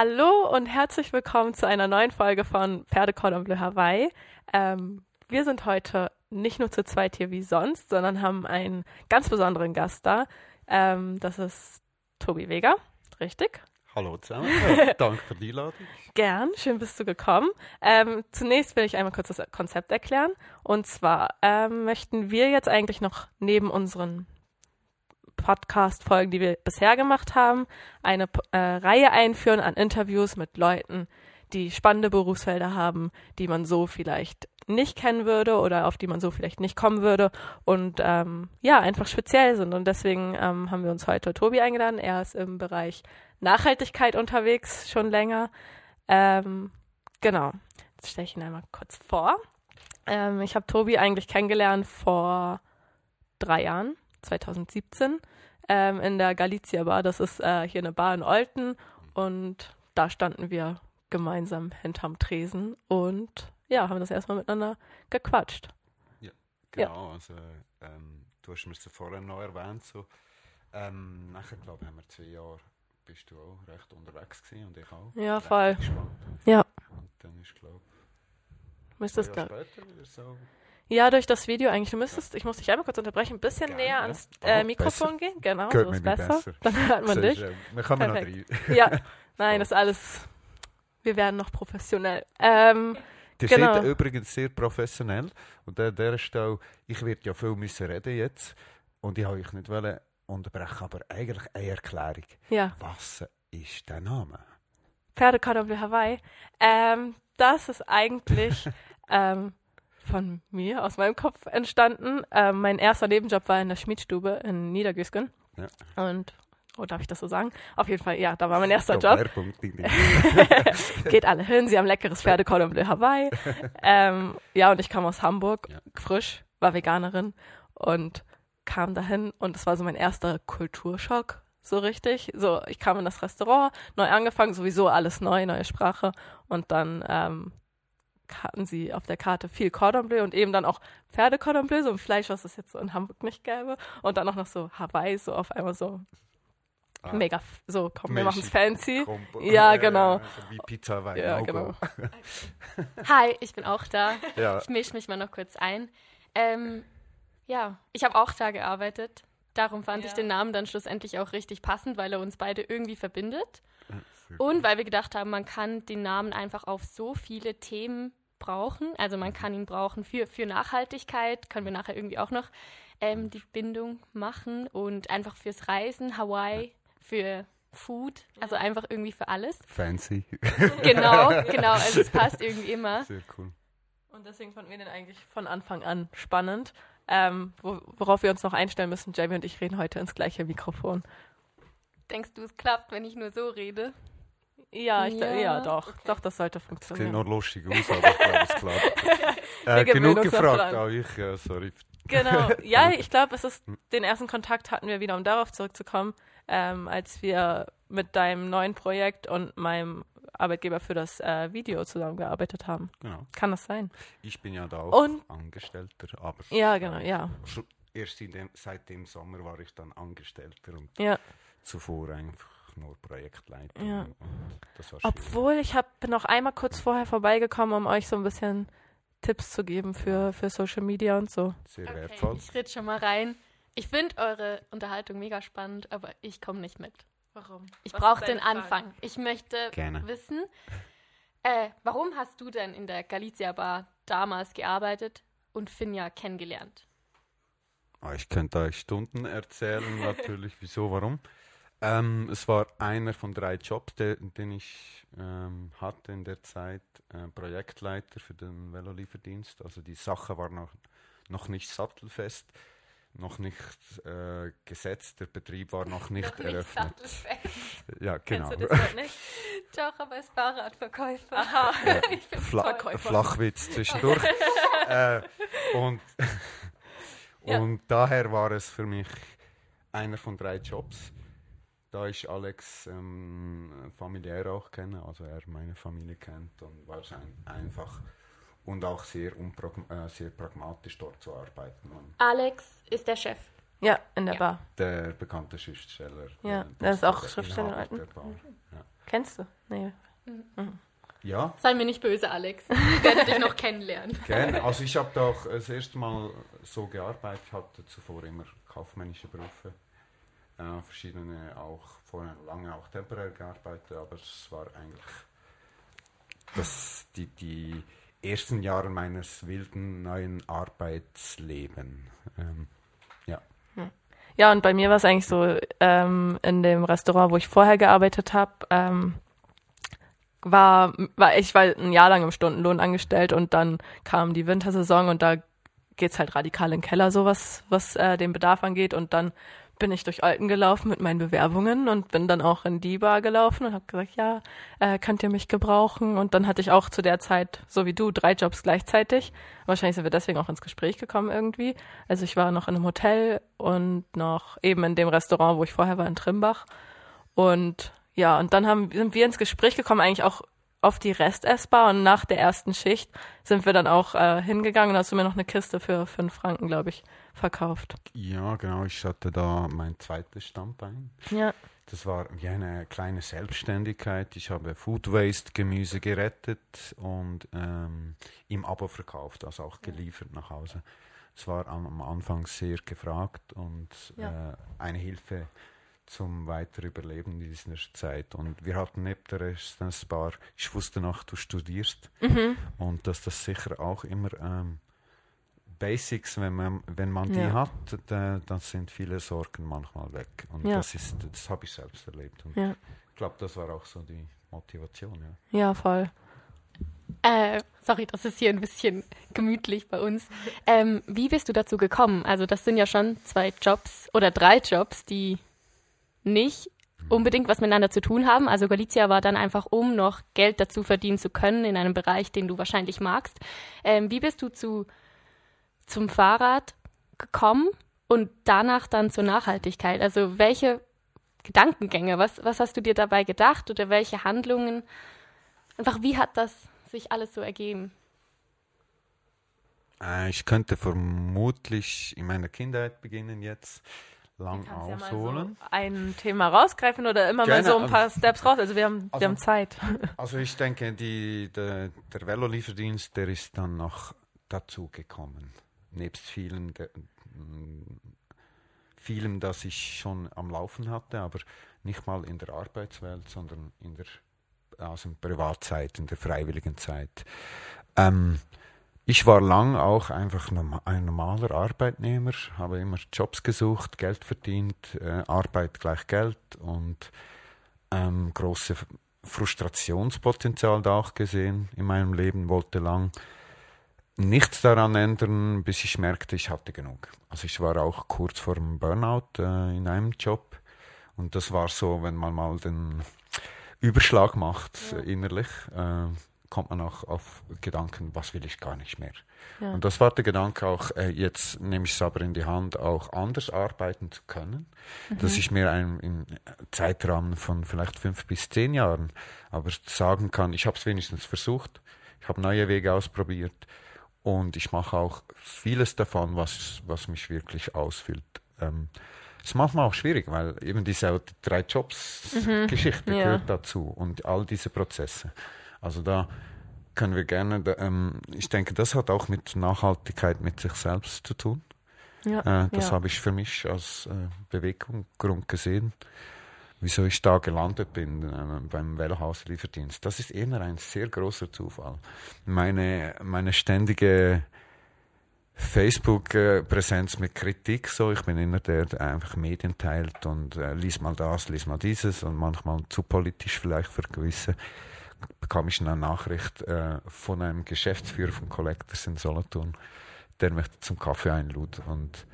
Hallo und herzlich willkommen zu einer neuen Folge von Pferde Cordon Bleu Hawaii. Ähm, wir sind heute nicht nur zu zweit hier wie sonst, sondern haben einen ganz besonderen Gast da. Ähm, das ist Tobi Weger, richtig? Hallo zusammen, danke für die Einladung. Gern, schön bist du gekommen. Ähm, zunächst will ich einmal kurz das Konzept erklären. Und zwar ähm, möchten wir jetzt eigentlich noch neben unseren Podcast-Folgen, die wir bisher gemacht haben, eine äh, Reihe einführen an Interviews mit Leuten, die spannende Berufsfelder haben, die man so vielleicht nicht kennen würde oder auf die man so vielleicht nicht kommen würde und ähm, ja, einfach speziell sind. Und deswegen ähm, haben wir uns heute Tobi eingeladen. Er ist im Bereich Nachhaltigkeit unterwegs, schon länger. Ähm, genau, jetzt stelle ich ihn einmal kurz vor. Ähm, ich habe Tobi eigentlich kennengelernt vor drei Jahren, 2017, ähm, in der Galizia Bar. Das ist äh, hier eine Bar in Olten und da standen wir gemeinsam hinterm Tresen und ja, haben das erstmal miteinander gequatscht. Ja, genau. Ja. Also, ähm, du hast mir es vorhin noch erwähnt. So. Ähm, nachher, glaube ich, haben wir zwei Jahre bist du auch recht unterwegs gewesen und ich auch. Ja, voll. Ja. Und dann ist, glaube ich, müsstest später wieder so ja, durch das Video eigentlich. Du müsstest, ich muss dich einmal kurz unterbrechen, ein bisschen Gerne, näher ans äh, Mikrofon besser. gehen. Genau, Hört so ist besser. besser. Dann hört man dich. Äh, wir kommen Perfekt. noch rein. Ja, nein, das ist alles. Wir werden noch professionell. Ähm, der genau. steht übrigens sehr professionell. Und der, der ist auch, ich werde ja viel müssen reden jetzt. Und ich wollte euch nicht wollen unterbrechen, aber eigentlich eine Erklärung. Ja. Was ist der Name? Pferdekordon Hawaii. Ähm, das ist eigentlich ähm, von mir, aus meinem Kopf entstanden. Ähm, mein erster Nebenjob war in der Schmiedstube in Niedergüsken. Ja. Und Oh, darf ich das so sagen? Auf jeden Fall, ja, da war mein erster Job. Geht alle hin, sie haben leckeres Pferdekordon Bleu Hawaii. ähm, ja, und ich kam aus Hamburg, ja. frisch, war Veganerin und kam dahin und es war so mein erster Kulturschock, so richtig. So, ich kam in das Restaurant, neu angefangen, sowieso alles neu, neue Sprache und dann ähm, hatten sie auf der Karte viel Cordon Bleu und eben dann auch Pferdecordon Bleu, so ein Fleisch, was es jetzt so in Hamburg nicht gäbe und dann auch noch so Hawaii, so auf einmal so Ah. Mega, so, komm, wir machen es fancy. Krump ja, genau. wie Pizza Hawaii. Ja, genau. Hi, ich bin auch da. Ja. Ich mische mich mal noch kurz ein. Ähm, ja, ich habe auch da gearbeitet. Darum fand ja. ich den Namen dann schlussendlich auch richtig passend, weil er uns beide irgendwie verbindet. Und weil wir gedacht haben, man kann den Namen einfach auf so viele Themen brauchen. Also man kann ihn brauchen für, für Nachhaltigkeit, können wir nachher irgendwie auch noch ähm, die Bindung machen und einfach fürs Reisen, Hawaii, für Food, also einfach irgendwie für alles. Fancy. Genau, genau, also es passt irgendwie immer. Sehr cool. Und deswegen fanden wir den eigentlich von Anfang an spannend. Ähm, worauf wir uns noch einstellen müssen, Jamie und ich reden heute ins gleiche Mikrofon. Denkst du, es klappt, wenn ich nur so rede? Ja, ich ja. ja doch. Okay. Doch, das sollte funktionieren. Das sieht noch lustig aus, aber ich glaube, es klappt. äh, genug gefragt, auch ich, ja, sorry. Genau. Ja, ich glaube, es ist den ersten Kontakt hatten wir wieder, um darauf zurückzukommen, ähm, als wir mit deinem neuen Projekt und meinem Arbeitgeber für das äh, Video zusammengearbeitet haben. Genau. Kann das sein? Ich bin ja da auch und, Angestellter, aber ja, genau, ja. Erst dem, seit dem Sommer war ich dann Angestellter und ja. zuvor einfach nur Projektleiter. Ja. Obwohl ich habe noch einmal kurz vorher vorbeigekommen, um euch so ein bisschen Tipps zu geben für, für Social Media und so. Sehr okay, wertvoll. Ich rede schon mal rein. Ich finde eure Unterhaltung mega spannend, aber ich komme nicht mit. Warum? Ich brauche den Anfang. Frage? Ich möchte Gerne. wissen, äh, warum hast du denn in der Galizia Bar damals gearbeitet und Finja kennengelernt? Ah, ich könnte euch Stunden erzählen, natürlich, wieso, warum. Ähm, es war einer von drei Jobs, den, den ich ähm, hatte in der Zeit, äh, Projektleiter für den Velolieferdienst. Also die Sache war noch, noch nicht sattelfest, noch nicht äh, gesetzt, der Betrieb war noch nicht noch eröffnet. Nicht ja, genau. Kennst du das nicht? Doch, aber als Fahrradverkäufer. Aha. Ja, ich bin Fla Verkäufer. Flachwitz zwischendurch. äh, und, ja. und daher war es für mich einer von drei Jobs da ich Alex ähm, familiär auch kenne, also er meine Familie kennt und war es ein, einfach und auch sehr, äh, sehr pragmatisch dort zu arbeiten. Und Alex ist der Chef. Ja, in der ja. Bar. Der bekannte Schriftsteller. Ja, der ist auch Schriftsteller. Der Bar. Ja. Kennst du? Nee. Mhm. Ja. Sei mir nicht böse, Alex. Ich werde dich noch kennenlernen. Gerne. Also ich habe doch das erste Mal so gearbeitet. Ich hatte zuvor immer kaufmännische Berufe. Äh, verschiedene auch, vorher lange auch temporär gearbeitet, aber es war eigentlich das, die, die ersten Jahre meines wilden neuen Arbeitslebens. Ähm, ja. Ja, und bei mir war es eigentlich so, ähm, in dem Restaurant, wo ich vorher gearbeitet habe, ähm, war, war ich war ein Jahr lang im Stundenlohn angestellt und dann kam die Wintersaison und da geht's halt radikal in den Keller, so was, was äh, den Bedarf angeht. Und dann bin ich durch Alten gelaufen mit meinen Bewerbungen und bin dann auch in die Bar gelaufen und habe gesagt, ja, äh, könnt ihr mich gebrauchen? Und dann hatte ich auch zu der Zeit, so wie du, drei Jobs gleichzeitig. Wahrscheinlich sind wir deswegen auch ins Gespräch gekommen irgendwie. Also ich war noch in einem Hotel und noch eben in dem Restaurant, wo ich vorher war, in Trimbach. Und ja, und dann haben, sind wir ins Gespräch gekommen, eigentlich auch auf die Restessbar und nach der ersten Schicht sind wir dann auch äh, hingegangen und hast du mir noch eine Kiste für fünf Franken, glaube ich, verkauft. Ja, genau. Ich hatte da mein zweites Standbein. Ja. Das war wie eine kleine Selbstständigkeit. Ich habe Food Waste Gemüse gerettet und ähm, im Abo verkauft, also auch geliefert nach Hause. Es war am, Anfang sehr gefragt und ja. äh, eine Hilfe zum weiter Überleben in dieser Zeit. Und wir hatten neben der Residenz-Bar, ich wusste noch, du studierst mhm. und dass das sicher auch immer ähm, Basics, wenn man, wenn man die ja. hat, da, dann sind viele Sorgen manchmal weg. Und ja. das ist, das habe ich selbst erlebt. Und ja. ich glaube, das war auch so die Motivation. Ja, ja voll. Äh, sorry, das ist hier ein bisschen gemütlich bei uns. Ähm, wie bist du dazu gekommen? Also das sind ja schon zwei Jobs oder drei Jobs, die nicht unbedingt was miteinander zu tun haben. Also Galizia war dann einfach, um noch Geld dazu verdienen zu können in einem Bereich, den du wahrscheinlich magst. Ähm, wie bist du zu, zum Fahrrad gekommen und danach dann zur Nachhaltigkeit? Also welche Gedankengänge, was, was hast du dir dabei gedacht oder welche Handlungen? Einfach, wie hat das sich alles so ergeben? Äh, ich könnte vermutlich in meiner Kindheit beginnen jetzt lang ausholen. Ja so ein Thema rausgreifen oder immer Gerne, mal so ein paar Steps raus. Also wir haben, also, wir haben Zeit. Also ich denke, die, der, der Velolieferdienst, der ist dann noch dazu gekommen. Nebst vielen, de, vielem, das ich schon am Laufen hatte, aber nicht mal in der Arbeitswelt, sondern in der also Privatzeit, in der freiwilligen Zeit. Ähm, ich war lang auch einfach ein normaler Arbeitnehmer, habe immer Jobs gesucht, Geld verdient, äh, Arbeit gleich Geld und ähm, große Frustrationspotenzial da auch gesehen in meinem Leben, wollte lang nichts daran ändern, bis ich merkte, ich hatte genug. Also ich war auch kurz vor dem Burnout äh, in einem Job und das war so, wenn man mal den Überschlag macht ja. innerlich. Äh, kommt man auch auf Gedanken, was will ich gar nicht mehr. Ja. Und das war der Gedanke auch, äh, jetzt nehme ich es aber in die Hand, auch anders arbeiten zu können, mhm. dass ich mir einen, im Zeitrahmen von vielleicht fünf bis zehn Jahren aber sagen kann, ich habe es wenigstens versucht, ich habe neue Wege ausprobiert und ich mache auch vieles davon, was, was mich wirklich ausfüllt. Ähm, ist manchmal auch schwierig, weil eben diese drei Jobs-Geschichte mhm. ja. gehört dazu und all diese Prozesse. Also da können wir gerne, ähm, ich denke, das hat auch mit Nachhaltigkeit mit sich selbst zu tun. Ja, äh, das ja. habe ich für mich als äh, Beweggrund gesehen, wieso ich da gelandet bin äh, beim Wellhaus Lieferdienst. Das ist eher ein sehr großer Zufall. Meine, meine ständige Facebook-Präsenz mit Kritik, so ich bin immer der, der einfach Medien teilt und äh, lies mal das, lies mal dieses und manchmal zu politisch vielleicht für gewisse bekam ich eine Nachricht äh, von einem Geschäftsführer von Collectors in Solothurn, der mich zum Kaffee einlud und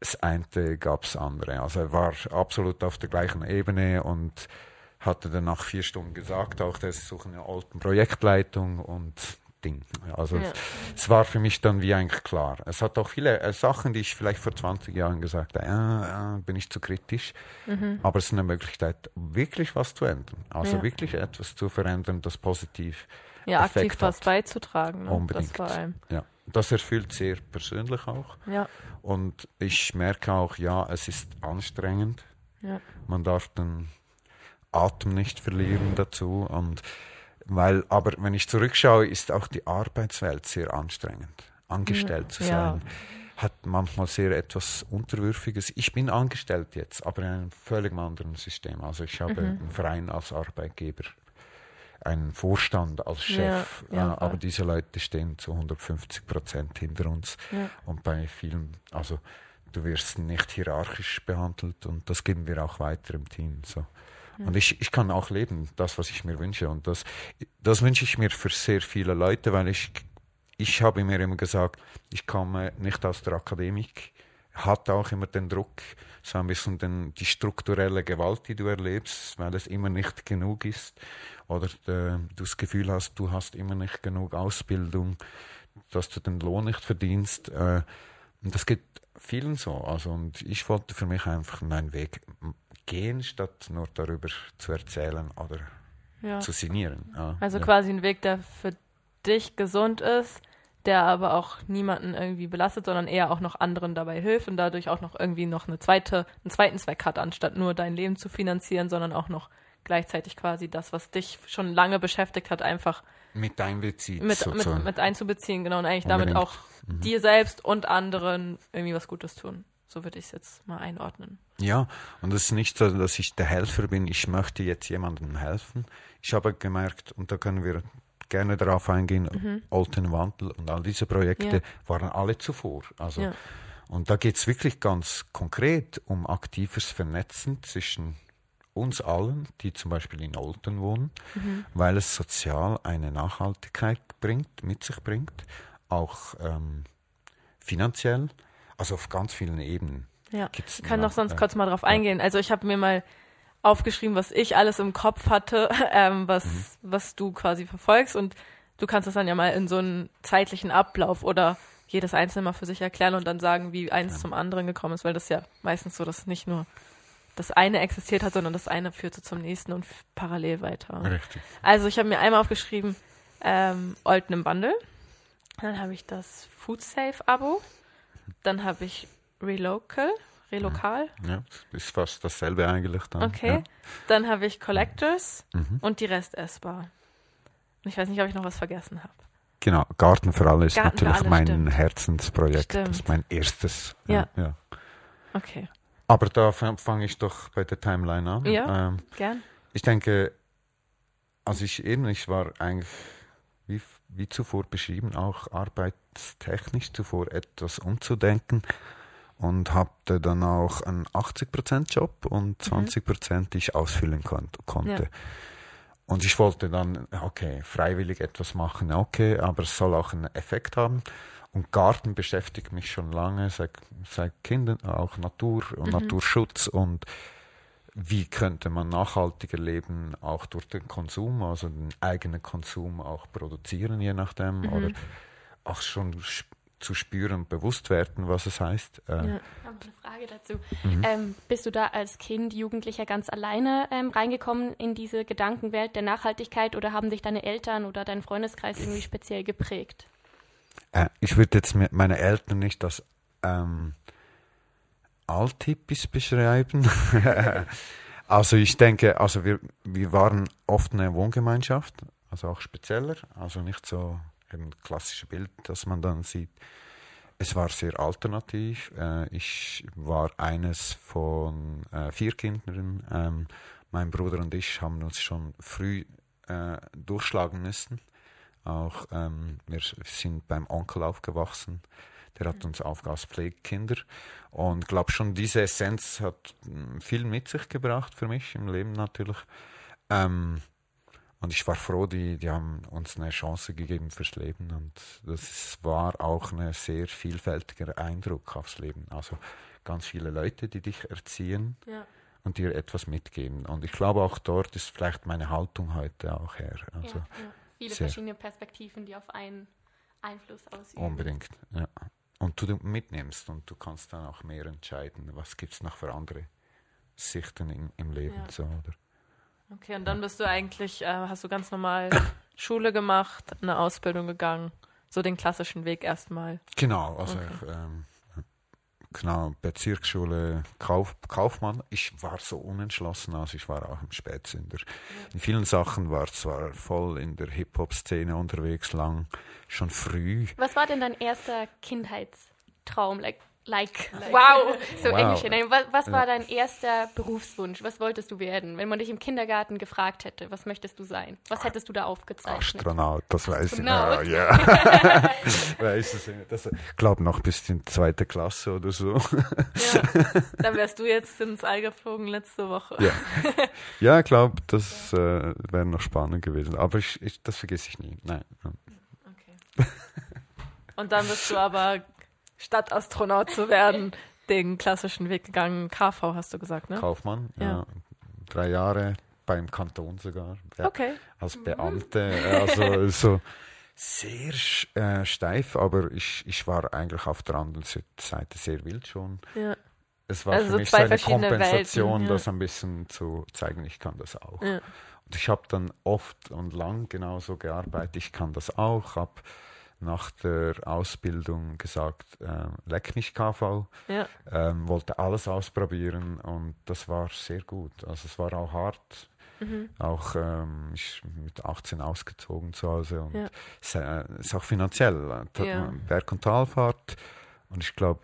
das eine gab es andere. Also er war absolut auf der gleichen Ebene und hatte dann nach vier Stunden gesagt, auch der sucht eine alten Projektleitung und Ding. Also ja. es, war für mich dann wie eigentlich klar. Es hat auch viele äh, Sachen, die ich vielleicht vor 20 Jahren gesagt habe, äh, äh, bin ich zu kritisch. Mhm. Aber es ist eine Möglichkeit, wirklich was zu ändern. Also ja. wirklich etwas zu verändern, das positiv ja, Effekt aktiv was beizutragen. Ne? Unbedingt. Das ja. Das erfüllt sehr persönlich auch. Ja. Und ich merke auch, ja, es ist anstrengend. Ja. Man darf dann Atem nicht verlieren dazu. Und weil, aber wenn ich zurückschaue, ist auch die Arbeitswelt sehr anstrengend. Angestellt zu sein. Ja. Hat manchmal sehr etwas Unterwürfiges. Ich bin angestellt jetzt, aber in einem völlig anderen System. Also ich habe mhm. einen Verein als Arbeitgeber einen Vorstand als Chef, ja, ja, äh, aber diese Leute stehen zu 150 Prozent hinter uns. Und bei vielen, also du wirst nicht hierarchisch behandelt und das geben wir auch weiter im Team. So. Und ich, ich kann auch leben, das, was ich mir wünsche. Und das, das wünsche ich mir für sehr viele Leute, weil ich, ich habe mir immer gesagt, ich komme nicht aus der Akademik, hat auch immer den Druck, so ein bisschen den, die strukturelle Gewalt, die du erlebst, weil es immer nicht genug ist oder äh, du das Gefühl hast, du hast immer nicht genug Ausbildung, dass du den Lohn nicht verdienst. Äh, und das geht vielen so. Also, und ich wollte für mich einfach meinen Weg gehen, statt nur darüber zu erzählen oder ja. zu sinnieren. Ja, also ja. quasi ein Weg, der für dich gesund ist, der aber auch niemanden irgendwie belastet, sondern eher auch noch anderen dabei hilft und dadurch auch noch irgendwie noch eine zweite, einen zweiten Zweck hat, anstatt nur dein Leben zu finanzieren, sondern auch noch gleichzeitig quasi das, was dich schon lange beschäftigt hat, einfach mit einbezieht. Mit, mit, mit, einzubeziehen, genau, und eigentlich Unbedingt. damit auch mhm. dir selbst und anderen irgendwie was Gutes tun. So würde ich es jetzt mal einordnen. Ja, und es ist nicht so, dass ich der Helfer bin, ich möchte jetzt jemandem helfen. Ich habe gemerkt, und da können wir gerne darauf eingehen, mhm. Alten Wandel und all diese Projekte ja. waren alle zuvor. Also, ja. Und da geht es wirklich ganz konkret um aktives Vernetzen zwischen uns allen, die zum Beispiel in Olten wohnen, mhm. weil es sozial eine Nachhaltigkeit bringt, mit sich bringt, auch ähm, finanziell, also auf ganz vielen Ebenen. Ja, ich kann noch sonst äh, kurz mal drauf eingehen. Also ich habe mir mal aufgeschrieben, was ich alles im Kopf hatte, ähm, was, mhm. was du quasi verfolgst und du kannst das dann ja mal in so einen zeitlichen Ablauf oder jedes Einzelne mal für sich erklären und dann sagen, wie eins ja. zum anderen gekommen ist, weil das ja meistens so, dass nicht nur das eine existiert hat, sondern das eine führte zum nächsten und parallel weiter. Richtig. Also ich habe mir einmal aufgeschrieben, ähm, Olten im Bundle. Dann habe ich das Food Safe Abo. Dann habe ich Relocal. Relokal. Ja, ist fast dasselbe eigentlich dann. Okay. Ja. Dann habe ich Collectors mhm. und die Rest essbar. Und ich weiß nicht, ob ich noch was vergessen habe. Genau, Garten für alle ist Garten natürlich alle, mein stimmt. Herzensprojekt. Stimmt. Das ist mein erstes. Ja. ja. Okay. Aber da fange ich doch bei der Timeline an. Ja, ähm, gern. Ich denke, also ich eben, ich war eigentlich, wie, wie zuvor beschrieben, auch arbeitstechnisch zuvor etwas umzudenken und hatte dann auch einen 80%-Job und 20%, mhm. die ich ausfüllen kon konnte. Ja. Und ich wollte dann, okay, freiwillig etwas machen, okay, aber es soll auch einen Effekt haben. Und Garten beschäftigt mich schon lange, seit, seit Kindern, auch Natur und mhm. Naturschutz und wie könnte man nachhaltiger leben, auch durch den Konsum, also den eigenen Konsum auch produzieren, je nachdem, mhm. oder auch schon zu spüren und bewusst werden, was es heißt. Äh, ja. Ich habe eine Frage dazu. Mhm. Ähm, bist du da als Kind, Jugendlicher ganz alleine ähm, reingekommen in diese Gedankenwelt der Nachhaltigkeit oder haben dich deine Eltern oder dein Freundeskreis irgendwie speziell geprägt? Äh, ich würde jetzt meine Eltern nicht als ähm, Althippis beschreiben. also ich denke, also wir, wir waren oft eine Wohngemeinschaft, also auch spezieller, also nicht so ein klassisches Bild, das man dann sieht. Es war sehr alternativ. Äh, ich war eines von äh, vier Kindern. Ähm, mein Bruder und ich haben uns schon früh äh, durchschlagen müssen. Auch ähm, wir sind beim Onkel aufgewachsen. Der hat uns aufgehört als Pflegekinder. Und glaube schon, diese Essenz hat hm, viel mit sich gebracht für mich im Leben natürlich. Ähm, und ich war froh, die, die haben uns eine Chance gegeben fürs Leben. Und das war auch ein sehr vielfältiger Eindruck aufs Leben. Also ganz viele Leute, die dich erziehen ja. und dir etwas mitgeben. Und ich glaube, auch dort ist vielleicht meine Haltung heute auch her. Also, ja, ja viele Sehr. verschiedene Perspektiven, die auf einen Einfluss ausüben. Unbedingt, ja. Und du mitnimmst und du kannst dann auch mehr entscheiden, was gibt es noch für andere Sichten in, im Leben. Ja. So, oder? Okay, und dann bist du eigentlich, äh, hast du ganz normal Schule gemacht, eine Ausbildung gegangen, so den klassischen Weg erstmal. Genau, also okay. ich, ähm, genau, Bezirksschule Kauf, Kaufmann. Ich war so unentschlossen, also ich war auch im Spätsünder. In vielen Sachen war zwar voll in der Hip-Hop-Szene unterwegs, lang, schon früh. Was war denn dein erster Kindheitstraum? Like, Like. like. Wow, so wow. Englisch. Was, was war dein erster Berufswunsch? Was wolltest du werden? Wenn man dich im Kindergarten gefragt hätte, was möchtest du sein? Was hättest du da aufgezeichnet? Astronaut, das weiß Astronaut. ich. Ja, ja. weiß es nicht. Das, ich glaube noch bis in zweite Klasse oder so. Ja, dann wärst du jetzt ins All geflogen letzte Woche. Ja, ja ich glaube, das äh, wäre noch spannend gewesen. Aber ich, ich, das vergesse ich nie. Nein. Okay. Und dann bist du aber statt Astronaut zu werden, den klassischen Weg gegangen. KV hast du gesagt, ne? Kaufmann, ja. ja. Drei Jahre beim Kanton sogar. Ja, okay. Als Beamte. Also so sehr äh, steif, aber ich, ich war eigentlich auf der anderen Seite sehr wild schon. Ja. Es war also für mich so eine Kompensation, Welten, ja. das ein bisschen zu zeigen, ich kann das auch. Ja. Und ich habe dann oft und lang genauso gearbeitet, ich kann das auch, habe nach der Ausbildung gesagt, äh, leck mich KV, ja. ähm, wollte alles ausprobieren und das war sehr gut. Also es war auch hart. Mhm. Auch ähm, ich mit 18 ausgezogen zu Hause und ja. es äh, ist auch finanziell. Äh, ja. Berg- und Talfahrt und ich glaube,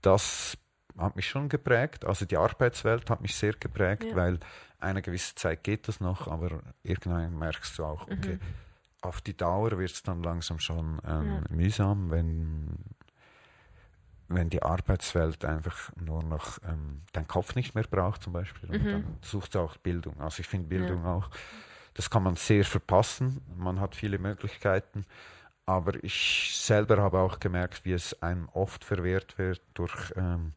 das hat mich schon geprägt. Also die Arbeitswelt hat mich sehr geprägt, ja. weil eine gewisse Zeit geht das noch, aber irgendwann merkst du auch, okay, mhm auf die Dauer wird es dann langsam schon ähm, ja. mühsam, wenn, wenn die Arbeitswelt einfach nur noch ähm, deinen Kopf nicht mehr braucht zum Beispiel. Mhm. Und dann suchst du auch Bildung. Also ich finde Bildung ja. auch, das kann man sehr verpassen. Man hat viele Möglichkeiten. Aber ich selber habe auch gemerkt, wie es einem oft verwehrt wird durch ähm,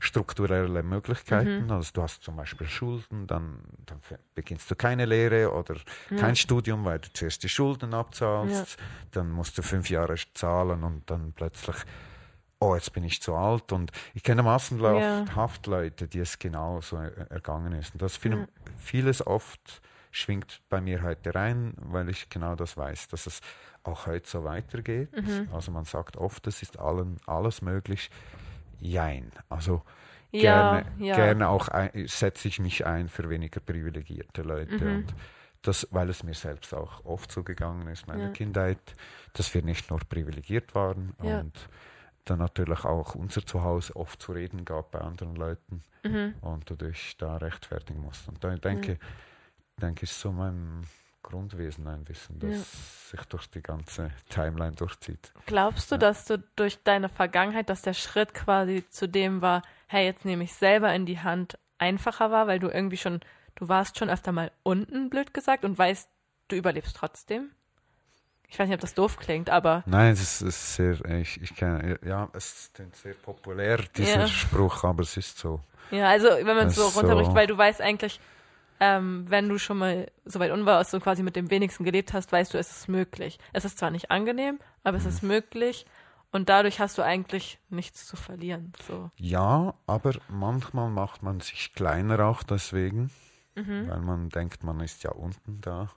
strukturelle Möglichkeiten. Mhm. Also du hast zum Beispiel Schulden, dann, dann beginnst du keine Lehre oder ja. kein Studium, weil du zuerst die Schulden abzahlst. Ja. Dann musst du fünf Jahre zahlen und dann plötzlich, oh, jetzt bin ich zu alt. Und ich kenne massenhaft ja. Leute, die es genau so ergangen ist. Und das viel, vieles oft schwingt bei mir heute rein, weil ich genau das weiß, dass es auch heute so weitergeht. Mhm. Also man sagt oft, es ist allen, alles möglich jein. Also ja, gerne, ja. gerne auch setze ich mich ein für weniger privilegierte Leute. Mhm. Und das, weil es mir selbst auch oft so gegangen ist, meine ja. Kindheit, dass wir nicht nur privilegiert waren und dann natürlich auch unser Zuhause oft zu reden gab bei anderen Leuten mhm. und du dich da rechtfertigen musst. Und da denke, mhm. denke ich so mein Grundwesen ein bisschen, das ja. sich durch die ganze Timeline durchzieht. Glaubst du, ja. dass du durch deine Vergangenheit, dass der Schritt quasi zu dem war, hey, jetzt nehme ich selber in die Hand, einfacher war, weil du irgendwie schon, du warst schon öfter mal unten, blöd gesagt, und weißt, du überlebst trotzdem? Ich weiß nicht, ob das doof klingt, aber. Nein, es ist sehr, ich, ich kenne, ja, es ist sehr populär, dieser ja. Spruch, aber es ist so. Ja, also wenn man es so runterbricht, so weil du weißt eigentlich, ähm, wenn du schon mal so weit unten warst und quasi mit dem wenigsten gelebt hast, weißt du, es ist möglich. Es ist zwar nicht angenehm, aber es ist mhm. möglich und dadurch hast du eigentlich nichts zu verlieren. So. Ja, aber manchmal macht man sich kleiner auch deswegen, mhm. weil man denkt, man ist ja unten da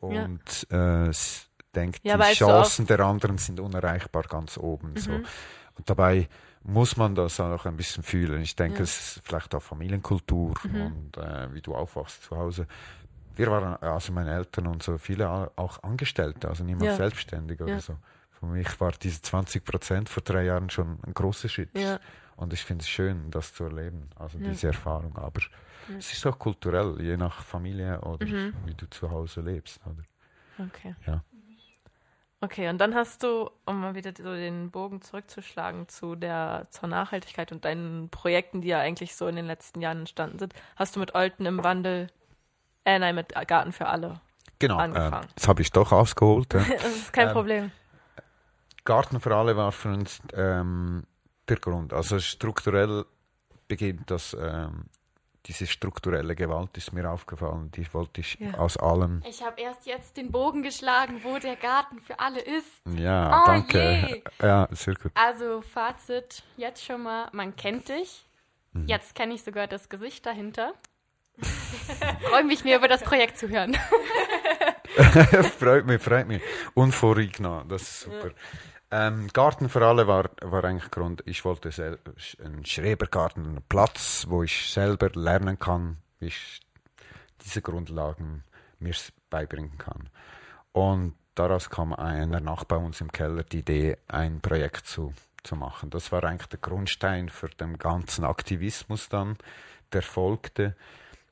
und ja. äh, denkt, ja, die Chancen der anderen sind unerreichbar ganz oben. Mhm. So. Und dabei muss man das auch ein bisschen fühlen. Ich denke, ja. es ist vielleicht auch Familienkultur mhm. und äh, wie du aufwachst zu Hause. Wir waren, also meine Eltern und so, viele auch Angestellte, also niemand ja. selbstständig oder ja. so. Für mich war diese 20 Prozent vor drei Jahren schon ein großer Schritt. Und ich finde es schön, das zu erleben, also diese Erfahrung. Aber es ist auch kulturell, je nach Familie oder mhm. wie du zu Hause lebst. Oder? Okay. Ja. Okay, und dann hast du, um mal wieder so den Bogen zurückzuschlagen zu der zur Nachhaltigkeit und deinen Projekten, die ja eigentlich so in den letzten Jahren entstanden sind, hast du mit Olten im Wandel, äh, nein, mit Garten für alle genau, äh, angefangen. Äh, das habe ich doch ausgeholt. Ja. das ist kein ähm, Problem. Garten für alle war für uns ähm, der Grund. Also strukturell beginnt das ähm, diese strukturelle Gewalt ist mir aufgefallen. Die wollte ich ja. aus allen. Ich habe erst jetzt den Bogen geschlagen, wo der Garten für alle ist. Ja, oh, danke. Je. Ja, sehr gut. Also Fazit jetzt schon mal, man kennt dich. Mhm. Jetzt kenne ich sogar das Gesicht dahinter. Freue mich mir über das Projekt zu hören. freut mich, freut mich. Und vorgenommen, das ist super. Ähm, Garten für alle war, war eigentlich Grund, ich wollte einen Schrebergarten, einen Platz, wo ich selber lernen kann, wie ich diese Grundlagen mir beibringen kann. Und daraus kam einer Nacht bei uns im Keller die Idee, ein Projekt zu, zu machen. Das war eigentlich der Grundstein für den ganzen Aktivismus dann, der folgte,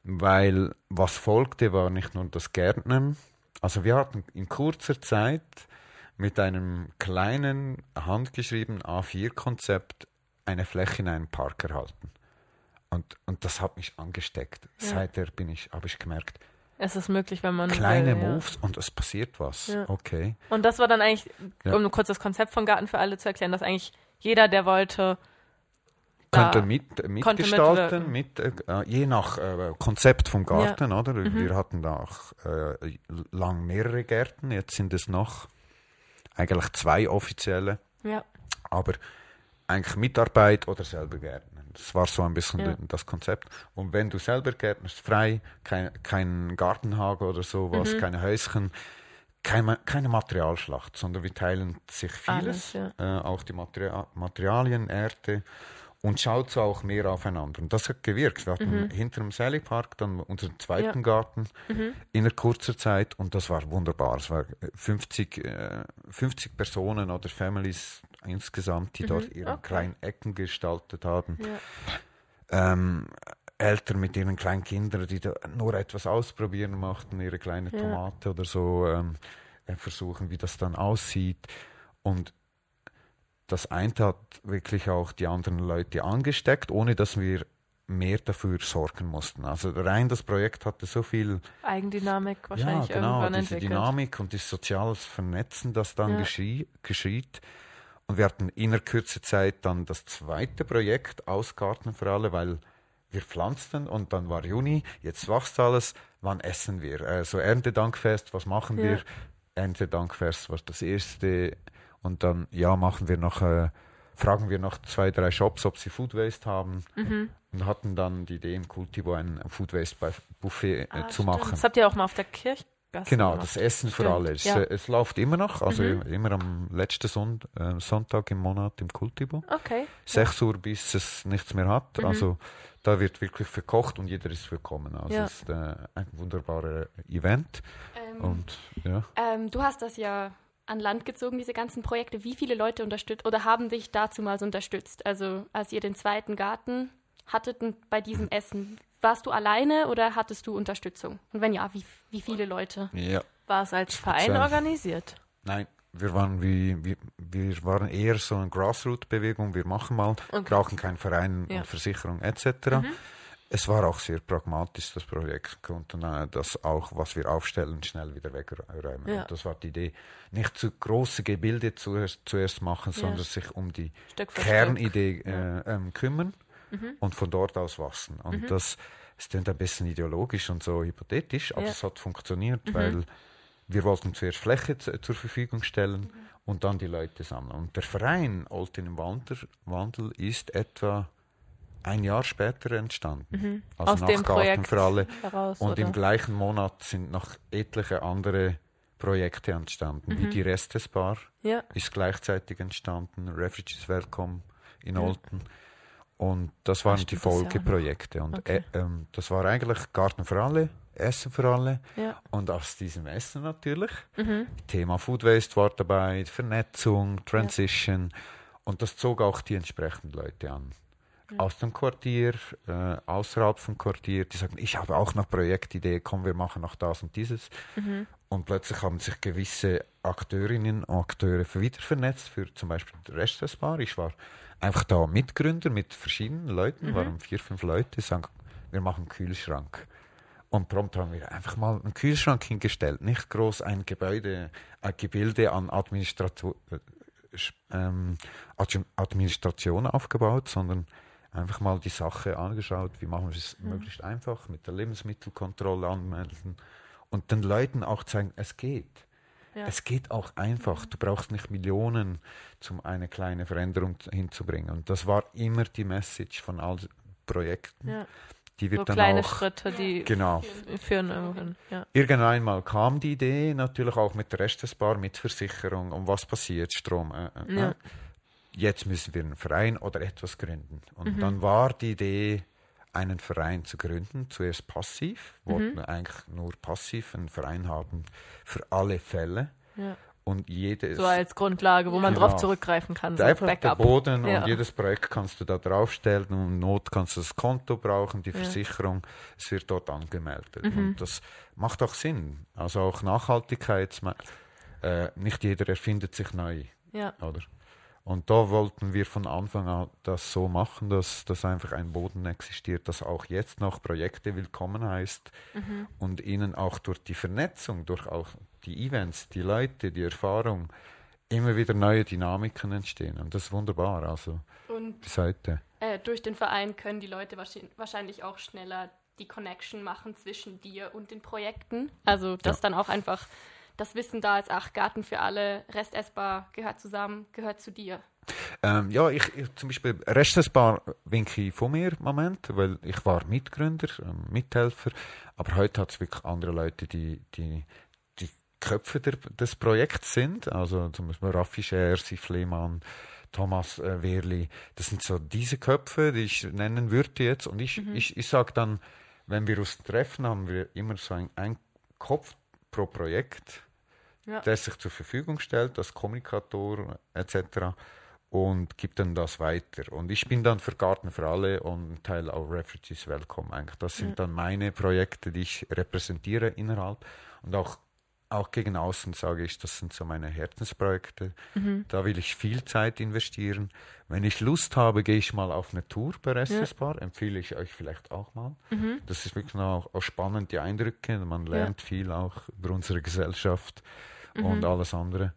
weil was folgte, war nicht nur das Gärtnern. Also wir hatten in kurzer Zeit mit einem kleinen handgeschriebenen A4-Konzept eine Fläche in einem Park erhalten. Und, und das hat mich angesteckt. Ja. Seither bin ich, habe ich gemerkt, es ist möglich, wenn man. Kleine will, Moves ja. und es passiert was. Ja. Okay. Und das war dann eigentlich, um kurz das Konzept von Garten für alle zu erklären, dass eigentlich jeder, der wollte, könnte mit, mitgestalten, mit, äh, je nach äh, Konzept vom Garten, ja. oder? Mhm. Wir hatten da auch äh, lang mehrere Gärten, jetzt sind es noch eigentlich zwei offizielle. Ja. Aber eigentlich Mitarbeit oder selber Gärtner. Das war so ein bisschen ja. das Konzept. Und wenn du selber gärtnerst, frei, kein, kein Gartenhage oder sowas, mhm. keine Häuschen, keine, keine Materialschlacht, sondern wir teilen sich vieles, Alles, ja. äh, auch die Materia Materialien, Erde und schaut so auch mehr aufeinander. Und das hat gewirkt. Wir hatten mhm. hinter dem Sally Park dann unseren zweiten ja. Garten mhm. in einer kurzer Zeit und das war wunderbar. Es waren 50, äh, 50 Personen oder Families insgesamt, die mhm. dort ihre okay. kleinen Ecken gestaltet haben. Ja. Ähm, Eltern mit ihren kleinen Kindern, die da nur etwas ausprobieren machten, ihre kleine Tomate ja. oder so ähm, äh, versuchen, wie das dann aussieht. Und das eine hat wirklich auch die anderen Leute angesteckt, ohne dass wir mehr dafür sorgen mussten. Also rein das Projekt hatte so viel Eigendynamik wahrscheinlich ja, genau, irgendwann diese entwickelt. Dynamik und das soziales Vernetzen, das dann ja. geschie, geschieht. Und wir hatten in einer kurzen Zeit dann das zweite Projekt Ausgarten für alle, weil wir pflanzten und dann war Juni, jetzt wächst alles, wann essen wir? Also Erntedankfest, was machen ja. wir? Erntedankfest war das erste und dann, ja, machen wir noch, äh, fragen wir noch zwei, drei Shops, ob sie Food Waste haben. Mhm. Und hatten dann die Idee im Kultivo ein Food Waste Buffet äh, ah, zu machen. Das habt ihr auch mal auf der Kirche Genau, das Essen für alle. Es, ja. Äh, es, läuft immer noch, also mhm. immer am letzten Son äh, Sonntag im Monat im Kultivo. Okay. 6 ja. Uhr, bis es nichts mehr hat. Mhm. Also da wird wirklich verkocht und jeder ist willkommen. Also ja. es ist äh, ein wunderbares Event. Ähm, und, ja. Ähm, du hast das ja an Land gezogen, diese ganzen Projekte. Wie viele Leute unterstützt oder haben dich dazu mal unterstützt? Also als ihr den zweiten Garten hattet bei diesem Essen, warst du alleine oder hattest du Unterstützung? Und wenn ja, wie, wie viele Leute? Ja. War es als Verein organisiert? Nein, wir waren wie, wir, wir waren eher so eine Grassroot-Bewegung. Wir machen mal, okay. brauchen keinen Verein ja. und Versicherung etc. Mhm es war auch sehr pragmatisch, das Projekt, konnten das auch, was wir aufstellen, schnell wieder wegräumen. Ja. das war die Idee, nicht zu große Gebilde zuerst, zuerst machen, sondern ja. sich um die Kernidee äh, ähm, kümmern mhm. und von dort aus wachsen. Und mhm. das ist ein bisschen ideologisch und so hypothetisch, aber es hat funktioniert, mhm. weil wir wollten zuerst Fläche zur Verfügung stellen mhm. und dann die Leute sammeln. Und der Verein Olten im Wandel ist etwa ein Jahr später entstanden. Mhm. Also Aus nach dem Garten Projekt für alle. Heraus, und oder? im gleichen Monat sind noch etliche andere Projekte entstanden, mhm. wie die Restes Bar ja. ist gleichzeitig entstanden, Refugees Welcome in ja. Olten. Und das waren Ach, die Folgeprojekte. Und okay. äh, ähm, das war eigentlich Garten für alle, Essen für alle. Ja. Und aus diesem Essen natürlich. Mhm. Thema Food Waste war dabei, Vernetzung, Transition. Und das zog auch die entsprechenden Leute an aus dem Quartier, äh, außerhalb vom Quartier, die sagen, ich habe auch noch Projektidee, komm, wir machen noch das und dieses. Mhm. Und plötzlich haben sich gewisse Akteurinnen und Akteure wieder vernetzt, für zum Beispiel Restaurant. Ich war einfach da Mitgründer mit verschiedenen Leuten, mhm. waren vier, fünf Leute, sagen, wir machen einen Kühlschrank. Und prompt haben wir einfach mal einen Kühlschrank hingestellt, nicht groß ein Gebäude, ein Gebilde an Administrator, äh, ähm, Administration aufgebaut, sondern einfach mal die Sache angeschaut, wie machen wir es mhm. möglichst einfach mit der Lebensmittelkontrolle anmelden und den Leuten auch zeigen, es geht. Ja. Es geht auch einfach. Du brauchst nicht Millionen, um eine kleine Veränderung hinzubringen. Und das war immer die Message von allen Projekten. Ja. die wird so dann kleine auch Schritte, die genau führen irgendwann. Ja. Irgendwann einmal kam die Idee, natürlich auch mit der Restesbar, mit Versicherung, um was passiert, Strom. Äh, äh, Ja. Jetzt müssen wir einen Verein oder etwas gründen. Und Mhm. dann war die Idee, einen Verein zu gründen, zuerst passiv, Mhm. wollten eigentlich nur passiv einen Verein haben für alle Fälle. Ja. Und jedes, So als Grundlage, wo man Genau. drauf zurückgreifen kann. So einfach der Backup. Boden Ja. und jedes Projekt kannst du da draufstellen und in Not kannst du das Konto brauchen, die Ja. Mhm. Versicherung, es wird dort angemeldet. Und das macht auch Sinn. Also auch Nachhaltigkeit, äh, nicht jeder erfindet sich neu, Ja. oder? Und da wollten wir von Anfang an das so machen, dass, dass einfach ein Boden existiert, das auch jetzt noch Projekte willkommen heißt Mhm. und ihnen auch durch die Vernetzung, durch auch die Events, die Leute, die Erfahrung immer wieder neue Dynamiken entstehen. Und das ist wunderbar, also Und bis heute. äh, durch den Verein können die Leute wahrscheinlich- wahrscheinlich auch schneller die Connection machen zwischen dir und den Projekten. Also, dass Ja. dann auch einfach das Wissen da ist, ach, Garten für alle, Rest essbar, gehört zusammen, gehört zu dir. Ähm, ja, ich, ich zum Beispiel Restesbar winke ich von mir im Moment, weil ich war Mitgründer, ähm, Mithelfer, aber heute hat es wirklich andere Leute, die die, die Köpfe der, des Projekts sind, also zum Beispiel Raffi Scher, Sif Lehmann, Thomas äh, Wehrli, das sind so diese Köpfe, die ich nennen würde jetzt. Und ich, ich, ich sage dann, wenn wir uns treffen, haben wir immer so ein, ein Kopf pro Projekt, Ja. der sich zur Verfügung stellt als Kommunikator etc. und gibt dann das weiter. Und ich bin dann für Garten für alle und Teil auch Refugees Welcome. Eigentlich. Das sind dann meine Projekte, die ich repräsentiere innerhalb und auch auch gegen außen sage ich, das sind so meine Herzensprojekte. Da will ich viel Zeit investieren. Wenn ich Lust habe, gehe ich mal auf eine Tour bei Restesbar. Empfehle ich euch vielleicht auch mal. Das ist wirklich auch, auch spannend, die Eindrücke. Man lernt viel auch über unsere Gesellschaft und alles andere.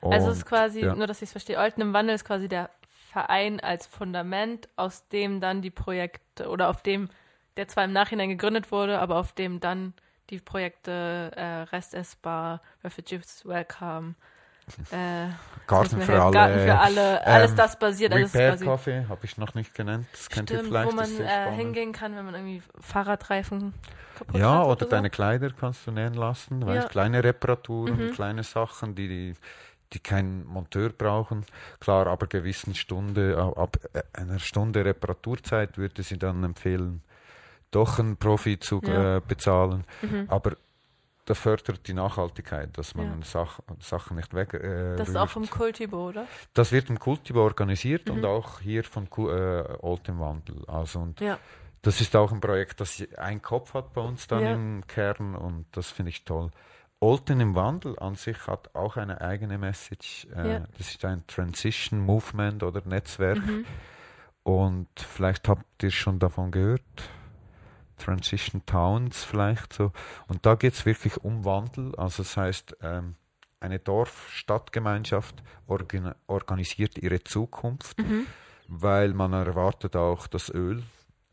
Also es Und, ist quasi, ja. nur dass ich es verstehe, Olten im Wandel ist quasi der Verein als Fundament, aus dem dann die Projekte oder auf dem, der zwar im Nachhinein gegründet wurde, aber auf dem dann die Projekte äh, Rest essbar, Refugees Welcome, äh, Garten für alle. Garten für alle, alles ähm, das basiert, alles Repair quasi Coffee habe ich noch nicht genannt. Das kennt ihr stimmt, vielleicht. wo man äh, hingehen kann, wenn man irgendwie Fahrradreifen kaputt Ja, hat oder so. deine Kleider kannst du nähen lassen, weil Ja. Mhm. kleine Reparaturen, kleine Sachen, die, die, die keinen Monteur brauchen. Klar, aber gewissen Stunde, ab ab einer Stunde Reparaturzeit würde sie dann empfehlen, doch einen Profi zu Ja. Mhm. äh, bezahlen. Aber das fördert die Nachhaltigkeit, dass man Ja. Sach Sachen nicht weg. Äh, Das ist auch rührt. vom Kultibo, oder? Das wird im Kultivo organisiert Mhm. und auch hier von äh, Old im Wandel. Also und Ja. das ist auch ein Projekt, das einen Kopf hat bei uns dann Ja. im Kern und das finde ich toll. Olten im Wandel an sich hat auch eine eigene Message. Äh. Das ist ein Transition Movement oder Netzwerk. Mhm. Und vielleicht habt ihr schon davon gehört. Transition Towns vielleicht so. Und da geht es wirklich um Wandel. Also das heißt, ähm, eine Dorf-Stadtgemeinschaft organ organisiert ihre Zukunft, Mhm. weil man erwartet auch, dass Öl,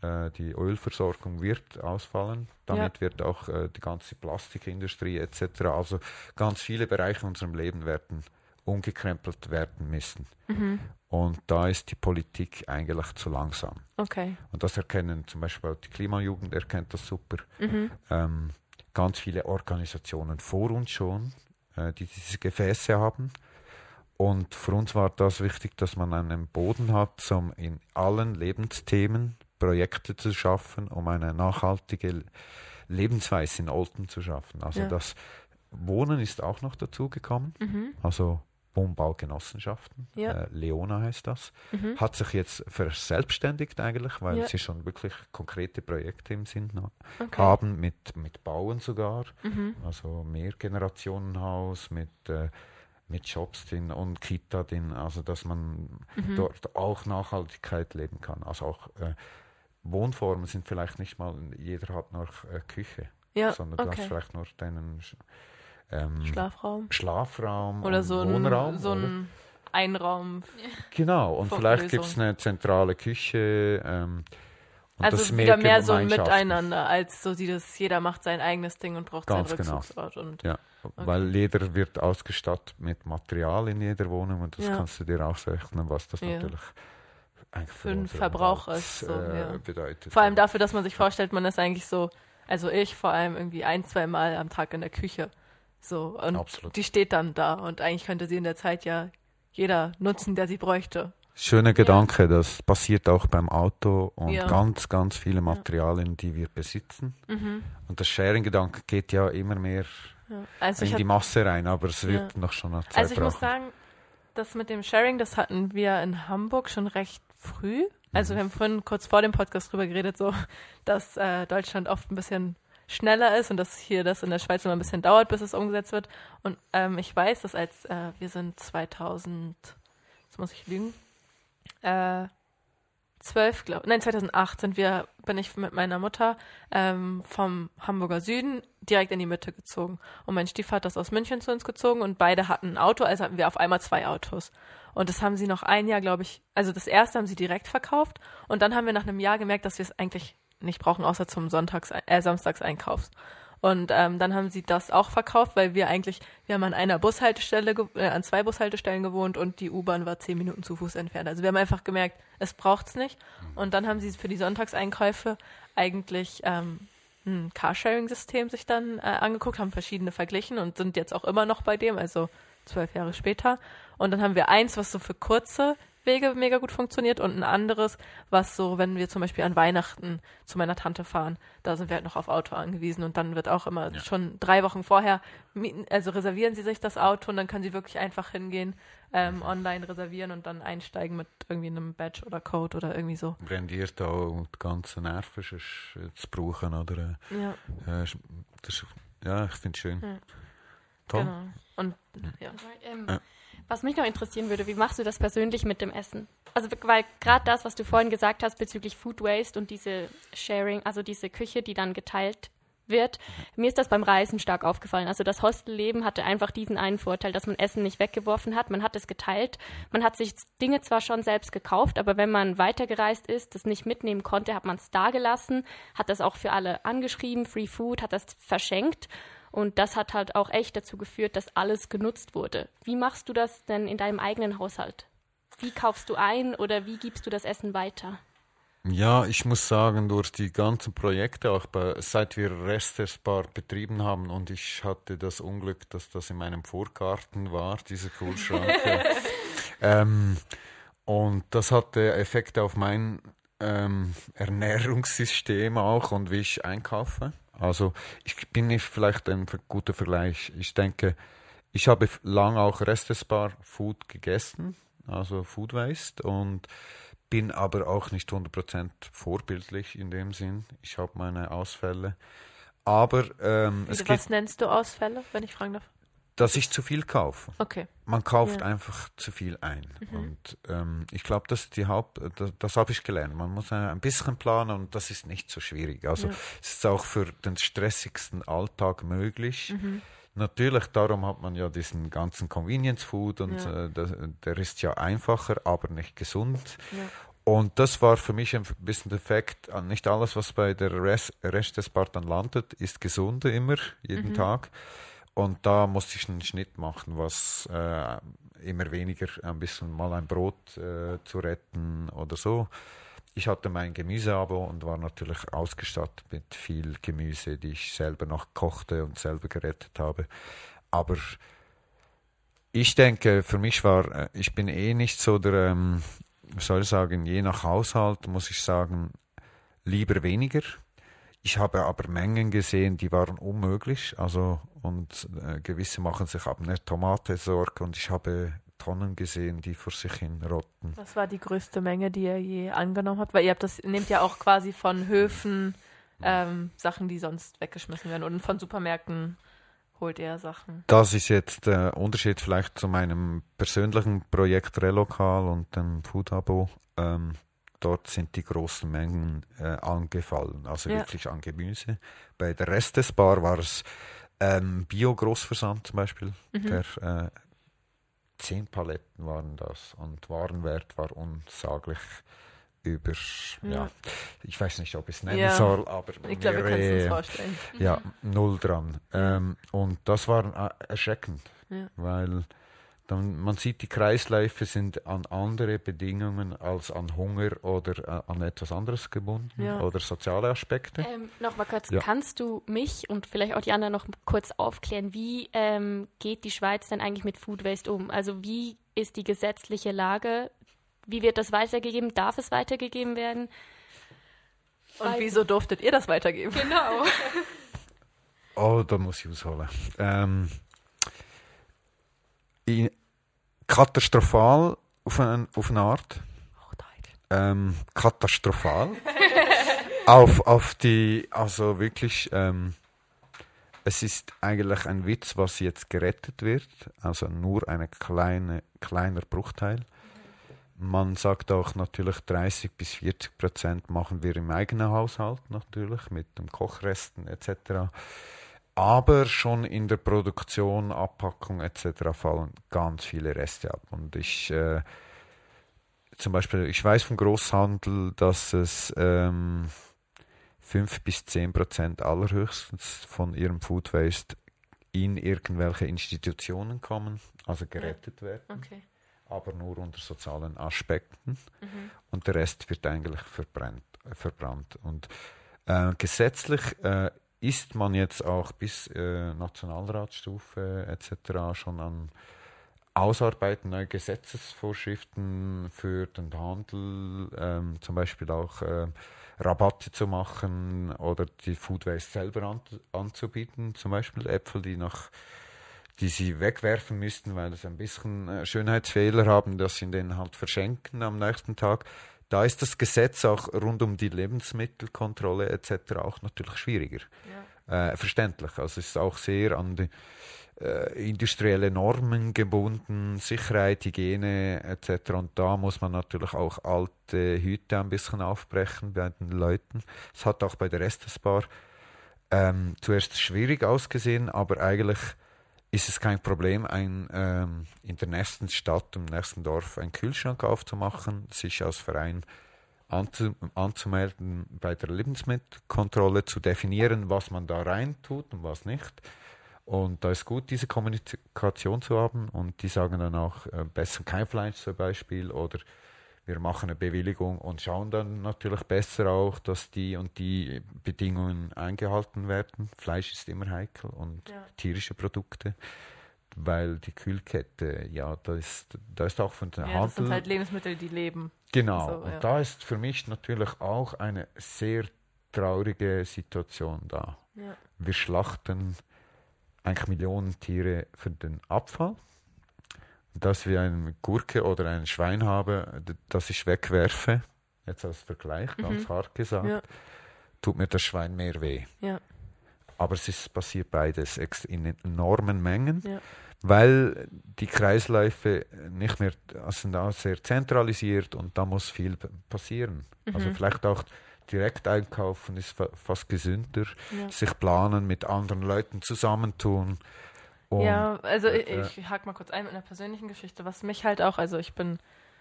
äh, die Ölversorgung wird ausfallen. Damit wird auch äh, die ganze Plastikindustrie etc., also ganz viele Bereiche in unserem Leben werden umgekrempelt werden müssen. Mhm. Und da ist die Politik eigentlich zu langsam. Okay. Und das erkennen zum Beispiel auch die Klimajugend, erkennt das super. Mhm. Ähm, ganz viele Organisationen vor uns schon, äh, die diese Gefäße haben. Und für uns war das wichtig, dass man einen Boden hat, um in allen Lebensthemen Projekte zu schaffen, um eine nachhaltige Lebensweise in Olten zu schaffen. Also Ja. das Wohnen ist auch noch dazugekommen, Mhm. also Wohnbaugenossenschaften, Ja. äh, Leona heißt das Mhm. hat sich jetzt verselbstständigt eigentlich, weil Ja. sie schon wirklich konkrete Projekte im Sinn Okay. haben, mit, mit Bauen sogar, Mhm. also Mehrgenerationenhaus mit, äh, mit Shops drin und Kita drin, also dass man Mhm. dort auch Nachhaltigkeit leben kann. Also auch äh, Wohnformen sind vielleicht nicht mal, jeder hat noch äh, Küche, Ja, sondern du hast okay. vielleicht nur deinen ähm, Schlafraum. Schlafraum Oder so ein, Wohnraum. so ein Einraum. Genau, und vielleicht gibt es eine zentrale Küche. Ähm, Also ist wieder mehr so ein. Miteinander, als so dieses, jeder macht sein eigenes Ding und braucht Ganz seinen genau. Rückzugsort. Und Ja, weil jeder wird ausgestattet mit Material in jeder Wohnung und das Ja. kannst du dir ausrechnen, was das Ja. natürlich für den Verbrauch ist. So, äh, ja. bedeutet. Vor allem dafür, dass man sich vorstellt, man ist eigentlich so, also ich vor allem irgendwie ein, zwei Mal am Tag in der Küche. So, und Absolut. die steht dann da und eigentlich könnte sie in der Zeit ja jeder nutzen, der sie bräuchte. Schöner Gedanke, das passiert auch beim Auto und Ja. ganz, ganz viele Materialien, die wir besitzen. Mhm. Und der Sharing-Gedanke geht ja immer mehr Ja. Also in die Masse rein, aber es wird Ja. noch schon eine Zeit Also ich muss brauchen. sagen, das mit dem Sharing, das hatten wir in Hamburg schon recht früh. Also wir haben vorhin kurz vor dem Podcast drüber geredet, so dass äh, Deutschland oft ein bisschen schneller ist und dass hier das in der Schweiz immer ein bisschen dauert, bis es umgesetzt wird. Und ähm, ich weiß, dass als äh, wir sind 2000, jetzt muss ich lügen, äh, 12, glaub, nein 2008 sind wir, bin ich mit meiner Mutter ähm, vom Hamburger Süden direkt in die Mitte gezogen. Und mein Stiefvater ist aus München zu uns gezogen und beide hatten ein Auto, also hatten wir auf einmal zwei Autos. Und das haben sie noch ein Jahr, glaube ich, also das erste haben sie direkt verkauft und dann haben wir nach einem Jahr gemerkt, dass wir es eigentlich nicht brauchen, außer zum Sonntags, äh, Samstagseinkaufs. Und ähm, dann haben sie das auch verkauft, weil wir eigentlich, wir haben an einer Bushaltestelle, äh, an zwei Bushaltestellen gewohnt und die U-Bahn war zehn Minuten zu Fuß entfernt. Also wir haben einfach gemerkt, es braucht's nicht. Und dann haben sie für die Sonntagseinkäufe eigentlich ähm, ein Carsharing-System sich dann äh, angeguckt, haben verschiedene verglichen und sind jetzt auch immer noch bei dem, also zwölf Jahre später. Und dann haben wir eins, was so für kurze Wege mega gut funktioniert und ein anderes, was so, wenn wir zum Beispiel an Weihnachten zu meiner Tante fahren, da sind wir halt noch auf Auto angewiesen und dann wird auch immer schon drei Wochen vorher, mieten, also reservieren sie sich das Auto und dann können sie wirklich einfach hingehen, ähm, online reservieren und dann einsteigen mit irgendwie einem Badge oder Code oder irgendwie so. rendiert auch die ganzen Nerven äh, zu brauchen. Oder, Ja, äh, äh, das, ja, ich finde es schön. Ja. Toll. genau. Und ja. Ähm, Ja. Was mich noch interessieren würde, wie machst du das persönlich mit dem Essen? Also, weil gerade das, was du vorhin gesagt hast bezüglich Food Waste und diese Sharing, also diese Küche, die dann geteilt wird, mir ist das beim Reisen stark aufgefallen. Also das Hostelleben hatte einfach diesen einen Vorteil, dass man Essen nicht weggeworfen hat, man hat es geteilt, man hat sich Dinge zwar schon selbst gekauft, aber wenn man weitergereist ist, das nicht mitnehmen konnte, hat man es da gelassen, hat das auch für alle angeschrieben, Free Food, hat das verschenkt und das hat halt auch echt dazu geführt, dass alles genutzt wurde. Wie machst du das denn in deinem eigenen Haushalt? Wie kaufst du ein oder wie gibst du das Essen weiter? Ja, ich muss sagen, durch die ganzen Projekte, auch bei, seit wir Restesbar betrieben haben und ich hatte das Unglück, dass das in meinem Vorgarten war, dieser Kühlschrank. äh, ähm, und das hatte Effekte auf mein ähm, Ernährungssystem auch und wie ich einkaufe. Also ich bin nicht vielleicht ein guter Vergleich. Ich denke, ich habe f- lang auch Restesbar Food gegessen, also Food Waste und bin aber auch nicht 100% vorbildlich in dem Sinn. Ich habe meine Ausfälle. Aber ähm, es was nennst du Ausfälle, wenn ich fragen darf? Dass ich zu viel kaufe. Okay. Man kauft Ja. einfach zu viel ein. Und ähm, ich glaube, das ist die Haupt, das, das habe ich gelernt. Man muss äh, ein bisschen planen und das ist nicht so schwierig. Also Ja. es ist auch für den stressigsten Alltag möglich. Mhm. Natürlich, darum hat man ja diesen ganzen Convenience Food und Ja. äh, das, der ist ja einfacher, aber nicht gesund. Und das war für mich ein bisschen der Fakt, an nicht alles, was bei der Rest, Rest des Spartan landet, ist gesund immer, jeden Mhm. Tag. Und da musste ich einen Schnitt machen, was äh, immer weniger, ein bisschen mal ein Brot äh, zu retten oder so. Ich hatte mein Gemüseabo und war natürlich ausgestattet mit viel Gemüse, die ich selber noch kochte und selber gerettet habe. Aber ich denke, für mich war, äh, ich bin eh nicht so der, ähm, soll ich sagen, je nach Haushalt muss ich sagen, lieber weniger. Ich habe aber Mengen gesehen, die waren unmöglich. Also, und äh, gewisse machen sich ab einer Tomate Sorge und ich habe Tonnen gesehen, die vor sich hin rotten. Was war die größte Menge, die ihr je angenommen habt? Weil ihr habt das, nehmt ja auch quasi von Höfen ähm, Sachen, die sonst weggeschmissen werden. Und von Supermärkten holt ihr Sachen. Das ist jetzt der Unterschied vielleicht zu meinem persönlichen Projekt Relokal und dem Food Abo. Ähm, dort sind die großen Mengen äh, angefallen, also Ja. wirklich an Gemüse. Bei der Rest des Bar war es ähm, Bio-Großversand zum Beispiel. Mhm. Der, äh, zehn Paletten waren das und Warenwert war unsaglich über, ja, Ja. ich weiß nicht, ob ich es nennen Ja. soll, aber Ich glaube, wir können es uns vorstellen. ja, null dran. Ähm, und das war äh, erschreckend, weil dann, man sieht, die Kreisläufe sind an andere Bedingungen als an Hunger oder äh, an etwas anderes gebunden ja. oder soziale Aspekte. Ähm, Nochmal kurz, ja. kannst du mich und vielleicht auch die anderen noch kurz aufklären, wie ähm, geht die Schweiz denn eigentlich mit Food Waste um? Also wie ist die gesetzliche Lage? Wie wird das weitergegeben? Darf es weitergegeben werden? Und wieso durftet ihr das weitergeben? Genau. oh, da muss ich ausholen. Ähm, katastrophal auf, ein, auf eine Art. Ähm, katastrophal. auf, auf die, also wirklich, ähm, es ist eigentlich ein Witz, was jetzt gerettet wird, also nur ein kleine, kleiner Bruchteil. Man sagt auch natürlich 30 bis 40 Prozent machen wir im eigenen Haushalt natürlich mit dem Kochresten etc. Aber schon in der Produktion, Abpackung etc. fallen ganz viele Reste ab. Und ich äh, zum Beispiel, ich weiß vom Großhandel, dass es ähm, 5 bis 10 Prozent allerhöchstens von ihrem Food Waste in irgendwelche Institutionen kommen, also gerettet ja. werden. Okay. Aber nur unter sozialen Aspekten. Mhm. Und der Rest wird eigentlich verbrannt. verbrannt. Und äh, gesetzlich äh, ist man jetzt auch bis äh, Nationalratsstufe etc. schon an Ausarbeiten neuer Gesetzesvorschriften für den Handel, ähm, zum Beispiel auch äh, Rabatte zu machen oder die Food Waste selber an, anzubieten, zum Beispiel Äpfel, die noch die sie wegwerfen müssten, weil sie ein bisschen äh, Schönheitsfehler haben, dass sie den halt verschenken am nächsten Tag. Da ist das Gesetz auch rund um die Lebensmittelkontrolle etc. auch natürlich schwieriger. Ja. Äh, verständlich. Also es ist auch sehr an die äh, industrielle Normen gebunden, Sicherheit, Hygiene etc. Und da muss man natürlich auch alte Hüte ein bisschen aufbrechen bei den Leuten. Es hat auch bei der Estes Bar ähm, zuerst schwierig ausgesehen, aber eigentlich ist es kein Problem, ein, ähm, in der nächsten Stadt, im nächsten Dorf einen Kühlschrank aufzumachen, sich als Verein anzu, anzumelden, bei der Lebensmittelkontrolle zu definieren, was man da rein tut und was nicht. Und da ist gut, diese Kommunikation zu haben und die sagen dann auch, äh, besser kein Fleisch zum Beispiel oder wir machen eine Bewilligung und schauen dann natürlich besser auch, dass die und die Bedingungen eingehalten werden. Fleisch ist immer heikel und ja. tierische Produkte, weil die Kühlkette, ja, da ist, da ist auch von der ja, Handel. Das sind halt Lebensmittel, die leben. Genau. So, und ja. da ist für mich natürlich auch eine sehr traurige Situation da. Ja. Wir schlachten eigentlich Millionen Tiere für den Abfall dass wir eine Gurke oder ein Schwein haben, das ich wegwerfe, jetzt als Vergleich, mhm. ganz hart gesagt, ja. tut mir das Schwein mehr weh. Ja. Aber es ist passiert beides in enormen Mengen, ja. weil die Kreisläufe nicht mehr sind auch sehr zentralisiert und da muss viel passieren. Also mhm. Also vielleicht auch direkt einkaufen ist fast gesünder, sich planen, mit anderen Leuten zusammentun. Und ja, also ich, ich hake mal kurz ein mit einer persönlichen Geschichte, was mich halt auch, also ich bin,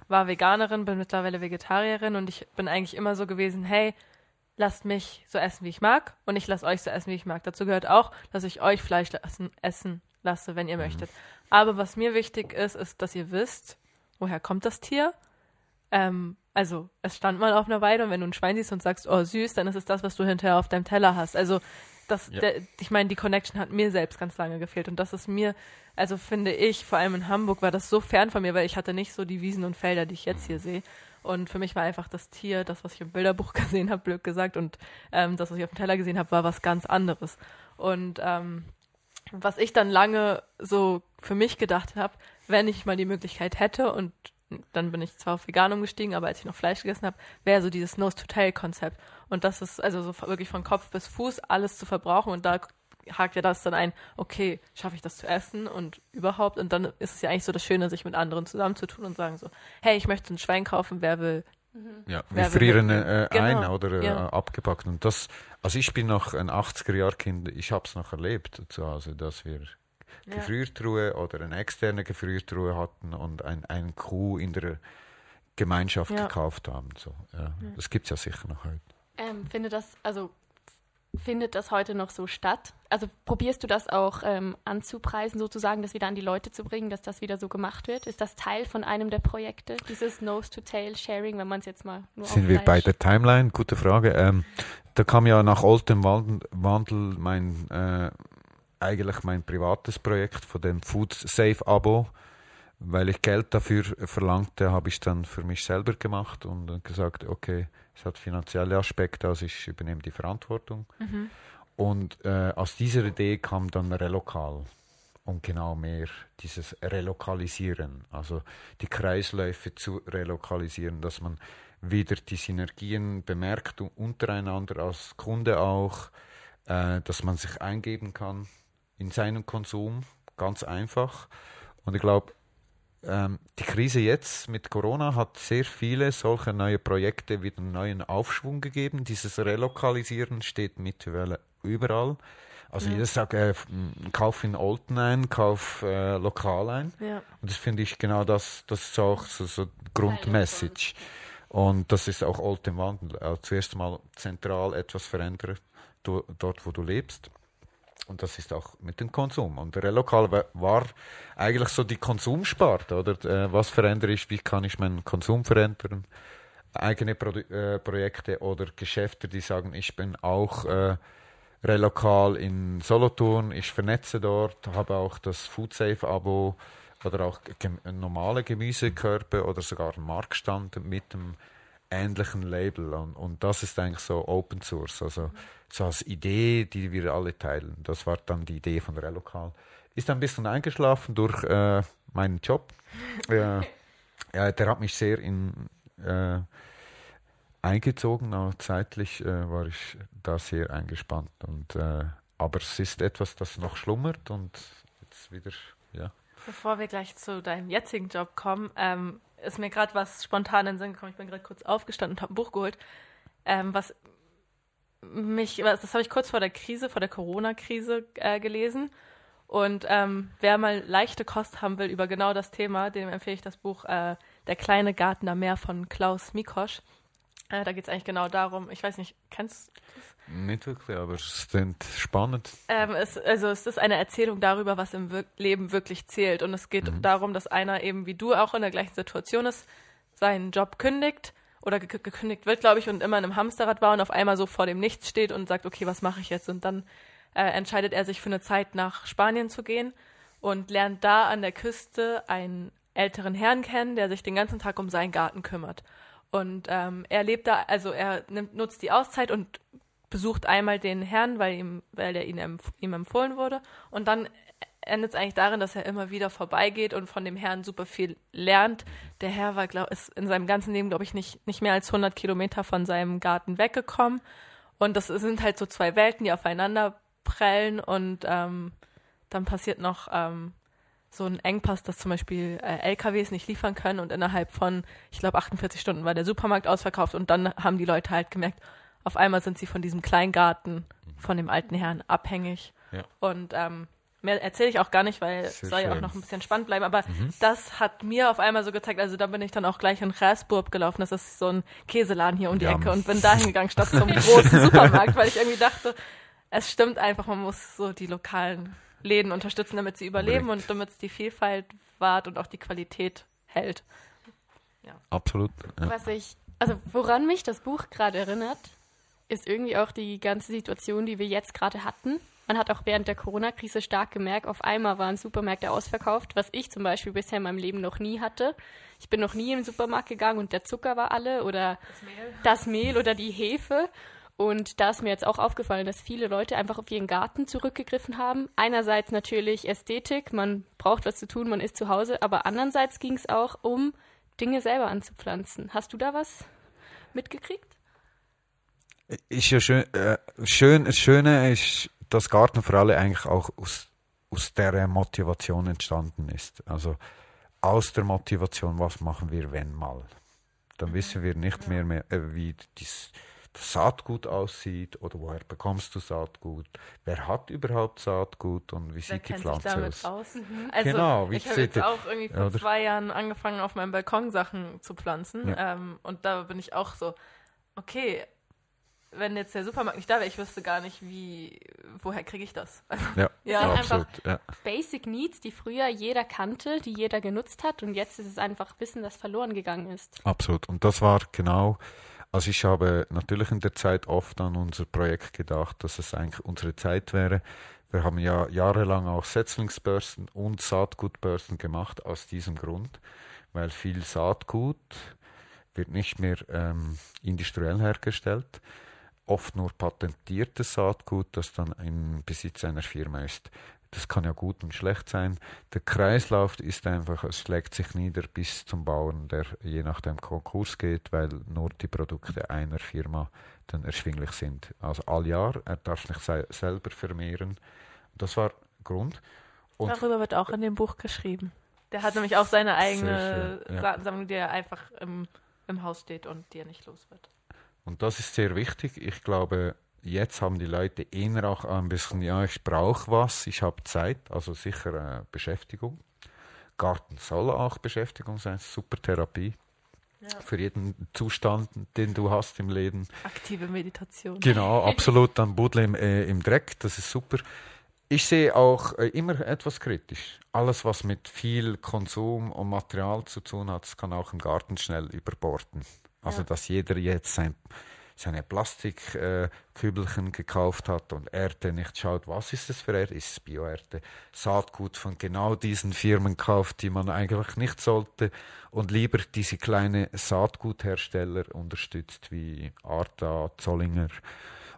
war Veganerin, bin mittlerweile Vegetarierin und ich bin eigentlich immer so gewesen, hey, lasst mich so essen, wie ich mag und ich lasse euch so essen, wie ich mag. Dazu gehört auch, dass ich euch Fleisch lassen, essen lasse, wenn ihr mhm. möchtet. Aber was mir wichtig ist, ist, dass ihr wisst, woher kommt das Tier. Ähm, also es stand mal auf einer Weide und wenn du ein Schwein siehst und sagst, oh süß, dann ist es das, was du hinterher auf deinem Teller hast. Also das, ja. der, ich meine, die Connection hat mir selbst ganz lange gefehlt. Und das ist mir, also finde ich, vor allem in Hamburg war das so fern von mir, weil ich hatte nicht so die Wiesen und Felder, die ich jetzt hier sehe. Und für mich war einfach das Tier, das, was ich im Bilderbuch gesehen habe, blöd gesagt, und ähm, das, was ich auf dem Teller gesehen habe, war was ganz anderes. Und ähm, was ich dann lange so für mich gedacht habe, wenn ich mal die Möglichkeit hätte und dann bin ich zwar auf vegan umgestiegen, aber als ich noch Fleisch gegessen habe, wäre so dieses Nose-to-Tail-Konzept. Und das ist also so wirklich von Kopf bis Fuß alles zu verbrauchen und da hakt ja das dann ein, okay, schaffe ich das zu essen und überhaupt. Und dann ist es ja eigentlich so das Schöne, sich mit anderen zusammenzutun und sagen so, hey, ich möchte ein Schwein kaufen, wer will. Mhm. Ja, wir frieren äh, genau. ein oder äh, ja. abgepackt. Und das, also ich bin noch ein 80er-Jahr-Kind, ich habe es noch erlebt zu Hause, dass wir ja. Gefriertruhe oder eine externe Gefriertruhe hatten und ein, ein Kuh in der Gemeinschaft ja. gekauft haben. So, ja. Das gibt es ja sicher noch heute. Ähm, finde das, also findet das heute noch so statt? Also probierst du das auch ähm, anzupreisen, sozusagen, das wieder an die Leute zu bringen, dass das wieder so gemacht wird? Ist das Teil von einem der Projekte, dieses Nose-to-Tail-Sharing, wenn man es jetzt mal nur Sind wir bei der Timeline? Gute Frage. Ähm, da kam ja nach altem Wandel mein, äh, eigentlich mein privates Projekt von dem Food Safe Abo weil ich Geld dafür verlangte, habe ich dann für mich selber gemacht und gesagt, okay, es hat finanzielle Aspekte, also ich übernehme die Verantwortung. Mhm. Und äh, aus dieser Idee kam dann Relokal und genau mehr dieses Relokalisieren, also die Kreisläufe zu relokalisieren, dass man wieder die Synergien bemerkt untereinander als Kunde auch, äh, dass man sich eingeben kann in seinen Konsum, ganz einfach. Und ich glaube, ähm, die Krise jetzt mit Corona hat sehr viele solche neue Projekte wieder einen neuen Aufschwung gegeben. Dieses Relokalisieren steht mittlerweile überall. Also ja. jeder sagt, äh, kauf in Olten ein, kauf äh, lokal ein. Ja. Und das finde ich genau das, das ist auch so, so Grundmessage. Und das ist auch im Wandel. Also zuerst mal zentral etwas verändern, du, dort wo du lebst. Und das ist auch mit dem Konsum. Und Relokal war eigentlich so die Konsumsparte, oder? Äh, was verändere ich, wie kann ich meinen Konsum verändern? Eigene Pro äh, Projekte oder Geschäfte, die sagen, ich bin auch äh, relokal in Solothurn, ich vernetze dort, habe auch das FoodSafe-Abo oder auch gem normale Gemüsekörbe oder sogar einen Marktstand mit dem ähnlichen Label. Und, und das ist eigentlich so Open Source. Also so als Idee, die wir alle teilen. Das war dann die Idee von Relokal. Ist ein bisschen eingeschlafen durch äh, meinen Job. Äh, ja, der hat mich sehr in, äh, eingezogen, auch zeitlich äh, war ich da sehr eingespannt. Und, äh, aber es ist etwas, das noch schlummert und jetzt wieder, ja. Bevor wir gleich zu deinem jetzigen Job kommen, ähm, ist mir gerade was spontan in den Sinn gekommen. Ich bin gerade kurz aufgestanden und habe ein Buch geholt, ähm, was mich, das habe ich kurz vor der Krise, vor der Corona-Krise äh, gelesen. Und ähm, wer mal leichte Kost haben will über genau das Thema, dem empfehle ich das Buch äh, Der kleine Garten am Meer von Klaus Mikosch. Äh, da geht es eigentlich genau darum, ich weiß nicht, kennst du das? Nicht wirklich, aber es klingt spannend. Ähm, es, also es ist eine Erzählung darüber, was im Wir Leben wirklich zählt. Und es geht mhm. darum, dass einer eben wie du auch in der gleichen Situation ist, seinen Job kündigt oder ge gekündigt wird, glaube ich, und immer in einem Hamsterrad war und auf einmal so vor dem Nichts steht und sagt, okay, was mache ich jetzt? Und dann äh, entscheidet er sich für eine Zeit nach Spanien zu gehen und lernt da an der Küste einen älteren Herrn kennen, der sich den ganzen Tag um seinen Garten kümmert. Und ähm, er lebt da, also er nimmt, nutzt die Auszeit und besucht einmal den Herrn, weil ihm, weil er ihn empf ihm empfohlen wurde. Und dann endet es eigentlich darin, dass er immer wieder vorbeigeht und von dem Herrn super viel lernt. Der Herr war, glaub, ist in seinem ganzen Leben, glaube ich, nicht, nicht mehr als 100 Kilometer von seinem Garten weggekommen. Und das sind halt so zwei Welten, die aufeinander prellen und ähm, dann passiert noch ähm, so ein Engpass, dass zum Beispiel äh, LKWs nicht liefern können und innerhalb von, ich glaube, 48 Stunden war der Supermarkt ausverkauft und dann haben die Leute halt gemerkt, auf einmal sind sie von diesem Kleingarten von dem alten Herrn abhängig. Ja. Und ähm, Mehr erzähle ich auch gar nicht, weil es soll ja auch noch ein bisschen spannend bleiben. Aber mhm. das hat mir auf einmal so gezeigt, also da bin ich dann auch gleich in Rasburg gelaufen. Das ist so ein Käseladen hier um die ja. Ecke und bin dahin gegangen statt zum großen Supermarkt, weil ich irgendwie dachte, es stimmt einfach, man muss so die lokalen Läden unterstützen, damit sie überleben Direkt. und damit es die Vielfalt wahrt und auch die Qualität hält. Ja. Absolut. Ja. Was ich, also woran mich das Buch gerade erinnert, ist irgendwie auch die ganze Situation, die wir jetzt gerade hatten man hat auch während der Corona-Krise stark gemerkt, auf einmal waren Supermärkte ausverkauft, was ich zum Beispiel bisher in meinem Leben noch nie hatte. Ich bin noch nie im Supermarkt gegangen und der Zucker war alle oder das Mehl, das Mehl oder die Hefe. Und da ist mir jetzt auch aufgefallen, dass viele Leute einfach auf ihren Garten zurückgegriffen haben. Einerseits natürlich Ästhetik, man braucht was zu tun, man ist zu Hause, aber andererseits ging es auch um Dinge selber anzupflanzen. Hast du da was mitgekriegt? Ist ja schön, äh, schön, das Schöne ist, dass Garten für alle eigentlich auch aus, aus der Motivation entstanden ist. Also aus der Motivation, was machen wir, wenn mal? Dann wissen wir nicht mehr, mehr äh, wie dies, das Saatgut aussieht oder woher bekommst du Saatgut, wer hat überhaupt Saatgut und wie wer sieht die Pflanze aus. aus? Mhm. Also, genau, wie ich habe jetzt auch irgendwie vor oder? zwei Jahren angefangen, auf meinem Balkon Sachen zu pflanzen ja. ähm, und da bin ich auch so, okay, wenn jetzt der Supermarkt nicht da wäre, ich wüsste gar nicht, wie, woher kriege ich das? Also, ja, ja, ja absolut. Ja. Basic Needs, die früher jeder kannte, die jeder genutzt hat und jetzt ist es einfach Wissen, das verloren gegangen ist. Absolut. Und das war genau, also ich habe natürlich in der Zeit oft an unser Projekt gedacht, dass es eigentlich unsere Zeit wäre. Wir haben ja jahrelang auch Setzlingsbörsen und Saatgutbörsen gemacht aus diesem Grund, weil viel Saatgut wird nicht mehr ähm, industriell hergestellt oft nur patentiertes Saatgut, das dann im Besitz einer Firma ist. Das kann ja gut und schlecht sein. Der Kreislauf ist einfach, es schlägt sich nieder bis zum Bauern, der je nachdem Konkurs geht, weil nur die Produkte einer Firma dann erschwinglich sind. Also all Jahr, er darf sich selber vermehren. Das war Grund. Und Darüber wird auch in dem Buch geschrieben. Der hat nämlich auch seine eigene schön, ja. Die er einfach im, im Haus steht und die er nicht los wird. Und das ist sehr wichtig. Ich glaube, jetzt haben die Leute eher auch ein bisschen, ja, ich brauche was, ich habe Zeit, also sicher äh, Beschäftigung. Garten soll auch Beschäftigung sein, super Therapie. Ja. Für jeden Zustand, den du hast im Leben. Aktive Meditation. Genau, absolut. Dann Budle im, äh, im Dreck, das ist super. Ich sehe auch äh, immer etwas kritisch. Alles, was mit viel Konsum und Material zu tun hat, kann auch im Garten schnell überborden. Also, ja. dass jeder jetzt sein, seine Plastikkübelchen äh, gekauft hat und Erde nicht schaut, was ist es für Erde? Ist es Bioerde? Saatgut von genau diesen Firmen kauft, die man eigentlich nicht sollte und lieber diese kleine Saatguthersteller unterstützt, wie Arta, Zollinger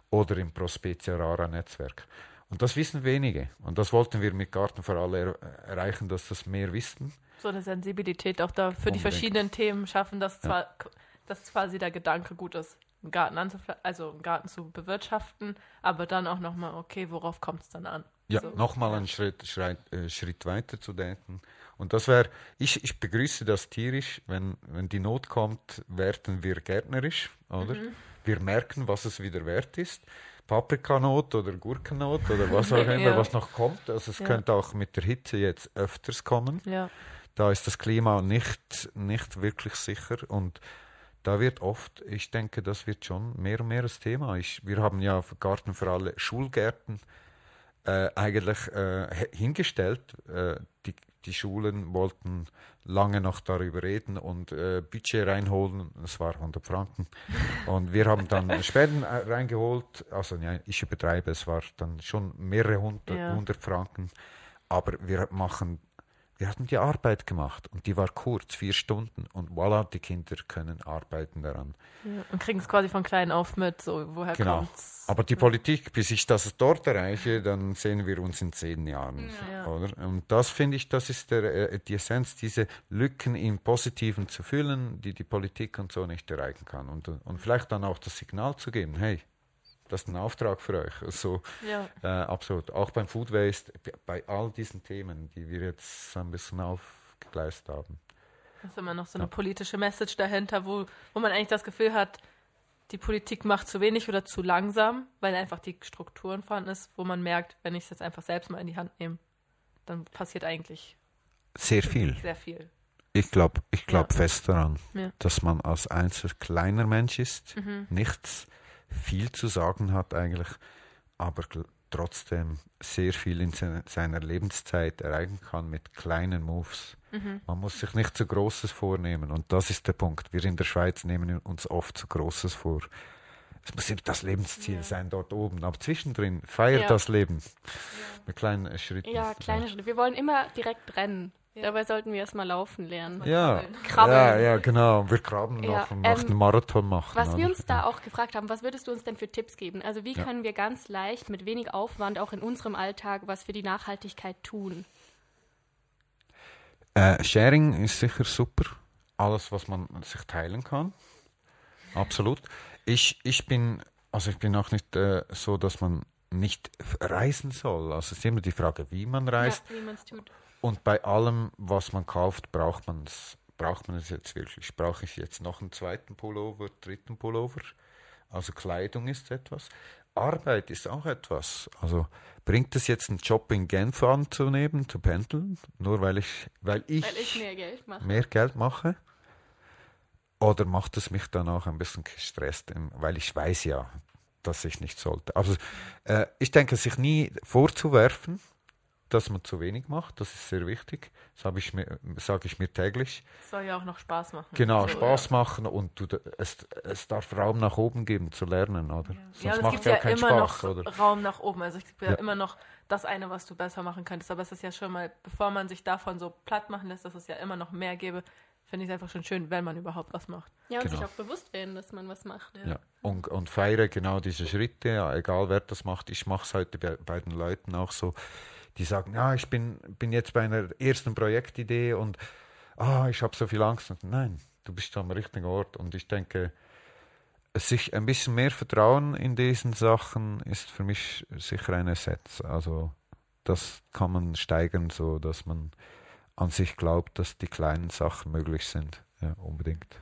oder im Prospecia Rara Netzwerk. Und das wissen wenige. Und das wollten wir mit Garten für alle er erreichen, dass das mehr wissen. So eine Sensibilität auch da für Unbedingt. die verschiedenen Themen schaffen, dass zwar ja dass quasi der Gedanke gut ist, einen Garten also einen Garten zu bewirtschaften, aber dann auch nochmal, okay, worauf kommt es dann an? Ja, so. nochmal einen Schritt, Schritt, äh, Schritt weiter zu denken. Und das wäre, ich, ich begrüße das tierisch, wenn, wenn die Not kommt, werden wir gärtnerisch, oder? Mhm. Wir merken, was es wieder wert ist. Paprikanot oder Gurkennot oder was auch immer, ja. was noch kommt. Also es ja. könnte auch mit der Hitze jetzt öfters kommen. Ja. Da ist das Klima nicht, nicht wirklich sicher und da wird oft, ich denke, das wird schon mehr und mehr das Thema. Ich, wir haben ja Garten für alle Schulgärten äh, eigentlich äh, hingestellt. Äh, die, die Schulen wollten lange noch darüber reden und äh, Budget reinholen. Das war 100 Franken. Und wir haben dann Spenden äh, reingeholt. Also ja, ich übertreibe, es war dann schon mehrere hundert, ja. hundert Franken. Aber wir machen wir hatten die Arbeit gemacht und die war kurz, vier Stunden und voilà, die Kinder können arbeiten daran. Ja, und kriegen es quasi von klein auf mit, so woher genau. kommt's? Aber die Politik, bis ich das dort erreiche, dann sehen wir uns in zehn Jahren, ja. oder? Und das finde ich, das ist der, äh, die Essenz, diese Lücken im Positiven zu füllen, die die Politik und so nicht erreichen kann und, und vielleicht dann auch das Signal zu geben, hey, das ist ein Auftrag für euch. Also, ja. äh, absolut. Auch beim Food Waste, bei all diesen Themen, die wir jetzt ein bisschen aufgegleist haben. Das ist immer noch so eine ja. politische Message dahinter, wo, wo man eigentlich das Gefühl hat, die Politik macht zu wenig oder zu langsam, weil einfach die Strukturen vorhanden ist, wo man merkt, wenn ich es jetzt einfach selbst mal in die Hand nehme, dann passiert eigentlich sehr viel. Sehr viel. Ich glaube ich glaub ja. fest daran, dass man als einzelner kleiner Mensch ist, mhm. nichts viel zu sagen hat eigentlich, aber trotzdem sehr viel in seiner Lebenszeit erreichen kann mit kleinen Moves. Mhm. Man muss sich nicht zu Großes vornehmen und das ist der Punkt. Wir in der Schweiz nehmen uns oft zu Großes vor. Es muss immer das Lebensziel ja. sein dort oben, aber zwischendrin feiert ja. das Leben ja. mit kleinen Schritten. Ja, kleine Schritte. Wir wollen immer direkt rennen. Ja. Dabei sollten wir erstmal laufen lernen. Ja. Krabbeln. Ja, ja, genau. Wir krabbeln ja. noch und ähm, einen Marathon machen. Was wir uns da auch gefragt haben, was würdest du uns denn für Tipps geben? Also wie ja. können wir ganz leicht mit wenig Aufwand auch in unserem Alltag was für die Nachhaltigkeit tun? Äh, Sharing ist sicher super. Alles, was man sich teilen kann. Absolut. Ich, ich bin, also ich bin auch nicht äh, so, dass man nicht reisen soll. Also es ist immer die Frage, wie man reist. Ja, wie man es tut. Und bei allem, was man kauft, braucht man es braucht man es jetzt wirklich? Brauche ich jetzt noch einen zweiten Pullover, dritten Pullover? Also Kleidung ist etwas. Arbeit ist auch etwas. Also bringt es jetzt einen Job in Genf anzunehmen, zu pendeln, nur weil ich, weil ich, weil ich mehr, Geld mache. mehr Geld mache? Oder macht es mich dann auch ein bisschen gestresst, weil ich weiß ja, dass ich nicht sollte. Also äh, ich denke, sich nie vorzuwerfen, dass man zu wenig macht, das ist sehr wichtig. Das sage ich, mir, sag ich mir täglich. Soll ja auch noch Spaß machen. Genau, so, Spaß ja. machen und du, es, es darf Raum nach oben geben zu lernen, oder? Ja. Sonst ja, macht es gibt ja, ja immer Spaß, noch oder? Raum nach oben. Also es gibt ja, immer noch das eine, was du besser machen könntest. Aber es ist ja schon mal, bevor man sich davon so platt machen lässt, dass es ja immer noch mehr gäbe, finde ich es einfach schon schön, wenn man überhaupt was macht. Ja, und genau. sich auch bewusst werden, dass man was macht. Ja, ja. Und, und feiere genau diese Schritte, ja, egal wer das macht. Ich mache es heute bei, bei, den Leuten auch so, die sagen, ja, ich bin, bin jetzt bei einer ersten Projektidee und ah, ich habe so viel Angst. Und nein, du bist am richtigen Ort. Und ich denke, sich ein bisschen mehr Vertrauen in diesen Sachen ist für mich sicher ein Ersatz. Also das kann man steigern, so dass man an sich glaubt, dass die kleinen Sachen möglich sind. Ja, unbedingt.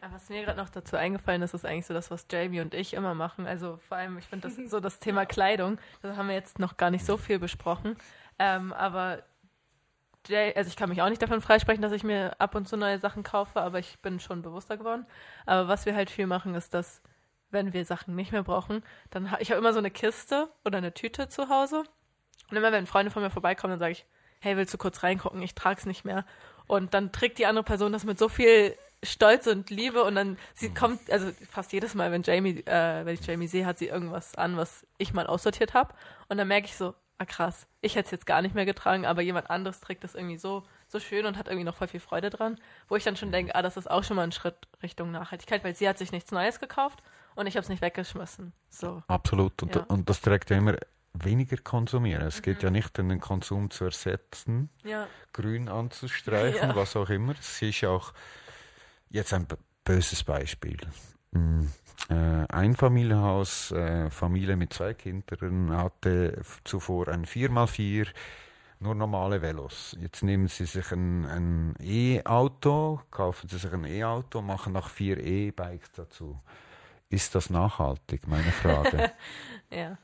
Was mir gerade noch dazu eingefallen ist, ist eigentlich so das, was Jamie und ich immer machen. Also vor allem, ich finde das so das Thema Kleidung, das haben wir jetzt noch gar nicht so viel besprochen. Ähm, aber Jay, also ich kann mich auch nicht davon freisprechen, dass ich mir ab und zu neue Sachen kaufe, aber ich bin schon bewusster geworden. Aber was wir halt viel machen, ist, dass wenn wir Sachen nicht mehr brauchen, dann habe ich habe immer so eine Kiste oder eine Tüte zu Hause. Und immer wenn Freunde von mir vorbeikommen, dann sage ich, hey, willst du kurz reingucken? Ich trage es nicht mehr. Und dann trägt die andere Person das mit so viel Stolz und Liebe und dann sie mhm. kommt, also fast jedes Mal, wenn Jamie, äh, wenn ich Jamie sehe, hat sie irgendwas an, was ich mal aussortiert habe. Und dann merke ich so, ah krass, ich hätte es jetzt gar nicht mehr getragen, aber jemand anderes trägt das irgendwie so, so schön und hat irgendwie noch voll viel Freude dran. Wo ich dann schon denke, ah, das ist auch schon mal ein Schritt Richtung Nachhaltigkeit, weil sie hat sich nichts Neues gekauft und ich habe es nicht weggeschmissen. So. Absolut. Und, ja. und das trägt ja immer weniger konsumieren. Es geht ja nicht, den Konsum zu ersetzen, ja. grün anzustreichen, ja. was auch immer. Es ist ja auch jetzt ein böses Beispiel. Hm, äh, ein Familienhaus, äh, Familie mit zwei Kindern, hatte zuvor ein 4x4, nur normale Velos. Jetzt nehmen sie sich ein, ein E-Auto, kaufen sie sich ein E-Auto, machen noch vier E-Bikes dazu. Ist das nachhaltig, meine Frage? ja.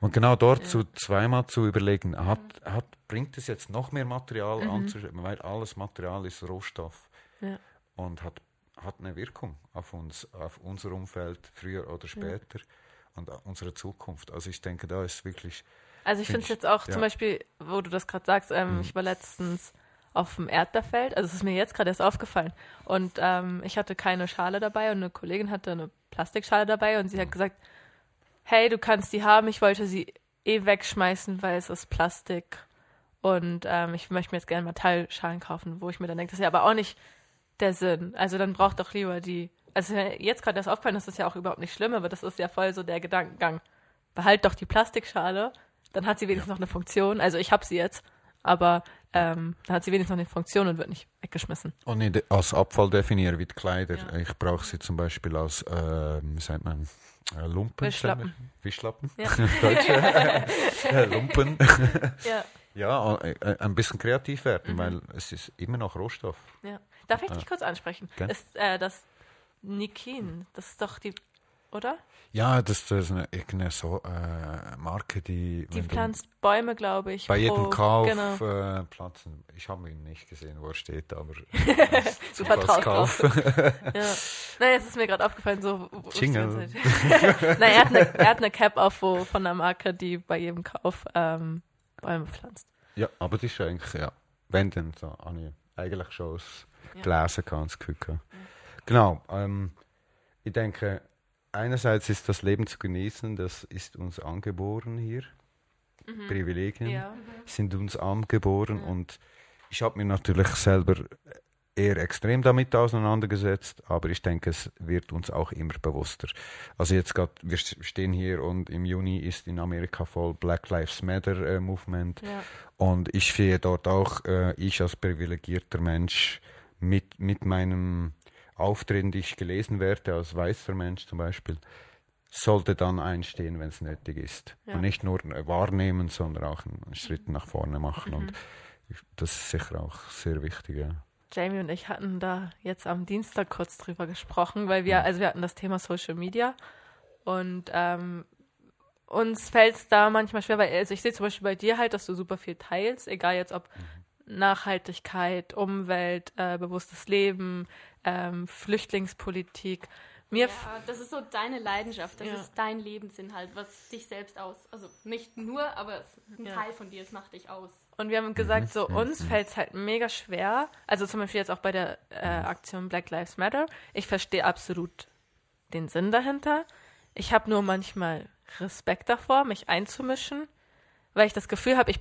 Und genau dort ja. zu, zweimal zu überlegen, hat, hat, bringt es jetzt noch mehr Material mhm. anzuschreiben, weil alles Material ist Rohstoff ja. Und hat, hat eine Wirkung auf uns, auf unser Umfeld, früher oder später ja. und unsere Zukunft. Also ich denke, da ist wirklich. Also ich finde es jetzt auch zum Beispiel, wo du das gerade sagst, ähm, mhm. ich war letztens auf dem Erdbeerfeld, also es ist mir jetzt gerade erst aufgefallen und ähm, ich hatte keine Schale dabei und eine Kollegin hatte eine Plastikschale dabei und sie mhm. hat gesagt, hey, du kannst die haben, ich wollte sie eh wegschmeißen, weil es ist Plastik. Und ähm, ich möchte mir jetzt gerne Metallschalen kaufen, wo ich mir dann denke, das ist ja aber auch nicht der Sinn. Also dann braucht doch lieber die. Also jetzt gerade das aufgefallen, das ist ja auch überhaupt nicht schlimm, aber das ist ja voll so der Gedankengang. Behalt doch die Plastikschale, dann hat sie wenigstens noch eine Funktion. Also ich habe sie jetzt, aber ähm, dann hat sie wenigstens noch eine Funktion und wird nicht weggeschmissen. Und nicht als Abfall definieren wie die Kleider. Ja. Ich brauche sie zum Beispiel als, äh, wie sagt man, Lumpen. Wischlappen. Wischlappen. Ja. Äh, Lumpen. ja. Ja, äh, ein bisschen kreativ werden, mhm. weil es ist immer noch Rohstoff. Ja. Darf ich dich kurz ansprechen? Okay. Ist äh, das Nikin, das ist doch die oder? Ja, das, das ist eine, irgendeine so, äh, Marke, die. Die pflanzt Bäume, glaube ich. Bei jedem Kauf genau. äh, pflanzen. Ich habe ihn nicht gesehen, wo er steht, aber. Du vertraust drauf. ja. Nein, jetzt ist mir gerade aufgefallen, so. Jingle. Nein, er hat, eine, er hat eine Cap auf wo, von einer Marke, die bei jedem Kauf ähm, Bäume pflanzt. Ja, aber das ist eigentlich, ja. Wenn denn, so, ich eigentlich schon aus ja. ganz ja. Genau. Ähm, ich denke, einerseits ist das Leben zu genießen, das ist uns angeboren hier. Mhm. Privilegien ja. sind uns angeboren mhm. und ich habe mir natürlich selber eher extrem damit auseinandergesetzt, aber ich denke, es wird uns auch immer bewusster. Also jetzt gerade, wir stehen hier und im Juni ist in Amerika voll Black Lives Matter äh, Movement ja. und ich sehe dort auch, äh, ich als privilegierter Mensch mit, mit meinem Auftritten, die ich gelesen werde, als weißer Mensch zum Beispiel, sollte dann einstehen, wenn es nötig ist. Ja. Und nicht nur wahrnehmen, sondern auch einen Schritt nach vorne machen. Mhm. Und das ist sicher auch sehr wichtig. Ja. Jamie und ich hatten da jetzt am Dienstag kurz drüber gesprochen, weil wir, also wir hatten das Thema Social Media und ähm, uns fällt es da manchmal schwer, weil also ich sehe zum Beispiel bei dir halt, dass du super viel teilst, egal jetzt ob mhm. Nachhaltigkeit, Umwelt, äh, bewusstes Leben, ähm, Flüchtlingspolitik. Mir ja, das ist so deine Leidenschaft, das ja. ist dein Lebensinhalt, was dich selbst aus, also nicht nur, aber ein ja. Teil von dir, es macht dich aus. Und wir haben gesagt, so mhm. uns mhm. fällt es halt mega schwer, also zum Beispiel jetzt auch bei der äh, Aktion Black Lives Matter, ich verstehe absolut den Sinn dahinter. Ich habe nur manchmal Respekt davor, mich einzumischen, weil ich das Gefühl habe, ich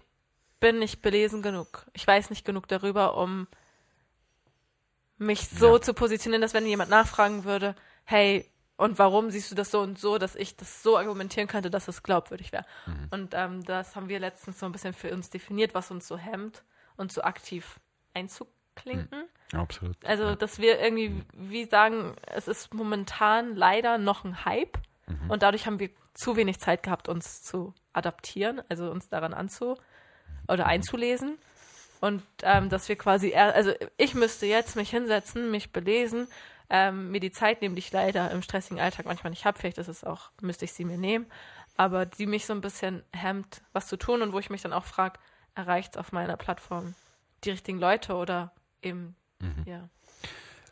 bin nicht belesen genug. Ich weiß nicht genug darüber, um mich so ja. zu positionieren, dass wenn jemand nachfragen würde, hey, und warum siehst du das so und so, dass ich das so argumentieren könnte, dass es glaubwürdig wäre. Mhm. Und ähm, das haben wir letztens so ein bisschen für uns definiert, was uns so hemmt, uns so aktiv einzuklinken. Mhm. Absolut. Also, ja. dass wir irgendwie, wie sagen, es ist momentan leider noch ein Hype mhm. und dadurch haben wir zu wenig Zeit gehabt, uns zu adaptieren, also uns daran anzu oder mhm. einzulesen. Und ähm, dass wir quasi, also ich müsste jetzt mich hinsetzen, mich belesen ähm, mir die Zeit nehmen, die ich leider im stressigen Alltag manchmal nicht habe. Vielleicht ist es auch, müsste ich sie mir nehmen. Aber die mich so ein bisschen hemmt, was zu tun und wo ich mich dann auch frage, erreicht es auf meiner Plattform die richtigen Leute oder eben, mhm. ja.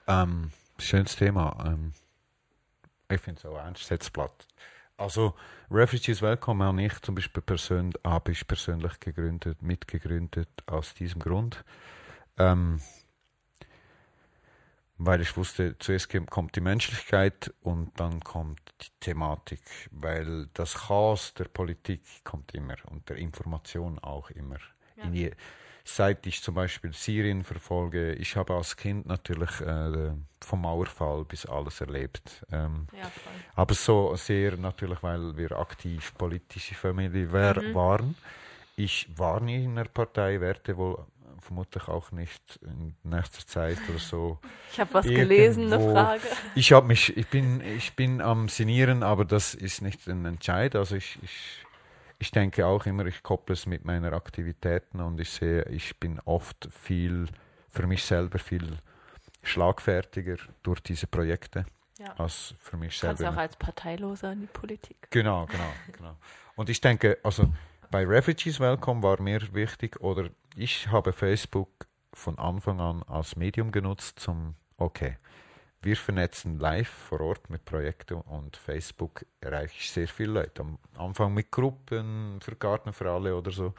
Ähm, schönes Thema. Ähm, ich finde es auch ein Setzblatt. Also Refugees Welcome habe ich zum Beispiel persönlich, habe ich persönlich gegründet, mitgegründet aus diesem Grund. Ähm, weil ich wusste, zuerst kommt die Menschlichkeit und dann kommt die Thematik, weil das Chaos der Politik kommt immer und der Information auch immer. Ja. Je, seit ich zum Beispiel Syrien verfolge, ich habe als Kind natürlich äh, vom Mauerfall bis alles erlebt. Ähm, ja, aber so sehr natürlich, weil wir aktiv politische Familie mhm. waren. Ich war nie in einer Partei, werde wohl vermutlich auch nicht in nächster Zeit oder so. Ich habe was gelesen, eine Frage. Ich habe mich, ich bin, ich bin am Sinieren, aber das ist nicht ein Entscheid. Also ich, ich, ich denke auch immer, ich kopple es mit meiner Aktivitäten und ich sehe, ich bin oft viel, für mich selber viel schlagfertiger durch diese Projekte. Ja. Als für mich selber. Kannst auch als Parteiloser in die Politik. Genau, genau, genau. Und ich denke, also bei Refugees Welcome war mir wichtig, oder ich habe Facebook von Anfang an als Medium genutzt zum, okay, wir vernetzen live vor Ort mit Projekten und Facebook erreiche ich sehr viele Leute. Am Anfang mit Gruppen für Garten für alle oder so.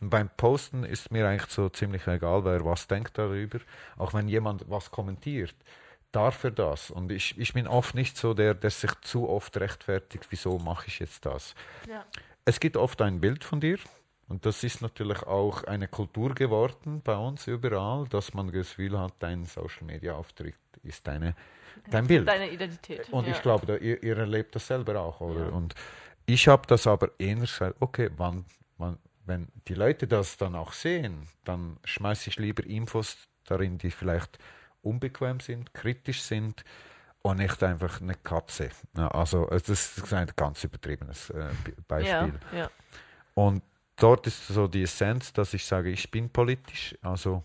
Und beim Posten ist mir eigentlich so ziemlich egal, wer was denkt darüber. Auch wenn jemand was kommentiert, darf er das. Und ich, ich bin oft nicht so der, der sich zu oft rechtfertigt, wieso mache ich jetzt das. Ja es gibt oft ein Bild von dir. Und das ist natürlich auch eine Kultur geworden bei uns überall, dass man das Gefühl hat, dein Social Media Auftritt ist deine, dein Bild. Deine Identität. Und ja. ich glaube, da, ihr, ihr, erlebt das selber auch, oder? Ja. Und ich habe das aber eher gesagt, okay, wann, wann, wenn die Leute das dann auch sehen, dann schmeiße ich lieber Infos darin, die vielleicht unbequem sind, kritisch sind, und nicht einfach eine Katze. Also das ist ein ganz übertriebenes äh, Beispiel. Ja, ja. Und dort ist so die Essenz, dass ich sage, ich bin politisch, also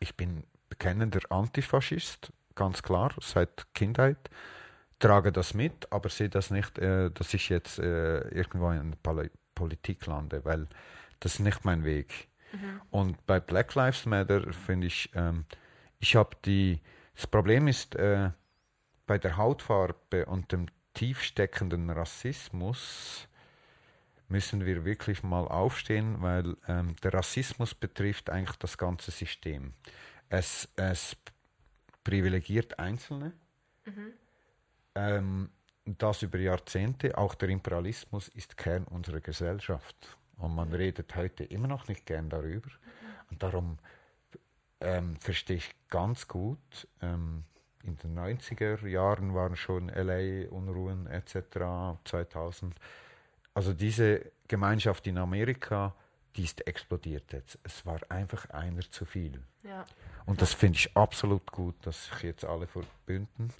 ich bin bekennender Antifaschist, ganz klar, seit Kindheit, trage das mit, aber sehe das nicht, äh, dass ich jetzt äh, irgendwo in der Politik lande, weil das ist nicht mein Weg. Mhm. Und bei Black Lives Matter finde ich, ähm, ich habe die, das Problem ist, äh, bei der Hautfarbe und dem tiefsteckenden Rassismus müssen wir wirklich mal aufstehen, weil ähm, der Rassismus betrifft eigentlich das ganze System. Es, es privilegiert Einzelne, mhm. ähm, das über Jahrzehnte. Auch der Imperialismus ist Kern unserer Gesellschaft. Und man redet heute immer noch nicht gern darüber. Mhm. Und darum ähm, verstehe ich ganz gut, ähm, in den 90er Jahren waren schon LA-Unruhen etc. 2000. Also diese Gemeinschaft in Amerika, die ist explodiert jetzt. Es war einfach einer zu viel. Ja. Und das finde ich absolut gut, dass sich jetzt alle verbünden.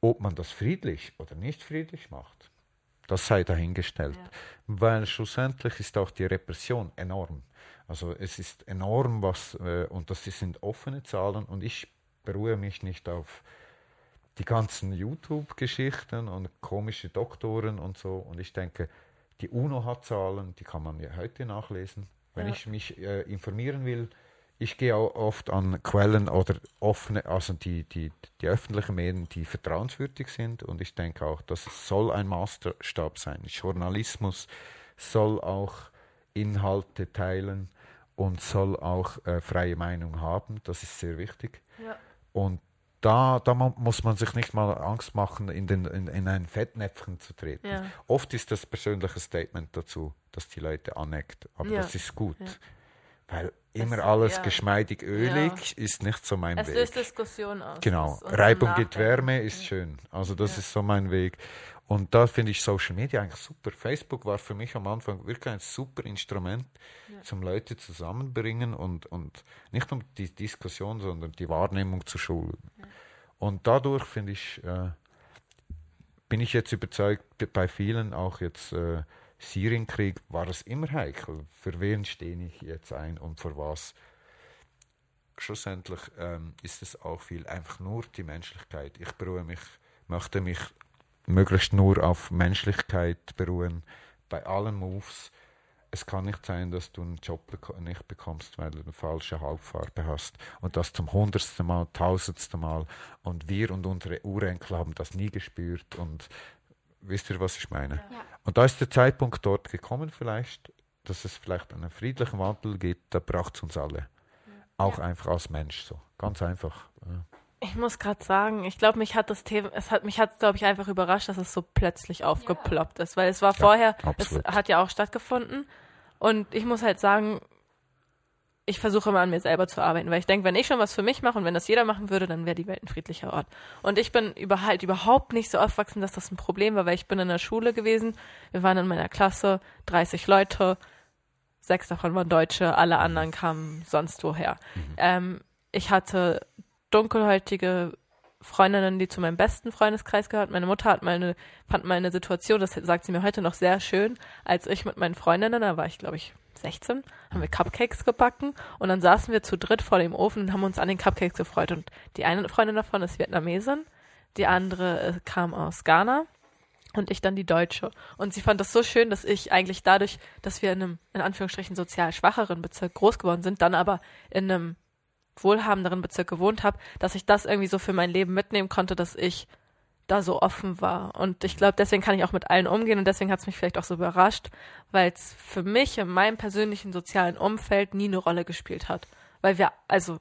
Ob man das friedlich oder nicht friedlich macht, das sei dahingestellt. Ja. Weil schlussendlich ist auch die Repression enorm. Also es ist enorm, was, äh, und das sind offene Zahlen und ich beruhe mich nicht auf die ganzen YouTube-Geschichten und komische Doktoren und so. Und ich denke, die UNO hat Zahlen, die kann man ja heute nachlesen. Wenn ja. ich mich äh, informieren will, ich gehe auch oft an Quellen oder offene, also die, die, die öffentlichen Medien, die vertrauenswürdig sind. Und ich denke auch, das soll ein Maßstab sein. Journalismus soll auch Inhalte teilen und soll auch äh, freie Meinung haben. Das ist sehr wichtig. Ja. Und da, da muss man sich nicht mal Angst machen, in, den, in, in ein Fettnäpfchen zu treten. Ja. Oft ist das persönliche Statement dazu, dass die Leute aneckt. Aber ja. das ist gut. Weil immer es, alles ja. geschmeidig ölig ja. ist nicht so mein es Weg. Es löst Diskussion aus. Genau. Reibung gibt Wärme ist schön. Also das ja. ist so mein Weg. Und da finde ich Social Media eigentlich super. Facebook war für mich am Anfang wirklich ein super Instrument, zum Leute zusammenbringen und, und nicht nur die Diskussion, sondern die Wahrnehmung zu schulen. Und dadurch finde ich, äh, bin ich jetzt überzeugt, bei vielen auch jetzt äh, Syrienkrieg war es immer heikel. Für wen stehe ich jetzt ein und für was? Schlussendlich ähm, ist es auch viel einfach nur die Menschlichkeit. Ich beruhe mich, möchte mich möglichst nur auf Menschlichkeit beruhen bei allen Moves. Es kann nicht sein, dass du einen Job nicht bekommst, weil du eine falsche Hauptfarbe hast. Und das zum hundertsten Mal, tausendsten Mal. Und wir und unsere Urenkel haben das nie gespürt. Und Wisst ihr, was ich meine? Ja. Und da ist der Zeitpunkt dort gekommen, vielleicht, dass es vielleicht einen friedlichen Wandel gibt, da braucht es uns alle. Ja. Auch einfach als Mensch so. Ganz einfach. Ja. Ich muss gerade sagen, ich glaube, mich hat das Thema, es hat mich hat, glaube ich, einfach überrascht, dass es so plötzlich aufgeploppt ist, weil es war vorher, es hat ja auch stattgefunden. Und ich muss halt sagen, ich versuche immer an mir selber zu arbeiten, weil ich denke, wenn ich schon was für mich mache und wenn das jeder machen würde, dann wäre die Welt ein friedlicher Ort. Und ich bin über, halt überhaupt nicht so aufgewachsen, dass das ein Problem war, weil ich bin in der Schule gewesen. Wir waren in meiner Klasse 30 Leute, sechs davon waren Deutsche, alle anderen kamen sonst woher. Mhm. Ähm, ich hatte dunkelhäutige Freundinnen, die zu meinem besten Freundeskreis gehört. Meine Mutter hat meine, fand meine Situation, das sagt sie mir heute noch sehr schön, als ich mit meinen Freundinnen, da war ich glaube ich 16, haben wir Cupcakes gebacken und dann saßen wir zu dritt vor dem Ofen und haben uns an den Cupcakes gefreut. Und die eine Freundin davon ist Vietnamesin, die andere äh, kam aus Ghana und ich dann die Deutsche. Und sie fand das so schön, dass ich eigentlich dadurch, dass wir in einem, in Anführungsstrichen, sozial schwacheren Bezirk groß geworden sind, dann aber in einem wohlhabenderen Bezirk gewohnt habe, dass ich das irgendwie so für mein Leben mitnehmen konnte, dass ich da so offen war. Und ich glaube, deswegen kann ich auch mit allen umgehen und deswegen hat es mich vielleicht auch so überrascht, weil es für mich in meinem persönlichen sozialen Umfeld nie eine Rolle gespielt hat. Weil wir, also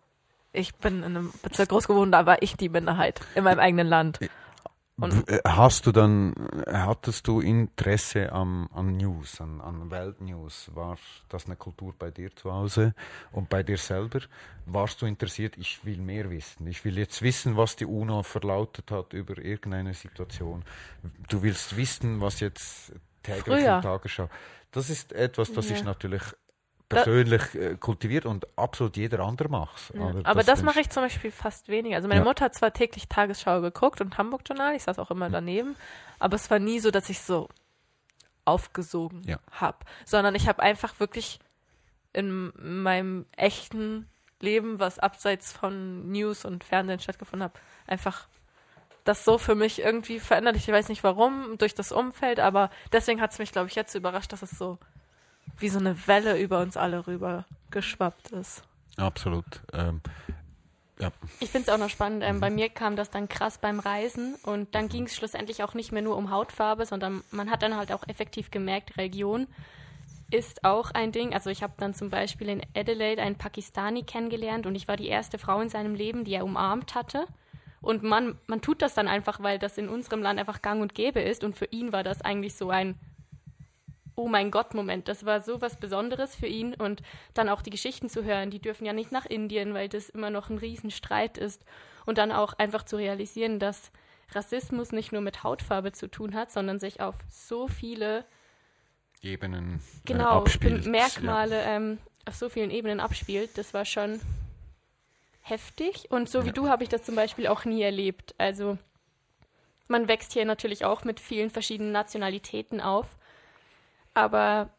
ich bin in einem Bezirk groß geworden, da war ich die Minderheit in meinem eigenen Land. Und äh, Hast du dann, hattest du Interesse am, an News, an, an Weltnews? War das eine Kultur bei dir zu Hause und bei dir selber? Warst du interessiert, ich will mehr wissen, ich will jetzt wissen, was die UNO verlautet hat über irgendeine Situation. Du willst wissen, was jetzt täglich Früher. im Tagesschau. Das ist etwas, das ja. ich natürlich persönlich äh, kultiviert und absolut jeder andere macht ja. Aber das, das mache ich zum Beispiel fast weniger. Also meine ja. Mutter hat zwar täglich Tagesschau geguckt und Hamburg-Journal, ich saß auch immer daneben, aber es war nie so, dass ich so aufgesogen ja. habe, sondern ich habe einfach wirklich in meinem echten Leben, was abseits von News und Fernsehen stattgefunden hat, einfach das so für mich irgendwie verändert. Ich weiß nicht warum, durch das Umfeld, aber deswegen hat es mich, glaube ich, jetzt überrascht, dass es so wie so eine Welle über uns alle rüber geschwappt ist. Absolut. Ähm, ja. Ich finde es auch noch spannend. Ähm, bei mir kam das dann krass beim Reisen und dann ging es schlussendlich auch nicht mehr nur um Hautfarbe, sondern man hat dann halt auch effektiv gemerkt, Religion ist auch ein Ding. Also ich habe dann zum Beispiel in Adelaide einen Pakistani kennengelernt und ich war die erste Frau in seinem Leben, die er umarmt hatte. Und man, man tut das dann einfach, weil das in unserem Land einfach gang und gäbe ist. Und für ihn war das eigentlich so ein oh mein Gott Moment. Das war so was Besonderes für ihn und dann auch die Geschichten zu hören. Die dürfen ja nicht nach Indien, weil das immer noch ein Riesenstreit ist. Und dann auch einfach zu realisieren, dass Rassismus nicht nur mit Hautfarbe zu tun hat, sondern sich auf so viele Ebenen äh, genau, abspielt. Merkmale ja. ähm, auf so vielen Ebenen abspielt. Das war schon heftig. Und so wie ja. du habe ich das zum Beispiel auch nie erlebt. Also man wächst hier natürlich auch mit vielen verschiedenen Nationalitäten auf aber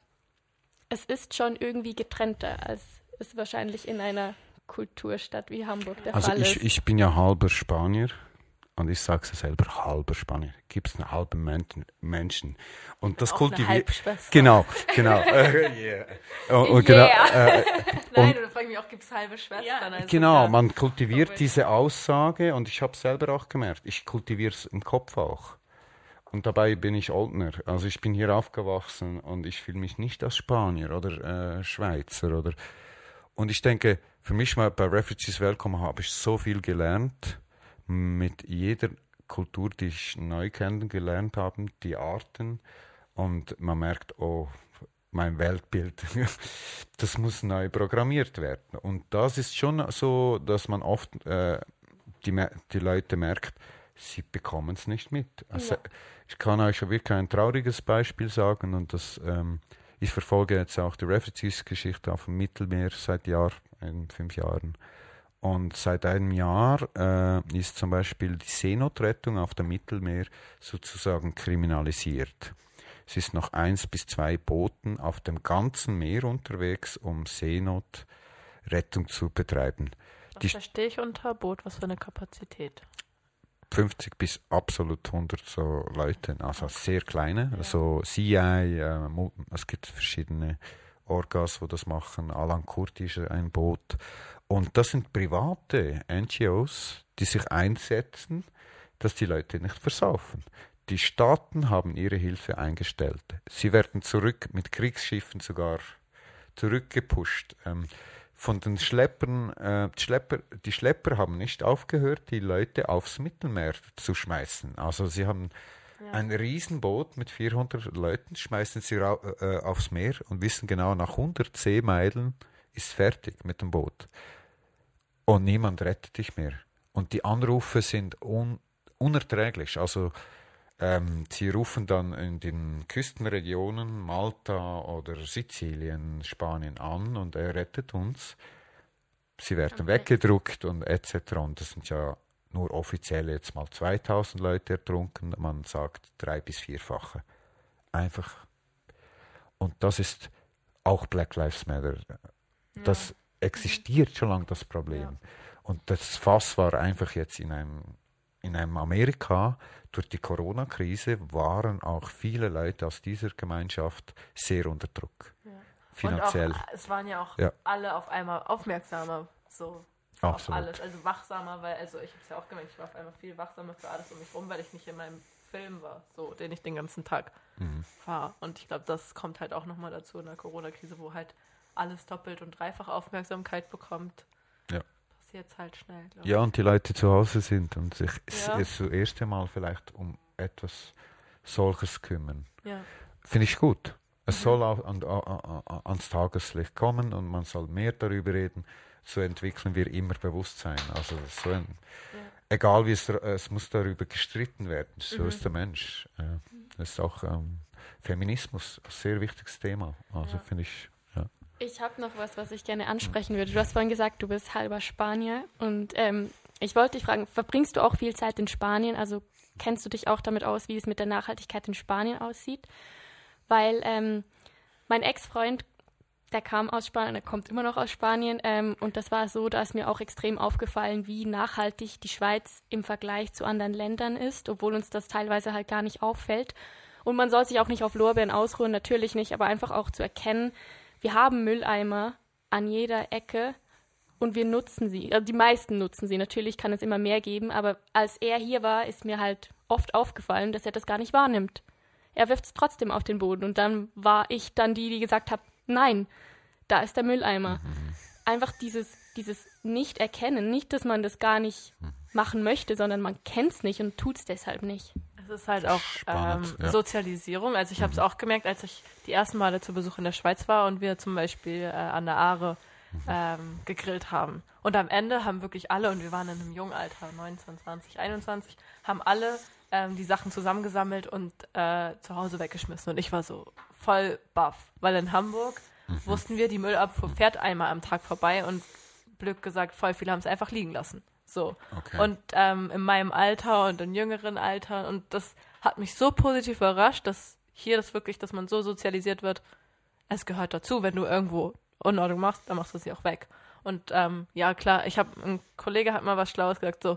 es ist schon irgendwie getrennter, als es wahrscheinlich in einer Kulturstadt wie Hamburg der also Fall ich, ist. Ich bin ja halber Spanier und ich sage es selber, halber Spanier. Gibt es einen halben Menschen? Und das kultiviert. Genau, genau. äh, yeah. und, genau äh, Nein, und, frage mich auch, gibt es halbe Schwestern? Ja. Also genau, man kultiviert diese Aussage und ich habe selber auch gemerkt, ich kultiviere es im Kopf auch. Und dabei bin ich Oldner. Also ich bin hier aufgewachsen und ich fühle mich nicht als Spanier oder äh, Schweizer oder. Und ich denke, für mich mal bei Refugees Welcome habe ich so viel gelernt mit jeder Kultur, die ich neu kennengelernt habe, die Arten. Und man merkt, oh, mein Weltbild, das muss neu programmiert werden. Und das ist schon so, dass man oft äh, die, die Leute merkt, sie bekommen es nicht mit. Also, ja. Ich kann euch wirklich ein trauriges Beispiel sagen und das, ähm, ich verfolge jetzt auch die Refugees-Geschichte auf dem Mittelmeer seit Jahr, in fünf Jahren. Und seit einem Jahr äh, ist zum Beispiel die Seenotrettung auf dem Mittelmeer sozusagen kriminalisiert. Es ist noch eins bis zwei Booten auf dem ganzen Meer unterwegs, um Seenotrettung zu betreiben. Was die verstehe ich unter Boot? Was für eine Kapazität? 50 bis absolut 100 so Leute, also sehr kleine, ja. also CI, äh, es gibt verschiedene Orgas, wo das machen. Alan Kurti ist ein Boot. Und das sind private NGOs, die sich einsetzen, dass die Leute nicht versaufen. Die Staaten haben ihre Hilfe eingestellt. Sie werden zurück mit Kriegsschiffen sogar zurückgepusht. Ähm, von den Schleppern, äh, die, Schlepper, die Schlepper haben nicht aufgehört, die Leute aufs Mittelmeer zu schmeißen. Also sie haben ja. ein Riesenboot mit 400 Leuten, schmeißen sie äh, aufs Meer und wissen genau, nach 100 Seemeilen ist fertig mit dem Boot. Und niemand rettet dich mehr. Und die Anrufe sind un unerträglich. Also ähm, sie rufen dann in den Küstenregionen Malta oder Sizilien, Spanien an und er rettet uns. Sie werden okay. weggedruckt und etc. Und das sind ja nur offiziell jetzt mal 2000 Leute ertrunken. Man sagt drei bis vierfache. Einfach. Und das ist auch Black Lives Matter. Das ja. existiert schon lange, das Problem. Ja. Und das Fass war einfach jetzt in einem, in einem Amerika, durch die Corona-Krise waren auch viele Leute aus dieser Gemeinschaft sehr unter Druck. Ja. Finanziell. Auch, es waren ja auch ja. alle auf einmal aufmerksamer so Absolut. auf alles. Also wachsamer, weil, also ich habe es ja auch gemerkt, ich war auf einmal viel wachsamer für alles um mich rum, weil ich nicht in meinem Film war, so, den ich den ganzen Tag mhm. fahre. Und ich glaube, das kommt halt auch nochmal dazu in der Corona-Krise, wo halt alles doppelt und dreifach Aufmerksamkeit bekommt jetzt halt schnell. Ja, und die Leute zu Hause sind und sich ja. das erste Mal vielleicht um etwas solches kümmern. Ja. Finde ich gut. Es mhm. soll auch an, an, ans Tageslicht kommen und man soll mehr darüber reden. So entwickeln wir immer Bewusstsein. Also so ein, ja. egal wie es, es muss darüber gestritten werden. So mhm. ist der Mensch. Das ist auch ähm, Feminismus ein sehr wichtiges Thema. Also finde ich ich habe noch was, was ich gerne ansprechen würde. Du hast vorhin gesagt, du bist halber Spanier und ähm, ich wollte dich fragen, verbringst du auch viel Zeit in Spanien? Also kennst du dich auch damit aus, wie es mit der Nachhaltigkeit in Spanien aussieht? Weil ähm, mein Ex-Freund, der kam aus Spanien, der kommt immer noch aus Spanien ähm, und das war so, da ist mir auch extrem aufgefallen, wie nachhaltig die Schweiz im Vergleich zu anderen Ländern ist, obwohl uns das teilweise halt gar nicht auffällt. Und man soll sich auch nicht auf Lorbeeren ausruhen, natürlich nicht, aber einfach auch zu erkennen, wir haben Mülleimer an jeder Ecke und wir nutzen sie. Also die meisten nutzen sie. Natürlich kann es immer mehr geben, aber als er hier war, ist mir halt oft aufgefallen, dass er das gar nicht wahrnimmt. Er wirft es trotzdem auf den Boden und dann war ich dann die, die gesagt hat, nein, da ist der Mülleimer. Mhm. Einfach dieses, dieses Nicht-Erkennen, nicht, dass man das gar nicht mhm. machen möchte, sondern man kennt es nicht und tut es deshalb nicht. Es ist halt auch ähm, ja. Sozialisierung. Also ich habe es mhm. auch gemerkt, als ich die ersten Male zu Besuch in der Schweiz war und wir zum Beispiel äh, an der Aare mhm. ähm, gegrillt haben. Und am Ende haben wirklich alle, und wir waren in einem jungen Alter, 19, 20, 21, haben alle ähm, die Sachen zusammengesammelt und äh, zu Hause weggeschmissen. Und ich war so voll baff, weil in Hamburg mhm. wussten wir, die Müllabfuhr fährt einmal am Tag vorbei und Glück gesagt, voll viele haben es einfach liegen lassen. So. Okay. Und ähm, in meinem Alter und in jüngeren Alter. Und das hat mich so positiv überrascht, dass hier das wirklich, dass man so sozialisiert wird. Es gehört dazu, wenn du irgendwo Unordnung machst, dann machst du sie auch weg. Und ähm, ja, klar, ich habe, ein Kollege hat mal was Schlaues gesagt, so,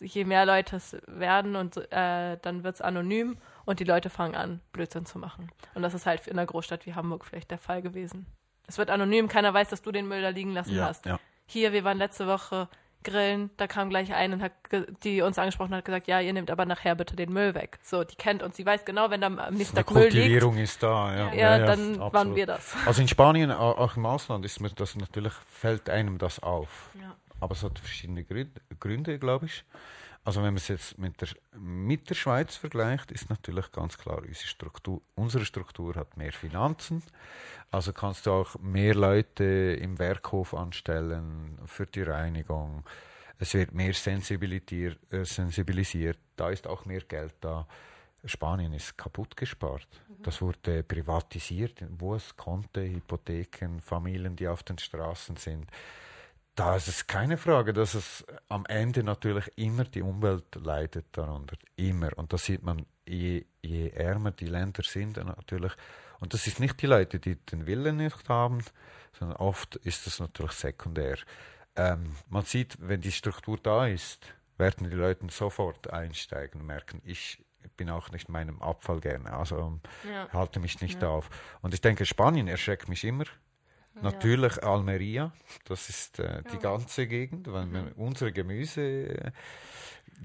je mehr Leute es werden und äh, dann wird es anonym und die Leute fangen an, Blödsinn zu machen. Und das ist halt in einer Großstadt wie Hamburg vielleicht der Fall gewesen. Es wird anonym, keiner weiß, dass du den Müll da liegen lassen Ja, hast. ja. Hier, wir waren letzte Woche grillen, da kam gleich ein und hat, die uns angesprochen hat, gesagt, ja, ihr nehmt aber nachher bitte den Müll weg. So, die kennt uns, sie weiß genau, wenn da am nächsten Tag Müll liegt, Kultivierung ist da. Ja, ja, dann waren absolut. wir das. Also in Spanien, au- auch im Ausland, ist mir das natürlich, fällt einem das auf. Ja. Aber es hat verschiedene Gründe, Gründe glaube ich. Also wenn man es jetzt mit der, mit der Schweiz vergleicht, ist natürlich ganz klar, unsere Struktur, unsere Struktur hat mehr Finanzen. Also kannst du auch mehr Leute im Werkhof anstellen für die Reinigung. Es wird mehr sensibilisiert, äh, sensibilisiert. Da ist auch mehr Geld da. Spanien ist kaputt gespart. Das wurde privatisiert, wo es konnte, Hypotheken, Familien, die auf den Straßen sind. Da ist es keine Frage, dass es am Ende natürlich immer die Umwelt leidet darunter. Immer. Und das sieht man, je, je ärmer die Länder sind, dann natürlich. Und das ist nicht die Leute, die den Willen nicht haben, sondern oft ist das natürlich sekundär. Ähm, man sieht, wenn die Struktur da ist, werden die Leute sofort einsteigen und merken, ich bin auch nicht meinem Abfall gerne, also ähm, Ja. halte mich nicht auf. Und ich denke, Spanien erschreckt mich immer. Natürlich Almeria, das ist äh, die ganze Gegend, weil wir unsere Gemüse, äh,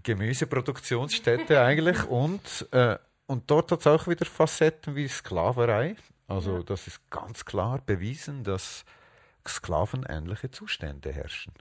Gemüseproduktionsstätte eigentlich und, äh, und dort hat es auch wieder Facetten wie Sklaverei. Also das ist ganz klar bewiesen, dass sklavenähnliche Zustände herrschen.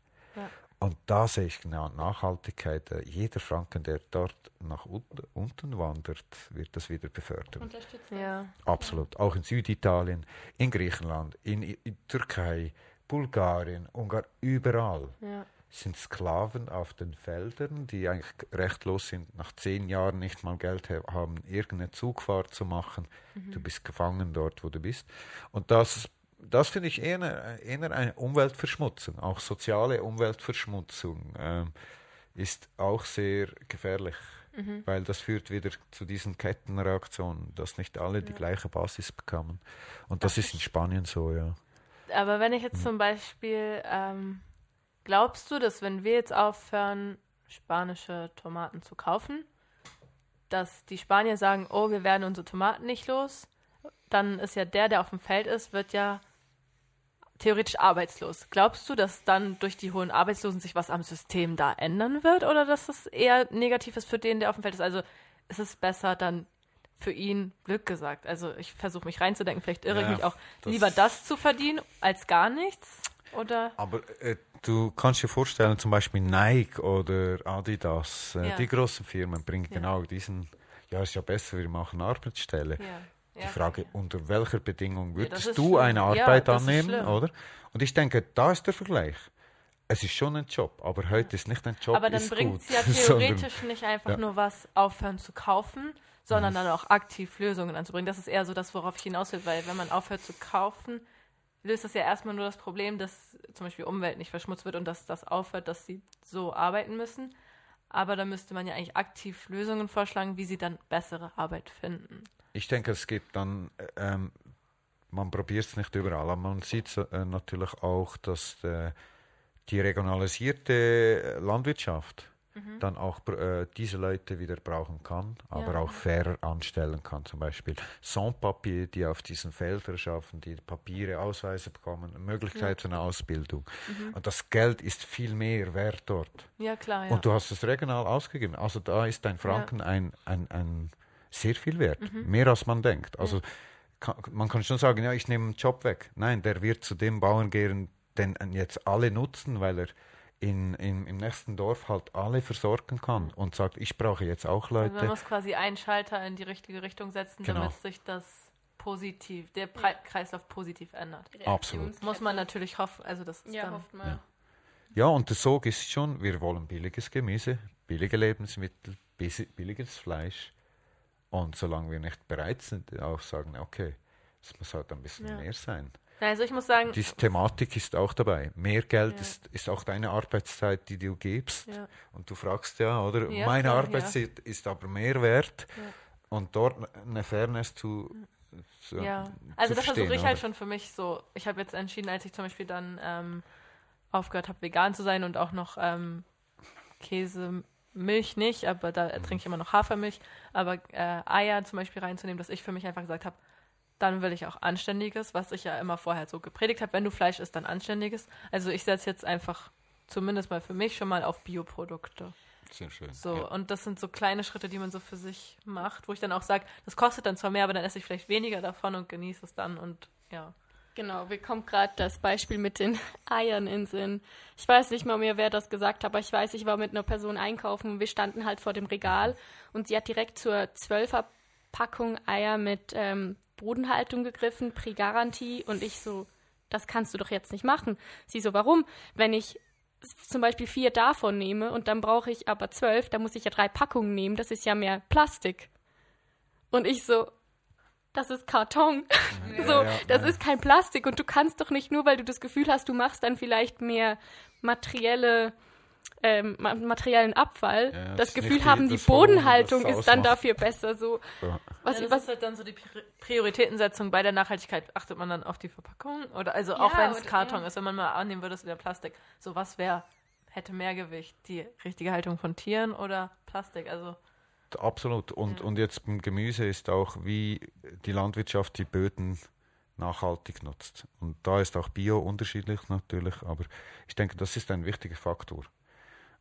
Und da sehe ich genau Nachhaltigkeit. Jeder Franken, der dort nach unten, wandert, wird das wieder befördern. Unterstützen. Ja. Absolut. Auch in Süditalien, in Griechenland, in, in Türkei, Bulgarien, Ungarn, überall Ja. sind Sklaven auf den Feldern, die eigentlich rechtlos sind, nach zehn Jahren nicht mal Geld ha- haben, irgendeine Zugfahrt zu machen. Du bist gefangen dort, wo du bist. Und das, das finde ich eher, eine- eher eine Umweltverschmutzung, auch soziale Umweltverschmutzung ähm, ist auch sehr gefährlich, weil das führt wieder zu diesen Kettenreaktionen, dass nicht alle die gleiche Basis bekommen. Und das ist in Spanien so, ja. Aber wenn ich jetzt zum Beispiel, ähm, glaubst du, dass wenn wir jetzt aufhören, spanische Tomaten zu kaufen, dass die Spanier sagen, oh, wir werden unsere Tomaten nicht los, dann ist ja der, der auf dem Feld ist, wird ja theoretisch arbeitslos. Glaubst du, dass dann durch die hohen Arbeitslosen sich was am System da ändern wird oder dass es eher negativ ist für den, der auf dem Feld ist? Also ist es besser dann für ihn Glück gesagt? Also ich versuche mich reinzudenken, vielleicht irre ich Ja, mich auch, das- lieber das zu verdienen als gar nichts? Oder? Aber äh, du kannst dir vorstellen, zum Beispiel Nike oder Adidas, äh, Ja. die großen Firmen bringen Ja. genau diesen, ja, ist ja besser, wir machen Arbeitsstelle. Ja. Die Frage, unter welcher Bedingung würdest ist du eine Ja, Arbeit ist annehmen, oder? Und ich denke, da ist der Vergleich. Es ist schon ein Job, aber heute ist nicht ein Job, Aber dann bringt es ja sondern- theoretisch nicht einfach Ja. nur was aufhören zu kaufen, sondern dann auch aktiv Lösungen anzubringen. Das ist eher so das, worauf ich hinaus will, weil wenn man aufhört zu kaufen, löst das ja erstmal nur das Problem, dass zum Beispiel Umwelt nicht verschmutzt wird und dass das aufhört, dass sie so arbeiten müssen. Aber da müsste man ja eigentlich aktiv Lösungen vorschlagen, wie sie dann bessere Arbeit finden. Ich denke, es gibt dann, äh, ähm, man probiert es nicht überall, aber man sieht äh, natürlich auch, dass äh, die regionalisierte äh, Landwirtschaft dann auch äh, diese Leute wieder brauchen kann, aber Ja. auch fairer anstellen kann. Zum Beispiel Sans-Papier, die auf diesen Feldern schaffen, die Papiere, Ausweise bekommen, Möglichkeit zu einer Ausbildung. Und das Geld ist viel mehr wert dort. Ja, klar, ja. Und du hast es regional ausgegeben. Also da ist dein Franken ein, ein, ein sehr viel wert. Mhm. Mehr als man denkt. Also kann, man kann schon sagen, ja, ich nehme einen Job weg. Nein, der wird zu dem Bauern gehen, den jetzt alle nutzen, weil er in, in, im nächsten Dorf halt alle versorgen kann und sagt, ich brauche jetzt auch also man Leute. muss quasi einen Schalter in die richtige Richtung setzen, Genau. damit sich das positiv, der Pre Kreislauf positiv ändert. Absolut. Muss man natürlich hoffen, also das ist Ja, dann, hofft mal. Ja. Ja, und der Sog ist schon, wir wollen billiges Gemüse, billige Lebensmittel, billiges Fleisch. Und solange wir nicht bereit sind, auch sagen, okay, es muss halt ein bisschen Ja. mehr sein. Also ich muss sagen, Diese Thematik ist auch dabei. Mehr Geld Ja. ist, ist auch deine Arbeitszeit, die du gibst. ja, Und du fragst ja, oder? Ja, Meine Arbeitszeit ist aber mehr wert. Und dort eine Fairness zu, zu, ja. Also das versuche ich halt schon für mich so. Ich habe jetzt entschieden, als ich zum Beispiel dann ähm, aufgehört habe, vegan zu sein und auch noch ähm, Käse Milch nicht, aber da trinke ich immer noch Hafermilch. Aber äh, Eier zum Beispiel reinzunehmen, dass ich für mich einfach gesagt habe, dann will ich auch Anständiges, was ich ja immer vorher so gepredigt habe. Wenn du Fleisch isst, dann Anständiges. Also ich setze jetzt einfach zumindest mal für mich schon mal auf Bioprodukte. Sehr schön. So, ja. und das sind so kleine Schritte, die man so für sich macht, wo ich dann auch sage, das kostet dann zwar mehr, aber dann esse ich vielleicht weniger davon und genieße es dann und ja. Genau, mir kommt gerade das Beispiel mit den Eiern in Sinn. Ich weiß nicht mal mehr, wer das gesagt hat, aber ich weiß, ich war mit einer Person einkaufen und wir standen halt vor dem Regal und sie hat direkt zur Zwölferpackung Eier mit ähm, Bodenhaltung gegriffen, Pre-Garantie und ich so, das kannst du doch jetzt nicht machen. Sie so, warum? Wenn ich zum Beispiel vier davon nehme und dann brauche ich aber zwölf, dann muss ich ja drei Packungen nehmen, das ist ja mehr Plastik. Und ich so, das ist Karton. Ja, so, ja, das ja. ist kein Plastik und du kannst doch nicht nur, weil du das Gefühl hast, du machst dann vielleicht mehr materielle ähm, materiellen Abfall, ja, das Gefühl haben, die, Bodenhaltung ist dann dafür besser. So, ja. was, ja, das was ist halt dann so die Prioritätensetzung bei der Nachhaltigkeit. Achtet man dann auf die Verpackung? Oder also auch wenn es Karton ist, wenn man mal annehmen würde, es wäre Plastik. So, was wäre, hätte mehr Gewicht? Die richtige Haltung von Tieren oder Plastik? Also Absolut. Und, und jetzt beim Gemüse ist auch, wie die Landwirtschaft die Böden nachhaltig nutzt. Und da ist auch Bio unterschiedlich natürlich, aber ich denke, das ist ein wichtiger Faktor.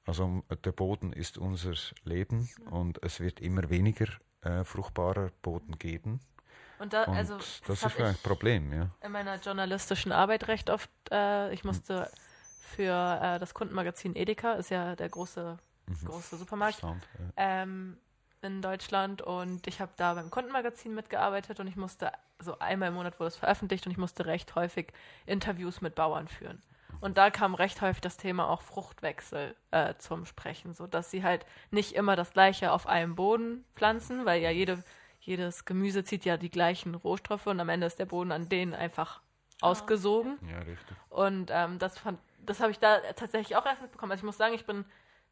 Also der Boden ist unser Leben und es wird immer weniger äh, fruchtbarer Boden geben. Und, da, also, das, das ist ein Problem, ja. In meiner journalistischen Arbeit recht oft, äh, ich musste für äh, das Kundenmagazin Edeka, ist ja der große, mhm. große Supermarkt, ja. ähm, in Deutschland und ich habe da beim Kundenmagazin mitgearbeitet und ich musste, so einmal im Monat wurde es veröffentlicht und ich musste recht häufig Interviews mit Bauern führen. Und da kam recht häufig das Thema auch Fruchtwechsel äh, zum Sprechen, so dass sie halt nicht immer das Gleiche auf einem Boden pflanzen, weil ja jede, jedes Gemüse zieht ja die gleichen Rohstoffe und am Ende ist der Boden an denen einfach ausgesogen. Ja, richtig. Und ähm, das fand, das habe ich da tatsächlich auch erst mitbekommen. Also ich muss sagen, ich bin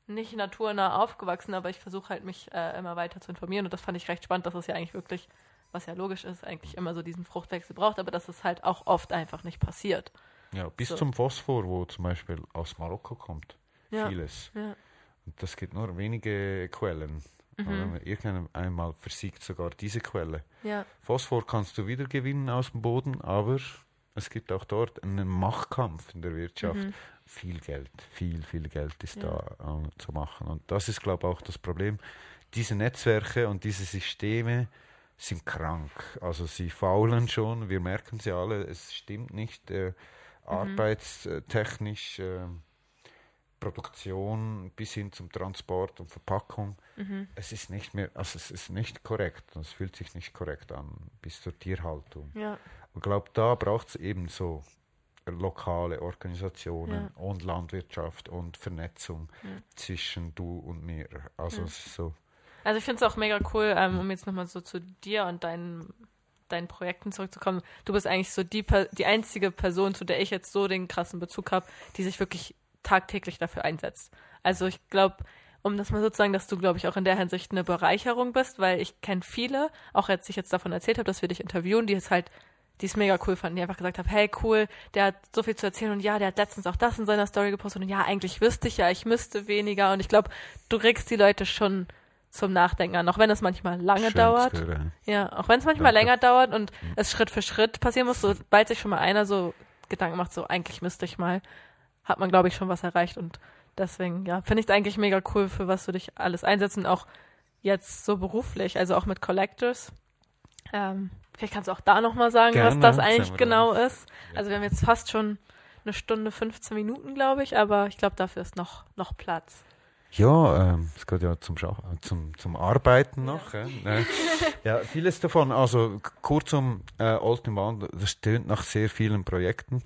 nicht naturnah aufgewachsen, aber ich versuche halt mich äh, immer weiter zu informieren und das fand ich recht spannend, dass es ja eigentlich wirklich, was ja logisch ist, eigentlich immer so diesen Fruchtwechsel braucht, aber dass es halt auch oft einfach nicht passiert. Ja, bis so. zum Phosphor, wo zum Beispiel aus Marokko kommt. Ja. Vieles. Ja. Und das gibt nur wenige Quellen. Mhm. Irgendwann einmal versiegt sogar diese Quelle. Ja. Phosphor kannst du wieder gewinnen aus dem Boden, aber es gibt auch dort einen Machtkampf in der Wirtschaft. Mhm. Viel Geld, viel, viel Geld ist ja. da äh, zu machen. Und das ist, glaube ich, auch das Problem. Diese Netzwerke und diese Systeme sind krank. Also sie faulen schon, wir merken sie alle, es stimmt nicht. Äh. Arbeitstechnisch, äh, Produktion bis hin zum Transport und Verpackung. Mhm. Es ist nicht mehr, also es ist nicht korrekt, es fühlt sich nicht korrekt an, bis zur Tierhaltung. Ja. Und ich glaube, da braucht es eben so lokale Organisationen ja. und Landwirtschaft und Vernetzung ja. zwischen du und mir. Also so. Also ich finde es auch mega cool, ähm, um jetzt nochmal so zu dir und deinen deinen Projekten zurückzukommen, du bist eigentlich so die, die einzige Person, zu der ich jetzt so den krassen Bezug habe, die sich wirklich tagtäglich dafür einsetzt. Also ich glaube, um das mal sozusagen, dass du, glaube ich, auch in der Hinsicht eine Bereicherung bist, weil ich kenne viele, auch als ich jetzt davon erzählt habe, dass wir dich interviewen, die es halt, die es mega cool fanden, die einfach gesagt haben, hey cool, der hat so viel zu erzählen und ja, der hat letztens auch das in seiner Story gepostet und ja, eigentlich wüsste ich ja, ich müsste weniger und ich glaube, du regst die Leute schon zum Nachdenken an, auch wenn es manchmal lange Schön dauert. Gehört, ja. auch wenn es manchmal Danke. länger dauert und mhm. es Schritt für Schritt passieren muss, sobald sich schon mal einer so Gedanken macht, so eigentlich müsste ich mal, hat man, glaube ich, schon was erreicht und deswegen, ja, finde ich es eigentlich mega cool, für was du dich alles einsetzt und auch jetzt so beruflich, also auch mit Collectors. Ähm, vielleicht kannst du auch da nochmal sagen, Gerne, was das eigentlich genau ist. Also wir haben jetzt fast schon eine Stunde 15 Minuten, glaube ich, aber ich glaube, dafür ist noch, noch Platz. Ja, ähm, es geht ja zum, Schach zum, zum Arbeiten noch. Ja. Äh, ja, vieles davon. Also kurzum, äh, Old in One, das stöhnt nach sehr vielen Projekten.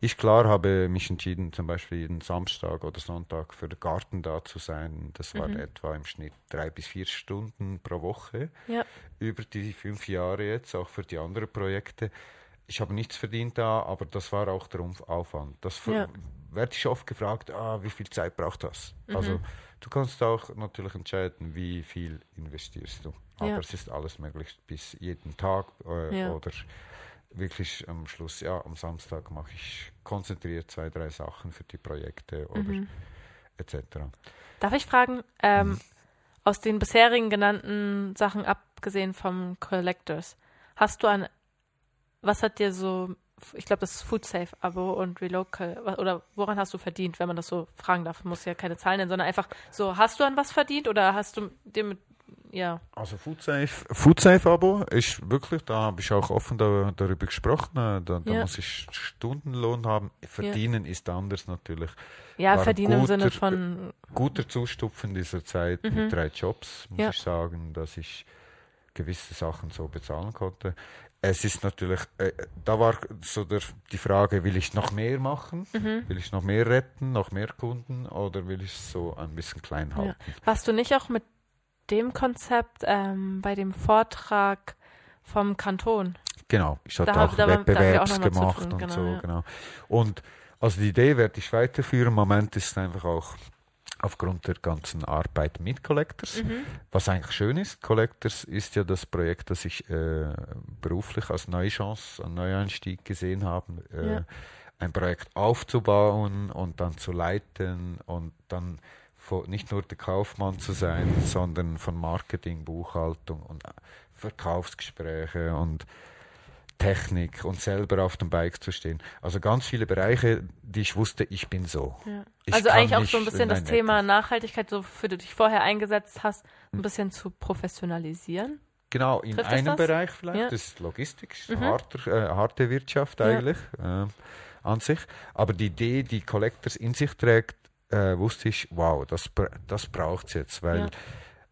Ich klar habe mich entschieden, zum Beispiel jeden Samstag oder Sonntag für den Garten da zu sein. Das waren mhm. etwa im Schnitt drei bis vier Stunden pro Woche. Ja. Über die fünf Jahre jetzt, auch für die anderen Projekte. Ich habe nichts verdient da, aber das war auch der Aufwand. Das ja. Werde ich oft gefragt, ah, wie viel Zeit braucht das? Mhm. Also Du kannst auch natürlich entscheiden, wie viel investierst du. Aber ja. es ist alles möglich bis jeden Tag äh, ja. oder wirklich am Schluss, ja, am Samstag mache ich konzentriert zwei, drei Sachen für die Projekte oder mhm. etc. Darf ich fragen, ähm, mhm. aus den bisherigen genannten Sachen abgesehen vom Collectors, hast du ein, was hat dir so, ich glaube, das ist Food Safe Abo und Relocal, oder woran hast du verdient, wenn man das so fragen darf? Muss ja keine Zahlen nennen, sondern einfach so, hast du an was verdient oder hast du dir mit ja. Also Foodsafe, Foodsafe Abo ist wirklich, da habe ich auch offen da, darüber gesprochen, äh, da, da ja. muss ich Stundenlohn haben. Verdienen ja. ist anders natürlich. Ja, War verdienen guter, im Sinne von guter Zustupfen dieser Zeit mhm. mit drei Jobs, muss ja. ich sagen, dass ich gewisse Sachen so bezahlen konnte. Es ist natürlich, äh, da war so der, die Frage, will ich noch mehr machen? Mhm. Will ich noch mehr retten, noch mehr Kunden oder will ich es so ein bisschen klein halten? Warst du nicht auch mit dem Konzept ähm, bei dem Vortrag vom Kanton. Genau, ich hatte da, auch da, Wettbewerbs da gemacht tun, und genau, so, ja. genau. Und also die Idee werde ich weiterführen. Im Moment ist es einfach auch aufgrund der ganzen Arbeit mit Collectors, mhm. was eigentlich schön ist. Collectors ist ja das Projekt, das ich äh, beruflich als neue Chance, einen Neueinstieg gesehen habe. Äh, ja. Ein Projekt aufzubauen und dann zu leiten und dann von, nicht nur der Kaufmann zu sein, sondern von Marketing, Buchhaltung und Verkaufsgespräche und Technik und selber auf dem Bike zu stehen. Also ganz viele Bereiche, die ich wusste, ich bin so. Ja. Ich also eigentlich auch so ein bisschen das Thema Nachhaltigkeit, so für du dich vorher eingesetzt hast, ein hm. bisschen zu professionalisieren. Genau, in Trifft einem Bereich vielleicht, ja. das ist Logistik, mhm. harte, äh, harte Wirtschaft eigentlich ja. äh, an sich. Aber die Idee, die Collectors in sich trägt, äh, wusste ich, wow, das, das braucht es jetzt, weil.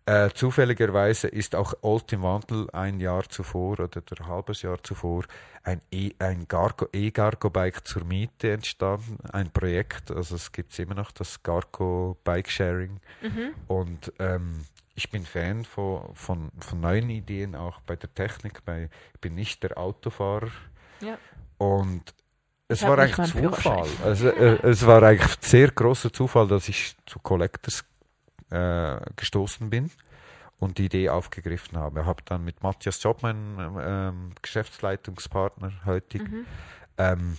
Äh, zufälligerweise ist auch Old Wandel ein Jahr zuvor oder ein halbes Jahr zuvor ein E- E-Gargo-Bike zur Miete entstanden, ein Projekt, also es gibt immer noch das Gargo Bike Sharing mhm. und ähm, ich bin Fan von, von, von neuen Ideen, auch bei der Technik. Bei, ich bin nicht der Autofahrer. Ja. Und es war eigentlich Zufall. Also, äh, es war eigentlich sehr großer Zufall, dass ich zu Collectors äh, gestoßen bin und die Idee aufgegriffen habe. Ich habe dann mit Matthias Job, meinem ähm, Geschäftsleitungspartner heutig, mhm. ähm,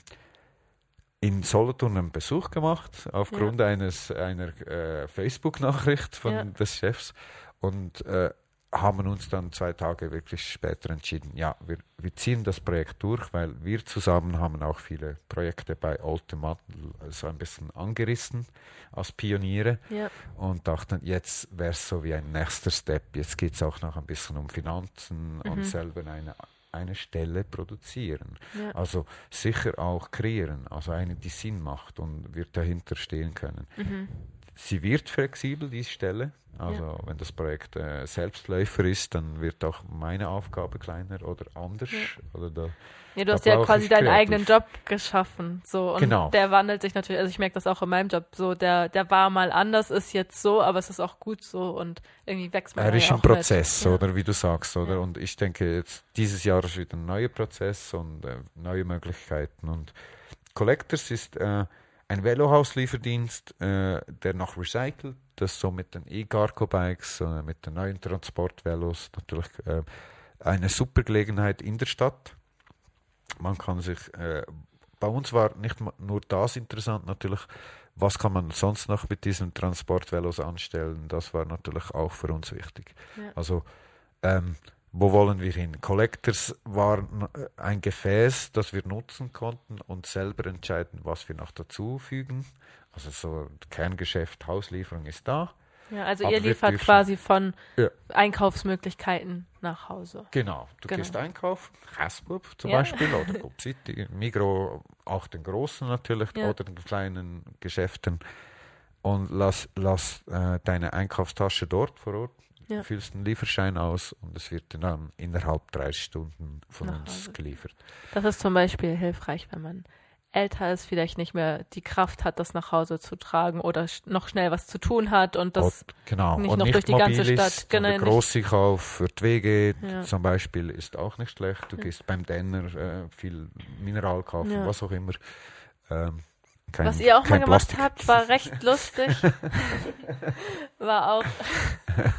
in Solothurn einen Besuch gemacht, aufgrund ja. eines, einer äh, Facebook-Nachricht von ja. des Chefs. Und äh, haben uns dann zwei Tage wirklich später entschieden, ja, wir, wir ziehen das Projekt durch, weil wir zusammen haben auch viele Projekte bei Mantel so ein bisschen angerissen als Pioniere ja. und dachten, jetzt wäre es so wie ein nächster Step. Jetzt geht es auch noch ein bisschen um Finanzen mhm. und selber eine, eine Stelle produzieren. Ja. Also sicher auch kreieren, also eine, die Sinn macht und wir dahinter stehen können. Mhm. Sie wird flexibel, diese Stelle also ja. wenn das Projekt äh, Selbstläufer ist, dann wird auch meine Aufgabe kleiner oder anders. Ja. Oder da, ja, du hast ja quasi deinen eigenen Job geschaffen. So, und genau. der wandelt sich natürlich, also ich merke das auch in meinem Job, so der, der war mal anders, ist jetzt so, aber es ist auch gut so und irgendwie wächst man. Er ist ein Prozess, mit. oder wie du sagst, oder? Und ich denke, jetzt dieses Jahr ist wieder ein neuer Prozess und äh, neue Möglichkeiten. Und Collectors ist äh, ein Velohauslieferdienst, äh, der noch recycelt, das so mit den E-Cargo-Bikes, äh, mit den neuen Transportvelos natürlich äh, eine super Gelegenheit in der Stadt. Man kann sich, äh, bei uns war nicht nur das interessant, natürlich, was kann man sonst noch mit diesen Transportvelos anstellen, das war natürlich auch für uns wichtig. Ja. Also ähm, wo wollen wir hin? Collectors waren äh, ein Gefäß, das wir nutzen konnten und selber entscheiden, was wir noch dazufügen. Also so Kerngeschäft, Hauslieferung ist da. Ja, also ihr liefert quasi von ja. Einkaufsmöglichkeiten nach Hause. Genau, du genau. gehst einkaufen, Käsbub zum ja. Beispiel oder Coop City, Migro, auch den großen natürlich ja. oder den kleinen Geschäften und lass, lass äh, deine Einkaufstasche dort vor Ort ja. füllst einen Lieferschein aus und es wird dann innerhalb drei Stunden von Nach uns Hause. geliefert. Das ist zum Beispiel hilfreich, wenn man älter ist, vielleicht nicht mehr die Kraft hat, das nach Hause zu tragen oder noch schnell was zu tun hat und das und, genau. nicht und noch nicht durch die ganze Stadt. Genau, der Grosseinkauf für die Wege ja. zum Beispiel ist auch nicht schlecht. Du ja. gehst beim Denner äh, viel Mineral kaufen, ja. was auch immer. Ähm, kein, Was ihr auch mal gemacht Plastik. habt, war recht lustig. war auch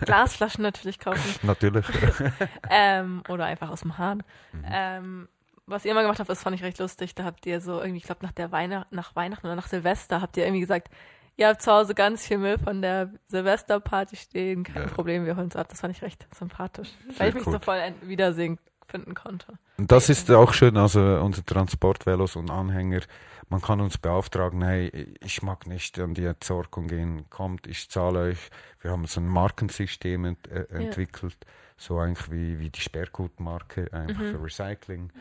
Glasflaschen natürlich kaufen. Natürlich. ähm, oder einfach aus dem Hahn. Mhm. Ähm, was ihr mal gemacht habt, das fand ich recht lustig. Da habt ihr so irgendwie, ich glaube nach der Weihnacht, nach Weihnachten oder nach Silvester habt ihr irgendwie gesagt, ihr habt zu Hause ganz viel Müll von der Silvesterparty stehen, kein ja. Problem, wir holen es ab. Das fand ich recht sympathisch, weil ich mich so voll wiedersehen finden konnte. Das ist auch schön, also unsere Transportvelos und Anhänger, man kann uns beauftragen, hey, ich mag nicht an die Entsorgung gehen, kommt, ich zahle euch. Wir haben so ein Markensystem ent äh, entwickelt, ja. so eigentlich wie, wie die Sperrgutmarke, einfach mhm. für Recycling.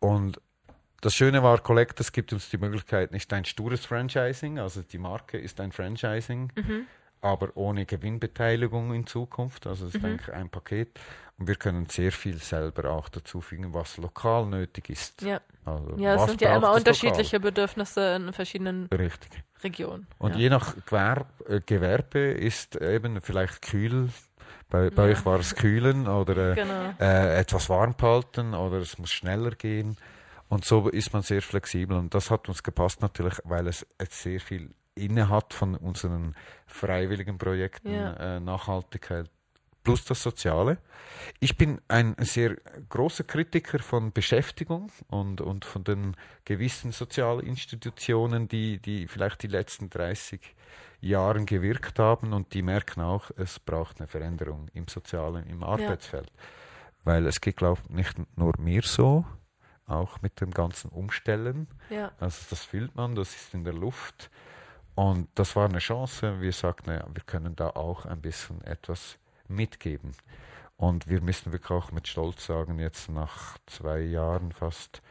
Und das Schöne war, Collectors gibt uns die Möglichkeit, nicht ein stures Franchising, also die Marke ist ein Franchising, mhm. Aber ohne Gewinnbeteiligung in Zukunft. Also ist mhm. eigentlich ein Paket. Und wir können sehr viel selber auch dazu fügen, was lokal nötig ist. Ja, also, ja es sind ja immer unterschiedliche lokal? Bedürfnisse in verschiedenen Richtig. Regionen. Und ja. je nach Gewerb, äh, Gewerbe ist eben vielleicht kühl bei, bei ja. euch war es kühlen oder äh, genau. äh, etwas warm halten oder es muss schneller gehen. Und so ist man sehr flexibel und das hat uns gepasst natürlich, weil es sehr viel inne hat von unseren freiwilligen Projekten, ja. äh, Nachhaltigkeit plus das Soziale. Ich bin ein sehr großer Kritiker von Beschäftigung und, und von den gewissen Sozialinstitutionen, die, die vielleicht die letzten 30 Jahren gewirkt haben und die merken auch, es braucht eine Veränderung im sozialen, im Arbeitsfeld. Ja. Weil es geht, glaube ich, nicht nur mir so, auch mit dem ganzen Umstellen. Ja. Also das fühlt man, das ist in der Luft. Und das war eine Chance. Wir sagten, naja, wir können da auch ein bisschen etwas mitgeben. Und wir müssen wirklich auch mit Stolz sagen, jetzt nach zwei Jahren fast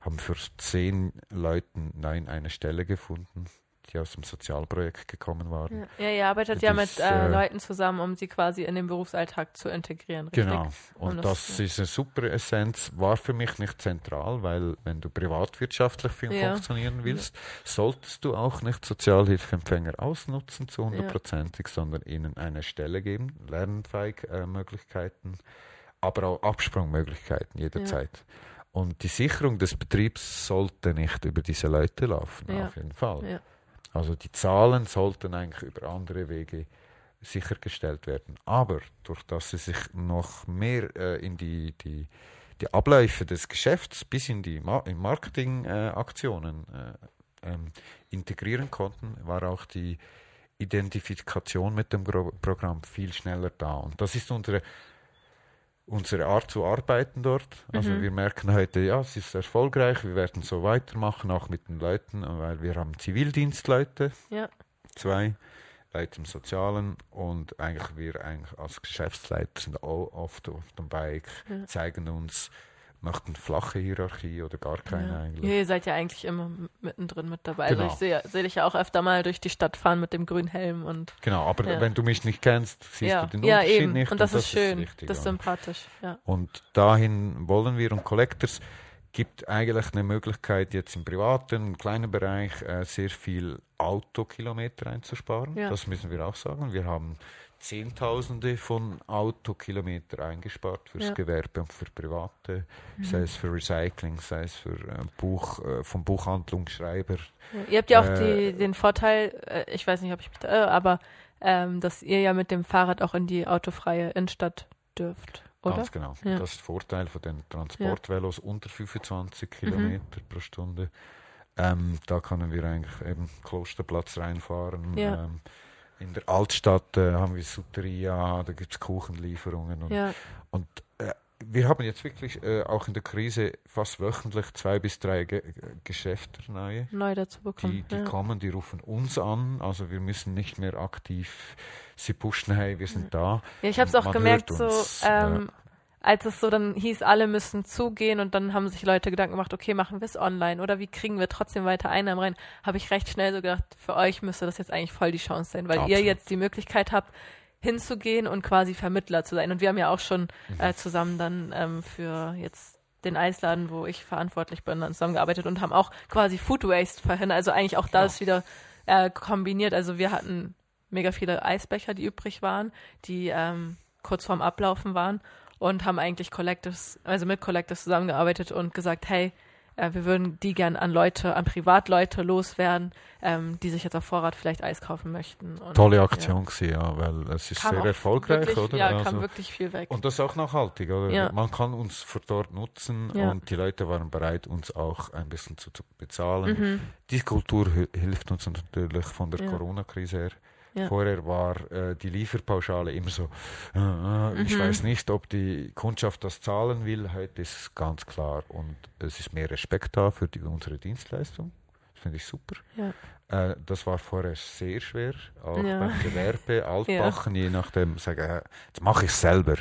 haben für zehn Leuten nein eine Stelle gefunden die aus dem Sozialprojekt gekommen waren. Ja, ihr arbeitet ja mit äh, äh, Leuten zusammen, um sie quasi in den Berufsalltag zu integrieren. Richtig? Genau. Und um das, das ist eine super Essenz, war für mich nicht zentral, weil wenn du privatwirtschaftlich ja. funktionieren willst, ja. solltest du auch nicht Sozialhilfeempfänger ausnutzen zu hundertprozentig, sondern ihnen eine Stelle geben, Lernfähigmöglichkeiten, äh, aber auch Absprungmöglichkeiten jederzeit. Und die Sicherung des Betriebs sollte nicht über diese Leute laufen, auf jeden Fall. Also die Zahlen sollten eigentlich über andere Wege sichergestellt werden. Aber durch dass sie sich noch mehr äh, in die, die, die Abläufe des Geschäfts bis in die Ma in Marketingaktionen äh, ähm, integrieren konnten, war auch die Identifikation mit dem Programm viel schneller da. Und das ist unsere unsere Art zu arbeiten dort. Also mhm. wir merken heute, ja, es ist erfolgreich, wir werden so weitermachen, auch mit den Leuten, weil wir haben Zivildienstleute, ja. zwei, Leute im Sozialen und eigentlich wir eigentlich als Geschäftsleiter sind auch oft auf dem Bike, ja. zeigen uns, macht eine flache Hierarchie oder gar keine ja. eigentlich. Ja, ihr seid ja eigentlich immer mittendrin mit dabei. Also genau. Also ich sehe seh dich ja auch öfter mal durch die Stadt fahren mit dem grünen Helm und. Genau, aber ja. wenn du mich nicht kennst, siehst ja. du den ja, Unterschied eben. nicht. Und das, und das ist schön, wichtig, das ist sympathisch. Und dahin wollen wir und Collectors gibt eigentlich eine Möglichkeit, jetzt im privaten, im kleinen Bereich äh, sehr viel Autokilometer einzusparen. Das müssen wir auch sagen. Wir haben Zehntausende von Autokilometer eingespart fürs ja. Gewerbe und für Private, mhm. sei es für Recycling, sei es für äh, Buch, äh, vom Buchhandlungsschreiber. Ja, ihr habt ja auch äh, die, den Vorteil, äh, ich weiß nicht, ob ich mich da irre, aber ähm, dass ihr ja mit dem Fahrrad auch in die autofreie Innenstadt dürft. Oder? Ganz genau. Ja. Das ist der Vorteil von den Transportvelos unter 25 Kilometer mhm. pro Stunde. Ähm, da können wir eigentlich eben Klosterplatz reinfahren. Ähm, in der Altstadt äh, haben wir Suteria, da gibt es Kuchenlieferungen. Und, ja. und äh, wir haben jetzt wirklich äh, auch in der Krise fast wöchentlich zwei bis drei Ge Geschäfte neue. Neu dazu bekommen. Die, die ja. kommen, die rufen uns an. Also wir müssen nicht mehr aktiv sie pushen, hey, wir sind da. Ja, ich habe es auch gemerkt, so ähm, als es so dann hieß, alle müssen zugehen und dann haben sich Leute Gedanken gemacht, okay, machen wir es online oder wie kriegen wir trotzdem weiter Einnahmen rein, habe ich recht schnell so gedacht, für euch müsste das jetzt eigentlich voll die Chance sein, weil Absolut. ihr jetzt die Möglichkeit habt, hinzugehen und quasi Vermittler zu sein. Und wir haben ja auch schon mhm. äh, zusammen dann ähm, für jetzt den Eisladen, wo ich verantwortlich bin, dann zusammengearbeitet und haben auch quasi Food Waste verhindert. Also eigentlich auch das genau. wieder äh, kombiniert. Also wir hatten mega viele Eisbecher, die übrig waren, die ähm, kurz vorm Ablaufen waren und haben eigentlich Collectives, also mit Collectives zusammengearbeitet und gesagt, hey, äh, wir würden die gern an Leute, an Privatleute loswerden, ähm, die sich jetzt auf Vorrat vielleicht Eis kaufen möchten. Und, Tolle Aktion ja. Gewesen, ja, weil es ist kam sehr erfolgreich, wirklich, oder? Ja, also, kam wirklich viel weg. Und das ist auch nachhaltig, oder? Ja. Man kann uns für dort nutzen ja. und die Leute waren bereit, uns auch ein bisschen zu, zu bezahlen. Mhm. Die Kultur hilft uns natürlich von der Corona-Krise her. Ja. Vorher war äh, die Lieferpauschale immer so, äh, äh, ich mhm. weiß nicht, ob die Kundschaft das zahlen will. Heute ist es ganz klar und es ist mehr Respekt da für die, unsere Dienstleistung. Das finde ich super. Ja. Äh, das war vorher sehr schwer, auch ja. beim Gewerbe, Altbachen, je nachdem, sagen, äh, jetzt mache ich es selber.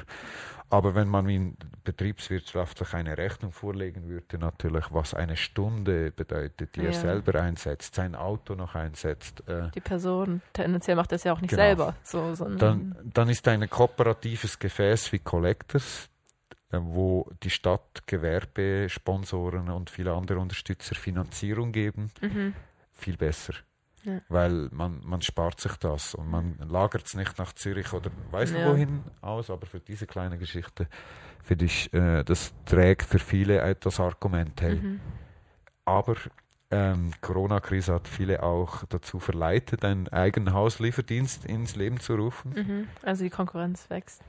Aber wenn man in betriebswirtschaftlich eine Rechnung vorlegen würde, natürlich, was eine Stunde bedeutet, die ja. er selber einsetzt, sein Auto noch einsetzt. Äh, die Person tendenziell macht das ja auch nicht genau. selber. So, dann, dann ist ein kooperatives Gefäß wie Collectors, äh, wo die Stadt, Gewerbe, Sponsoren und viele andere Unterstützer Finanzierung geben, mhm. viel besser. Ja. Weil man, man spart sich das und man lagert es nicht nach Zürich oder weiß ja. wohin aus, aber für diese kleine Geschichte finde ich, äh, das trägt für viele etwas Argument. Hey. Mhm. Aber ähm, Corona-Krise hat viele auch dazu verleitet, einen eigenen Hauslieferdienst ins Leben zu rufen. Mhm. Also die Konkurrenz wächst.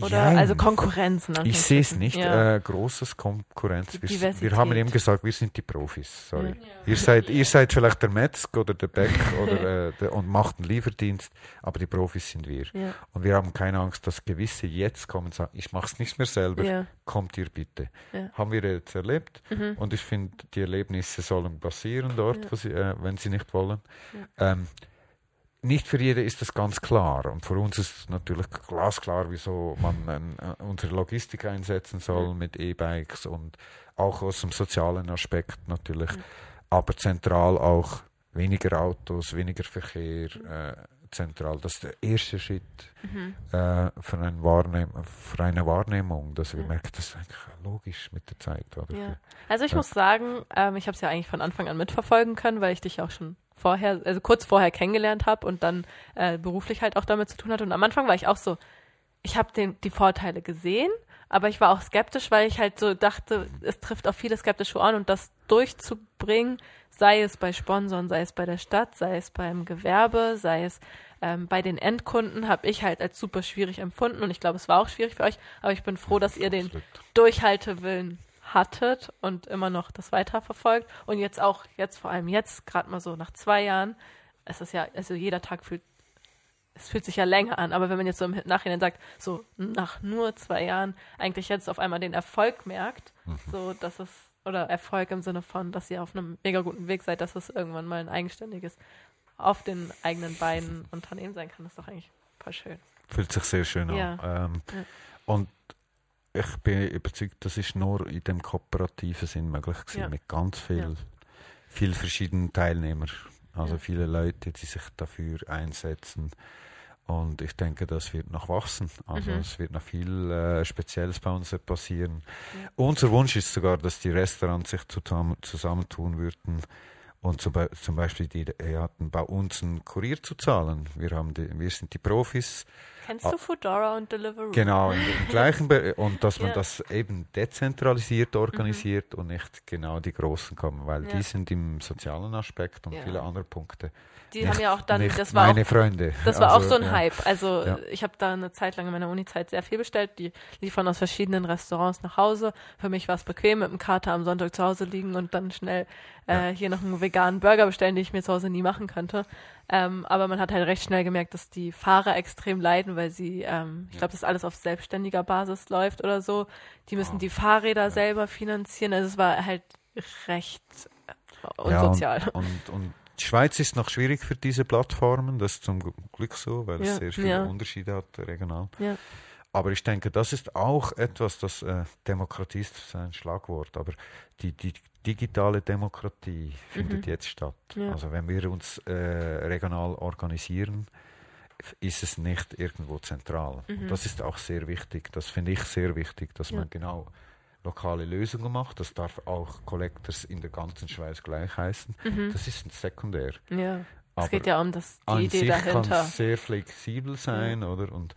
Oder ja, also Konkurrenz. Ich sehe es nicht ja. äh, großes Konkurrenz. Wir, wir, haben eben gesagt, wir sind die Profis. Sorry. Ja. Ihr, seid, ihr seid vielleicht der Metzg oder der Beck oder, äh, der, und macht einen Lieferdienst, aber die Profis sind wir. Und wir haben keine Angst, dass gewisse jetzt kommen und sagen, ich mache es nicht mehr selber, kommt ihr bitte. Haben wir jetzt erlebt mhm. und ich finde, die Erlebnisse sollen passieren dort, sie, äh, wenn sie nicht wollen. Ähm, nicht für jede ist das ganz klar. Und für uns ist natürlich glasklar, wieso man äh, unsere Logistik einsetzen soll mit E-Bikes und auch aus dem sozialen Aspekt natürlich. Mhm. Aber zentral auch weniger Autos, weniger Verkehr. Äh, zentral. Das ist der erste Schritt mhm. äh, für, ein für, eine Wahrnehmung, dass wir ja. merken, das ist eigentlich logisch mit der Zeit. Ja. Also ich ja. muss sagen, ähm, ich habe es ja eigentlich von Anfang an mitverfolgen können, weil ich dich auch schon vorher, also kurz vorher kennengelernt habe und dann äh, beruflich halt auch damit zu tun hatte. Und am Anfang war ich auch so, ich habe die Vorteile gesehen, aber ich war auch skeptisch, weil ich halt so dachte, es trifft auf viele skeptische Ohren. Und das durchzubringen, sei es bei Sponsoren, sei es bei der Stadt, sei es beim Gewerbe, sei es ähm, bei den Endkunden, habe ich halt als super schwierig empfunden. Und ich glaube, es war auch schwierig für euch, aber ich bin froh, dass ihr den Durchhaltewillen hattet und immer noch das weiterverfolgt und jetzt auch, jetzt vor allem jetzt, gerade mal so nach zwei Jahren, es ist ja, also jeder Tag fühlt, es fühlt sich ja länger an, aber wenn man jetzt so im Nachhinein sagt, so nach nur zwei Jahren eigentlich jetzt auf einmal den Erfolg merkt, mhm. so dass es, oder Erfolg im Sinne von, dass ihr auf einem mega guten Weg seid, dass es irgendwann mal ein eigenständiges, auf den eigenen Beinen Unternehmen sein kann, ist doch eigentlich voll schön. Fühlt sich sehr schön ja. an. Ähm, ja. Und ich bin überzeugt, das ist nur in dem kooperativen Sinn möglich gewesen, ja. mit ganz viel, ja. viel verschiedenen Teilnehmern. Also ja. viele Leute, die sich dafür einsetzen. Und ich denke, das wird noch wachsen. Also mhm. es wird noch viel äh, Spezielles bei uns passieren. Unser Wunsch ist sogar, dass die Restaurants sich zusammen, zusammentun würden und zum, zum Beispiel die, die hatten bei uns einen Kurier zu zahlen. Wir, haben die, wir sind die Profis Kennst du Foodora und Deliveroo? Genau, in dem gleichen Be und dass man ja. das eben dezentralisiert organisiert mhm. und nicht genau die Großen kommen, weil ja. die sind im sozialen Aspekt und ja. viele andere Punkte. Die nicht, haben ja auch dann, das war meine auch, Freunde. Das war also, auch so ein Hype. Also ich habe da eine Zeit lang in meiner Uni-Zeit sehr viel bestellt. Die liefern aus verschiedenen Restaurants nach Hause. Für mich war es bequem, mit dem Kater am Sonntag zu Hause liegen und dann schnell äh, hier noch einen veganen Burger bestellen, den ich mir zu Hause nie machen könnte. Ähm, aber man hat halt recht schnell gemerkt, dass die Fahrer extrem leiden, weil sie, ähm, ich glaube, das alles auf selbstständiger Basis läuft oder so. Die müssen die Fahrräder ja. selber finanzieren. Also es war halt recht äh, unsozial. Ja, und, und, und, die Schweiz ist noch schwierig für diese Plattformen, das ist zum Glück so, weil ja. es sehr viele Unterschiede hat regional. Aber ich denke, das ist auch etwas, das äh, Demokratie ist ein Schlagwort, aber die, die digitale Demokratie findet mhm. jetzt statt. Ja. Also wenn wir uns äh, regional organisieren, ist es nicht irgendwo zentral. Mhm. Und das ist auch sehr wichtig. Das finde ich sehr wichtig, dass ja. man genau lokale Lösungen macht. Das darf auch Collectors in der ganzen Schweiz gleich heißen. Mhm. Das ist sekundär. Ja. es geht ja um das, die Idee sich dahinter. kann sehr flexibel sein, ja. oder? Und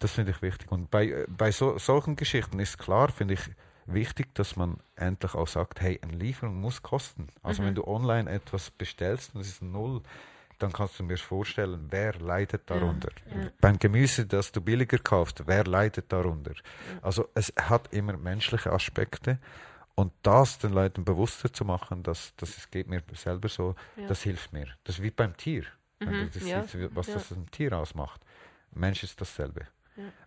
das finde ich wichtig. Und bei, bei so, solchen Geschichten ist klar, finde ich, wichtig, dass man endlich auch sagt, hey, eine Lieferung muss kosten. Also mhm. wenn du online etwas bestellst und es ist null, dann kannst du mir vorstellen, wer leidet darunter. Ja, ja. Beim Gemüse, das du billiger kaufst, wer leidet darunter? Also es hat immer menschliche Aspekte und das den Leuten bewusster zu machen, dass, dass es geht mir selber so, das hilft mir. Das ist wie beim Tier. Mhm, das sieht, was das ein Tier ausmacht. Mensch ist dasselbe.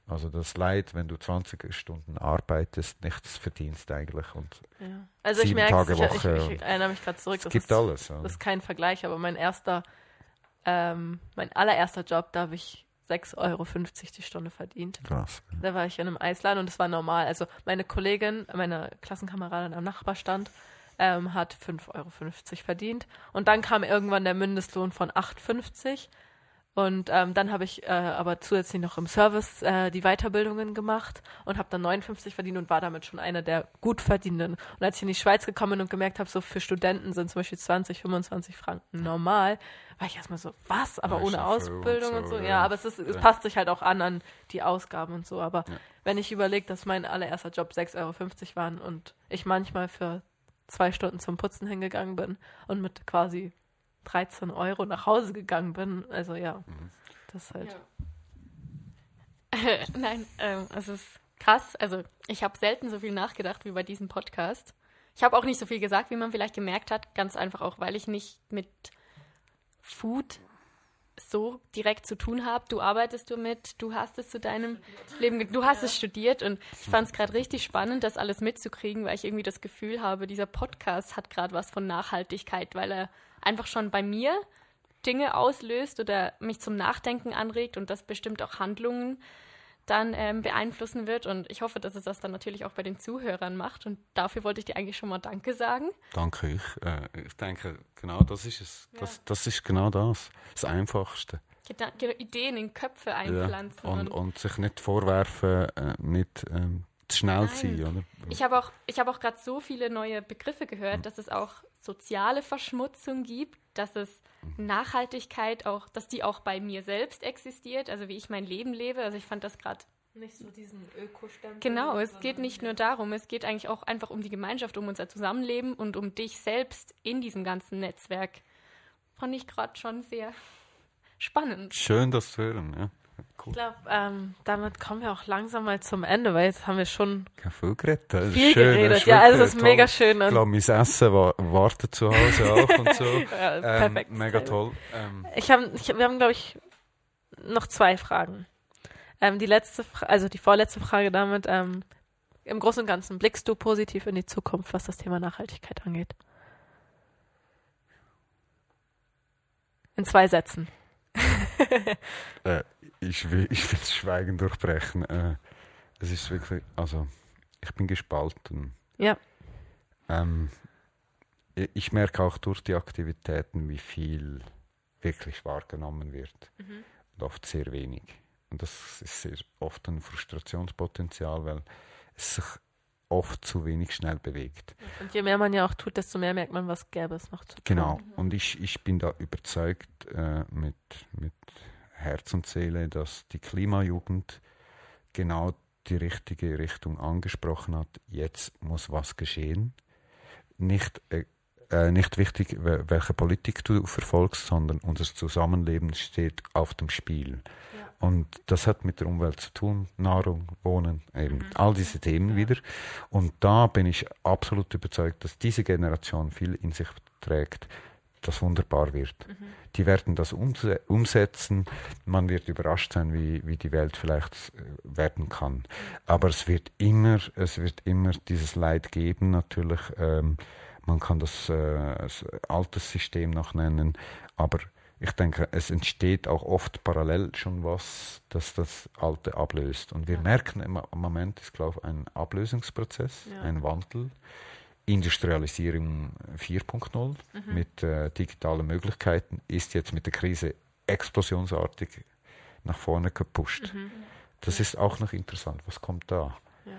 Also das Leid, wenn du 20 Stunden arbeitest, nichts verdienst eigentlich und ja. also sieben ich merke, Tage Woche. Ich, ich, ich erinnere mich gerade zurück. Es gibt alles. Das ist kein Vergleich, aber mein erster, ähm, mein allererster Job, da habe ich 6,50 Euro die Stunde verdient. Krass. Da war ich in einem Eisladen und das war normal. Also meine Kollegin, meine Klassenkameradin am Nachbarstand, ähm, hat 5,50 Euro verdient. Und dann kam irgendwann der Mindestlohn von 8,50 und ähm, dann habe ich äh, aber zusätzlich noch im Service äh, die Weiterbildungen gemacht und habe dann 59 verdient und war damit schon einer der gut verdienenden. Und als ich in die Schweiz gekommen bin und gemerkt habe, so für Studenten sind zum Beispiel 20, 25 Franken normal, war ich erstmal so, was? Aber ja, ohne Ausbildung und so. Und so. Ja, aber es, ist, es passt sich halt auch an an die Ausgaben und so. Aber ja. wenn ich überlege, dass mein allererster Job 6,50 Euro waren und ich manchmal für zwei Stunden zum Putzen hingegangen bin und mit quasi 13 Euro nach Hause gegangen bin. Also ja, mhm. das halt. Ja. Nein, ähm, es ist krass. Also ich habe selten so viel nachgedacht wie bei diesem Podcast. Ich habe auch nicht so viel gesagt, wie man vielleicht gemerkt hat. Ganz einfach auch, weil ich nicht mit Food so direkt zu tun habe. Du arbeitest damit, du hast es zu deinem Leben, du hast ja. es studiert und ich fand es gerade richtig spannend, das alles mitzukriegen, weil ich irgendwie das Gefühl habe, dieser Podcast hat gerade was von Nachhaltigkeit, weil er einfach schon bei mir Dinge auslöst oder mich zum Nachdenken anregt und das bestimmt auch Handlungen dann ähm, beeinflussen wird. Und ich hoffe, dass es das dann natürlich auch bei den Zuhörern macht. Und dafür wollte ich dir eigentlich schon mal Danke sagen. Danke, ich, äh, ich denke, genau das ist es. Ja. Das, das ist genau das. Das Einfachste. Ideen in Köpfe einpflanzen. Ja, und, und, und, sich nicht vorwerfen, äh, nicht ähm, zu schnell Nein. sein. Oder? Ich habe auch, hab auch gerade so viele neue Begriffe gehört, mhm. dass es auch soziale Verschmutzung gibt, dass es Nachhaltigkeit auch, dass die auch bei mir selbst existiert, also wie ich mein Leben lebe. Also ich fand das gerade nicht so diesen Ökostempel. Genau, es geht nicht nur darum, es geht eigentlich auch einfach um die Gemeinschaft, um unser Zusammenleben und um dich selbst in diesem ganzen Netzwerk. Fand ich gerade schon sehr spannend. Schön, das zu hören, ja. Cool. Ich glaube, ähm, damit kommen wir auch langsam mal zum Ende, weil jetzt haben wir schon ja, viel geredet. Das viel schön, geredet. Ja, also es ist toll. mega schön. Ich glaube, mein Essen war, wartet zu Hause auch und so. ja, perfekt. Ähm, mega toll. Ähm. Ich hab, ich, wir haben, glaube ich, noch zwei Fragen. Ähm, die letzte, also die vorletzte Frage damit. Ähm, Im Großen und Ganzen blickst du positiv in die Zukunft, was das Thema Nachhaltigkeit angeht? In zwei Sätzen. äh, ich will, ich will das Schweigen durchbrechen. Äh, es ist wirklich, also ich bin gespalten. Ja. Ähm, ich merke auch durch die Aktivitäten, wie viel wirklich wahrgenommen wird mhm. und oft sehr wenig. Und das ist sehr oft ein Frustrationspotenzial, weil es sich oft zu wenig schnell bewegt. Und je mehr man ja auch tut, desto mehr merkt man, was gäbe es noch zu tun. Genau. Und ich, ich bin da überzeugt äh, mit, mit Herz und Seele, dass die Klimajugend genau die richtige Richtung angesprochen hat. Jetzt muss was geschehen. Nicht, äh, äh nicht wichtig, welche Politik du verfolgst, sondern unser Zusammenleben steht auf dem Spiel. Ja. Und das hat mit der Umwelt zu tun, Nahrung, Wohnen, eben mhm. all diese Themen ja. wieder. Und da bin ich absolut überzeugt, dass diese Generation viel in sich trägt, das wunderbar wird. Mhm. Die werden das umsetzen. Man wird überrascht sein, wie, wie die Welt vielleicht äh, werden kann. Aber es wird immer, es wird immer dieses Leid geben, natürlich. Ähm, man kann das, äh, das altes System noch nennen, aber ich denke, es entsteht auch oft parallel schon was, das das Alte ablöst. Und wir merken im Moment ist, glaube ich, ein Ablösungsprozess, ja. ein Wandel. Industrialisierung 4.0 mhm. mit äh, digitalen Möglichkeiten ist jetzt mit der Krise explosionsartig nach vorne gepusht. Mhm. Das ist auch noch interessant. Was kommt da? Ja.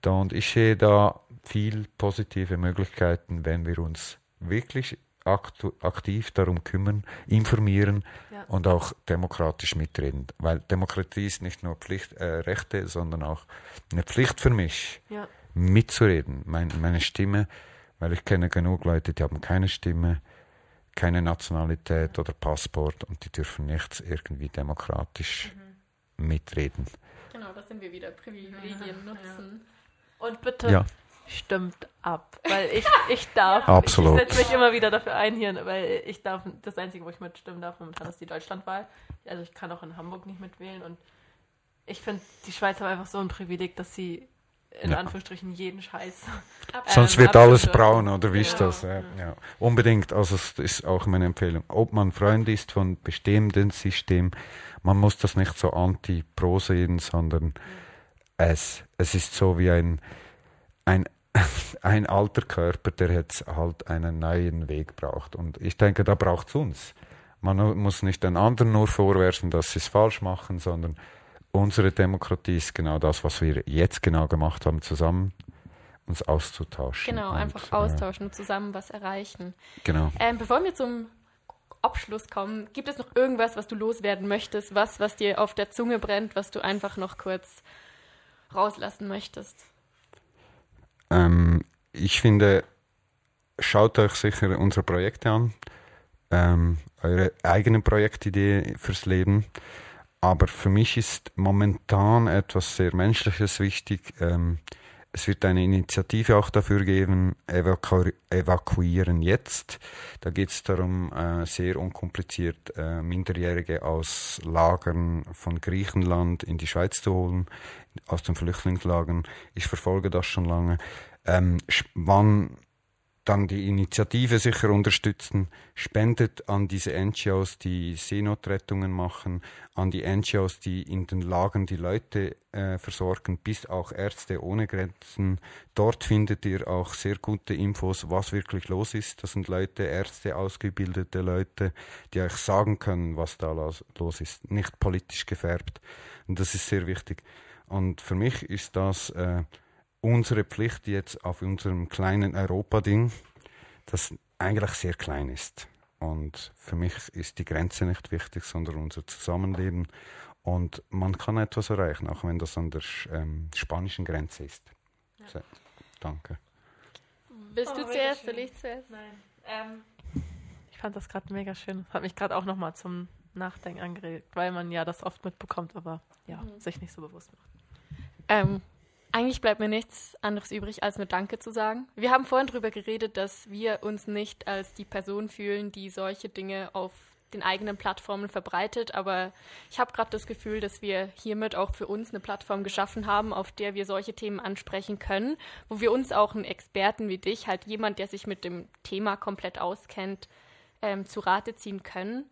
da? Und ich sehe da viel positive Möglichkeiten, wenn wir uns wirklich aktiv darum kümmern, informieren ja. und auch demokratisch mitreden. Weil Demokratie ist nicht nur Pflicht, äh, Rechte, sondern auch eine Pflicht für mich. Ja mitzureden. Mein, meine Stimme, weil ich kenne genug Leute, die haben keine Stimme, keine Nationalität oder Passport und die dürfen nichts irgendwie demokratisch mhm. mitreden. Genau, da sind wir wieder. Privilegien nutzen. Ja. Und bitte ja. stimmt ab, weil ich, ich darf, Absolut. ich, setze mich immer wieder dafür ein hier, weil ich darf, das Einzige, wo ich mitstimmen darf momentan ist die Deutschlandwahl. Also ich kann auch in Hamburg nicht mitwählen und ich finde, die Schweiz haben einfach so ein Privileg, dass sie in ja. Anführungsstrichen jeden Scheiß. Sonst wird alles braun, oder wie ist genau. das? Ja, ja. Unbedingt, also das ist auch meine Empfehlung. Ob man Freund ist von bestimmten System, man muss das nicht so anti-pro sehen, sondern es, es ist so wie ein, ein, ein alter Körper, der jetzt halt einen neuen Weg braucht. Und ich denke, da braucht es uns. Man muss nicht den anderen nur vorwerfen, dass sie es falsch machen, sondern unsere Demokratie ist genau das, was wir jetzt genau gemacht haben, zusammen uns auszutauschen. Genau, und, einfach äh, austauschen und zusammen was erreichen. Genau. Ähm, bevor wir zum Abschluss kommen, gibt es noch irgendwas, was du loswerden möchtest, was, was dir auf der Zunge brennt, was du einfach noch kurz rauslassen möchtest? Ähm, ich finde, schaut euch sicher unsere Projekte an, ähm, eure eigene Projektidee fürs Leben. Aber für mich ist momentan etwas sehr Menschliches wichtig. Ähm, es wird eine Initiative auch dafür geben, Evaku Evakuieren jetzt. Da geht es darum, äh, sehr unkompliziert äh, Minderjährige aus Lagern von Griechenland in die Schweiz zu holen, aus den Flüchtlingslagern. Ich verfolge das schon lange. Ähm, wann dann die Initiative sicher unterstützen, spendet an diese NGOs, die Seenotrettungen machen, an die NGOs, die in den Lagern die Leute äh, versorgen, bis auch Ärzte ohne Grenzen. Dort findet ihr auch sehr gute Infos, was wirklich los ist. Das sind Leute, Ärzte, ausgebildete Leute, die euch sagen können, was da los ist, nicht politisch gefärbt. Und das ist sehr wichtig. Und für mich ist das äh, unsere Pflicht jetzt auf unserem kleinen Europa-Ding, das eigentlich sehr klein ist. Und für mich ist die Grenze nicht wichtig, sondern unser Zusammenleben. Und man kann etwas erreichen, auch wenn das an der ähm, spanischen Grenze ist. Ja. So, danke. Bist oh, du zuerst? Will ich zuerst? Nein. Ähm, ich fand das gerade mega schön. Das hat mich gerade auch nochmal zum Nachdenken angeregt, weil man ja das oft mitbekommt, aber ja, mhm. sich nicht so bewusst macht. Ähm, eigentlich bleibt mir nichts anderes übrig, als nur Danke zu sagen. Wir haben vorhin darüber geredet, dass wir uns nicht als die Person fühlen, die solche Dinge auf den eigenen Plattformen verbreitet, aber ich habe gerade das Gefühl, dass wir hiermit auch für uns eine Plattform geschaffen haben, auf der wir solche Themen ansprechen können, wo wir uns auch einen Experten wie dich, halt jemand, der sich mit dem Thema komplett auskennt, ähm, zu Rate ziehen können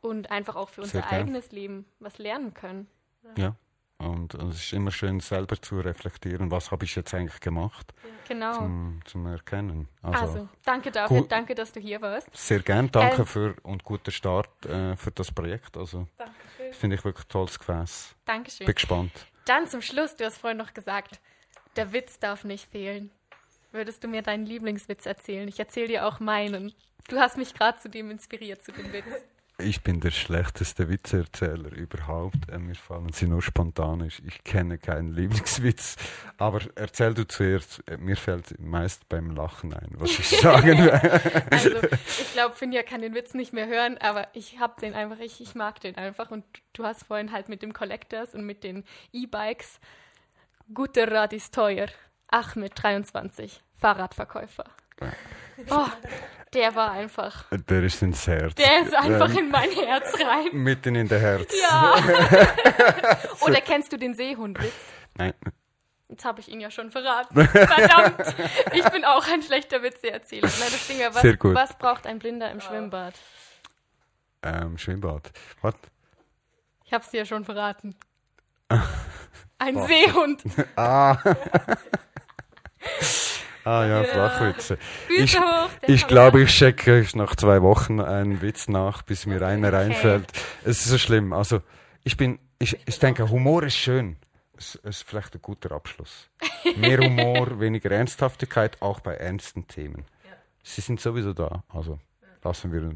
und einfach auch für unser eigenes Leben was lernen können. Ja. Und, es ist immer schön, selber zu reflektieren, was habe ich jetzt eigentlich gemacht. Genau. Zum, zum Erkennen. Also, also danke dafür, danke, dass du hier warst. Sehr gern, danke ähm, für und guter Start äh, für das Projekt. Also, finde ich wirklich ein tolles Gefäß. Dankeschön. Bin gespannt. Dann zum Schluss, du hast vorhin noch gesagt, der Witz darf nicht fehlen. Würdest du mir deinen Lieblingswitz erzählen? Ich erzähle dir auch meinen. Du hast mich gerade zu dem inspiriert, zu dem Witz. Ich bin der schlechteste Witzerzähler überhaupt. Äh, mir fallen sie nur spontan. Ich kenne keinen Lieblingswitz. Aber erzähl du zuerst. Äh, mir fällt meist beim Lachen ein, was ich sagen will. also, ich glaube, Finja kann den Witz nicht mehr hören, aber ich habe den einfach, ich, ich mag den einfach. Und du hast vorhin halt mit dem Collectors und mit den E-Bikes. Guter Rad ist teuer. Achmed 23, Fahrradverkäufer. Oh, der war einfach. Der ist ins Herz. Der ist einfach ähm, in mein Herz rein. Mitten in der Herz. Ja. Oder kennst du den Seehundwitz? Nein. Jetzt habe ich ihn ja schon verraten. Verdammt. Ich bin auch ein schlechter Witzeerzähler. Nein, das Ding, was, Sehr gut. was braucht ein Blinder im Schwimmbad? Ähm, Schwimmbad. Was? Ich habe es dir ja schon verraten. Ein Seehund. ah. Ah ja, Flachwitze. Ich, ich glaube, ich checke euch nach zwei Wochen einen Witz nach, bis mir einer okay. einfällt. Es ist so schlimm. Also ich bin, ich, ich denke, Humor ist schön. Es, ist vielleicht ein guter Abschluss. Mehr Humor, weniger Ernsthaftigkeit, auch bei ernsten Themen. Sie sind sowieso da. Also lassen wir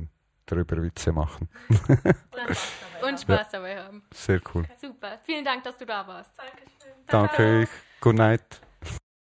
darüber Witze machen. Und Spaß dabei haben. Sehr cool. Super. Vielen Dank, dass du da warst. Dankeschön. Danke. Good night.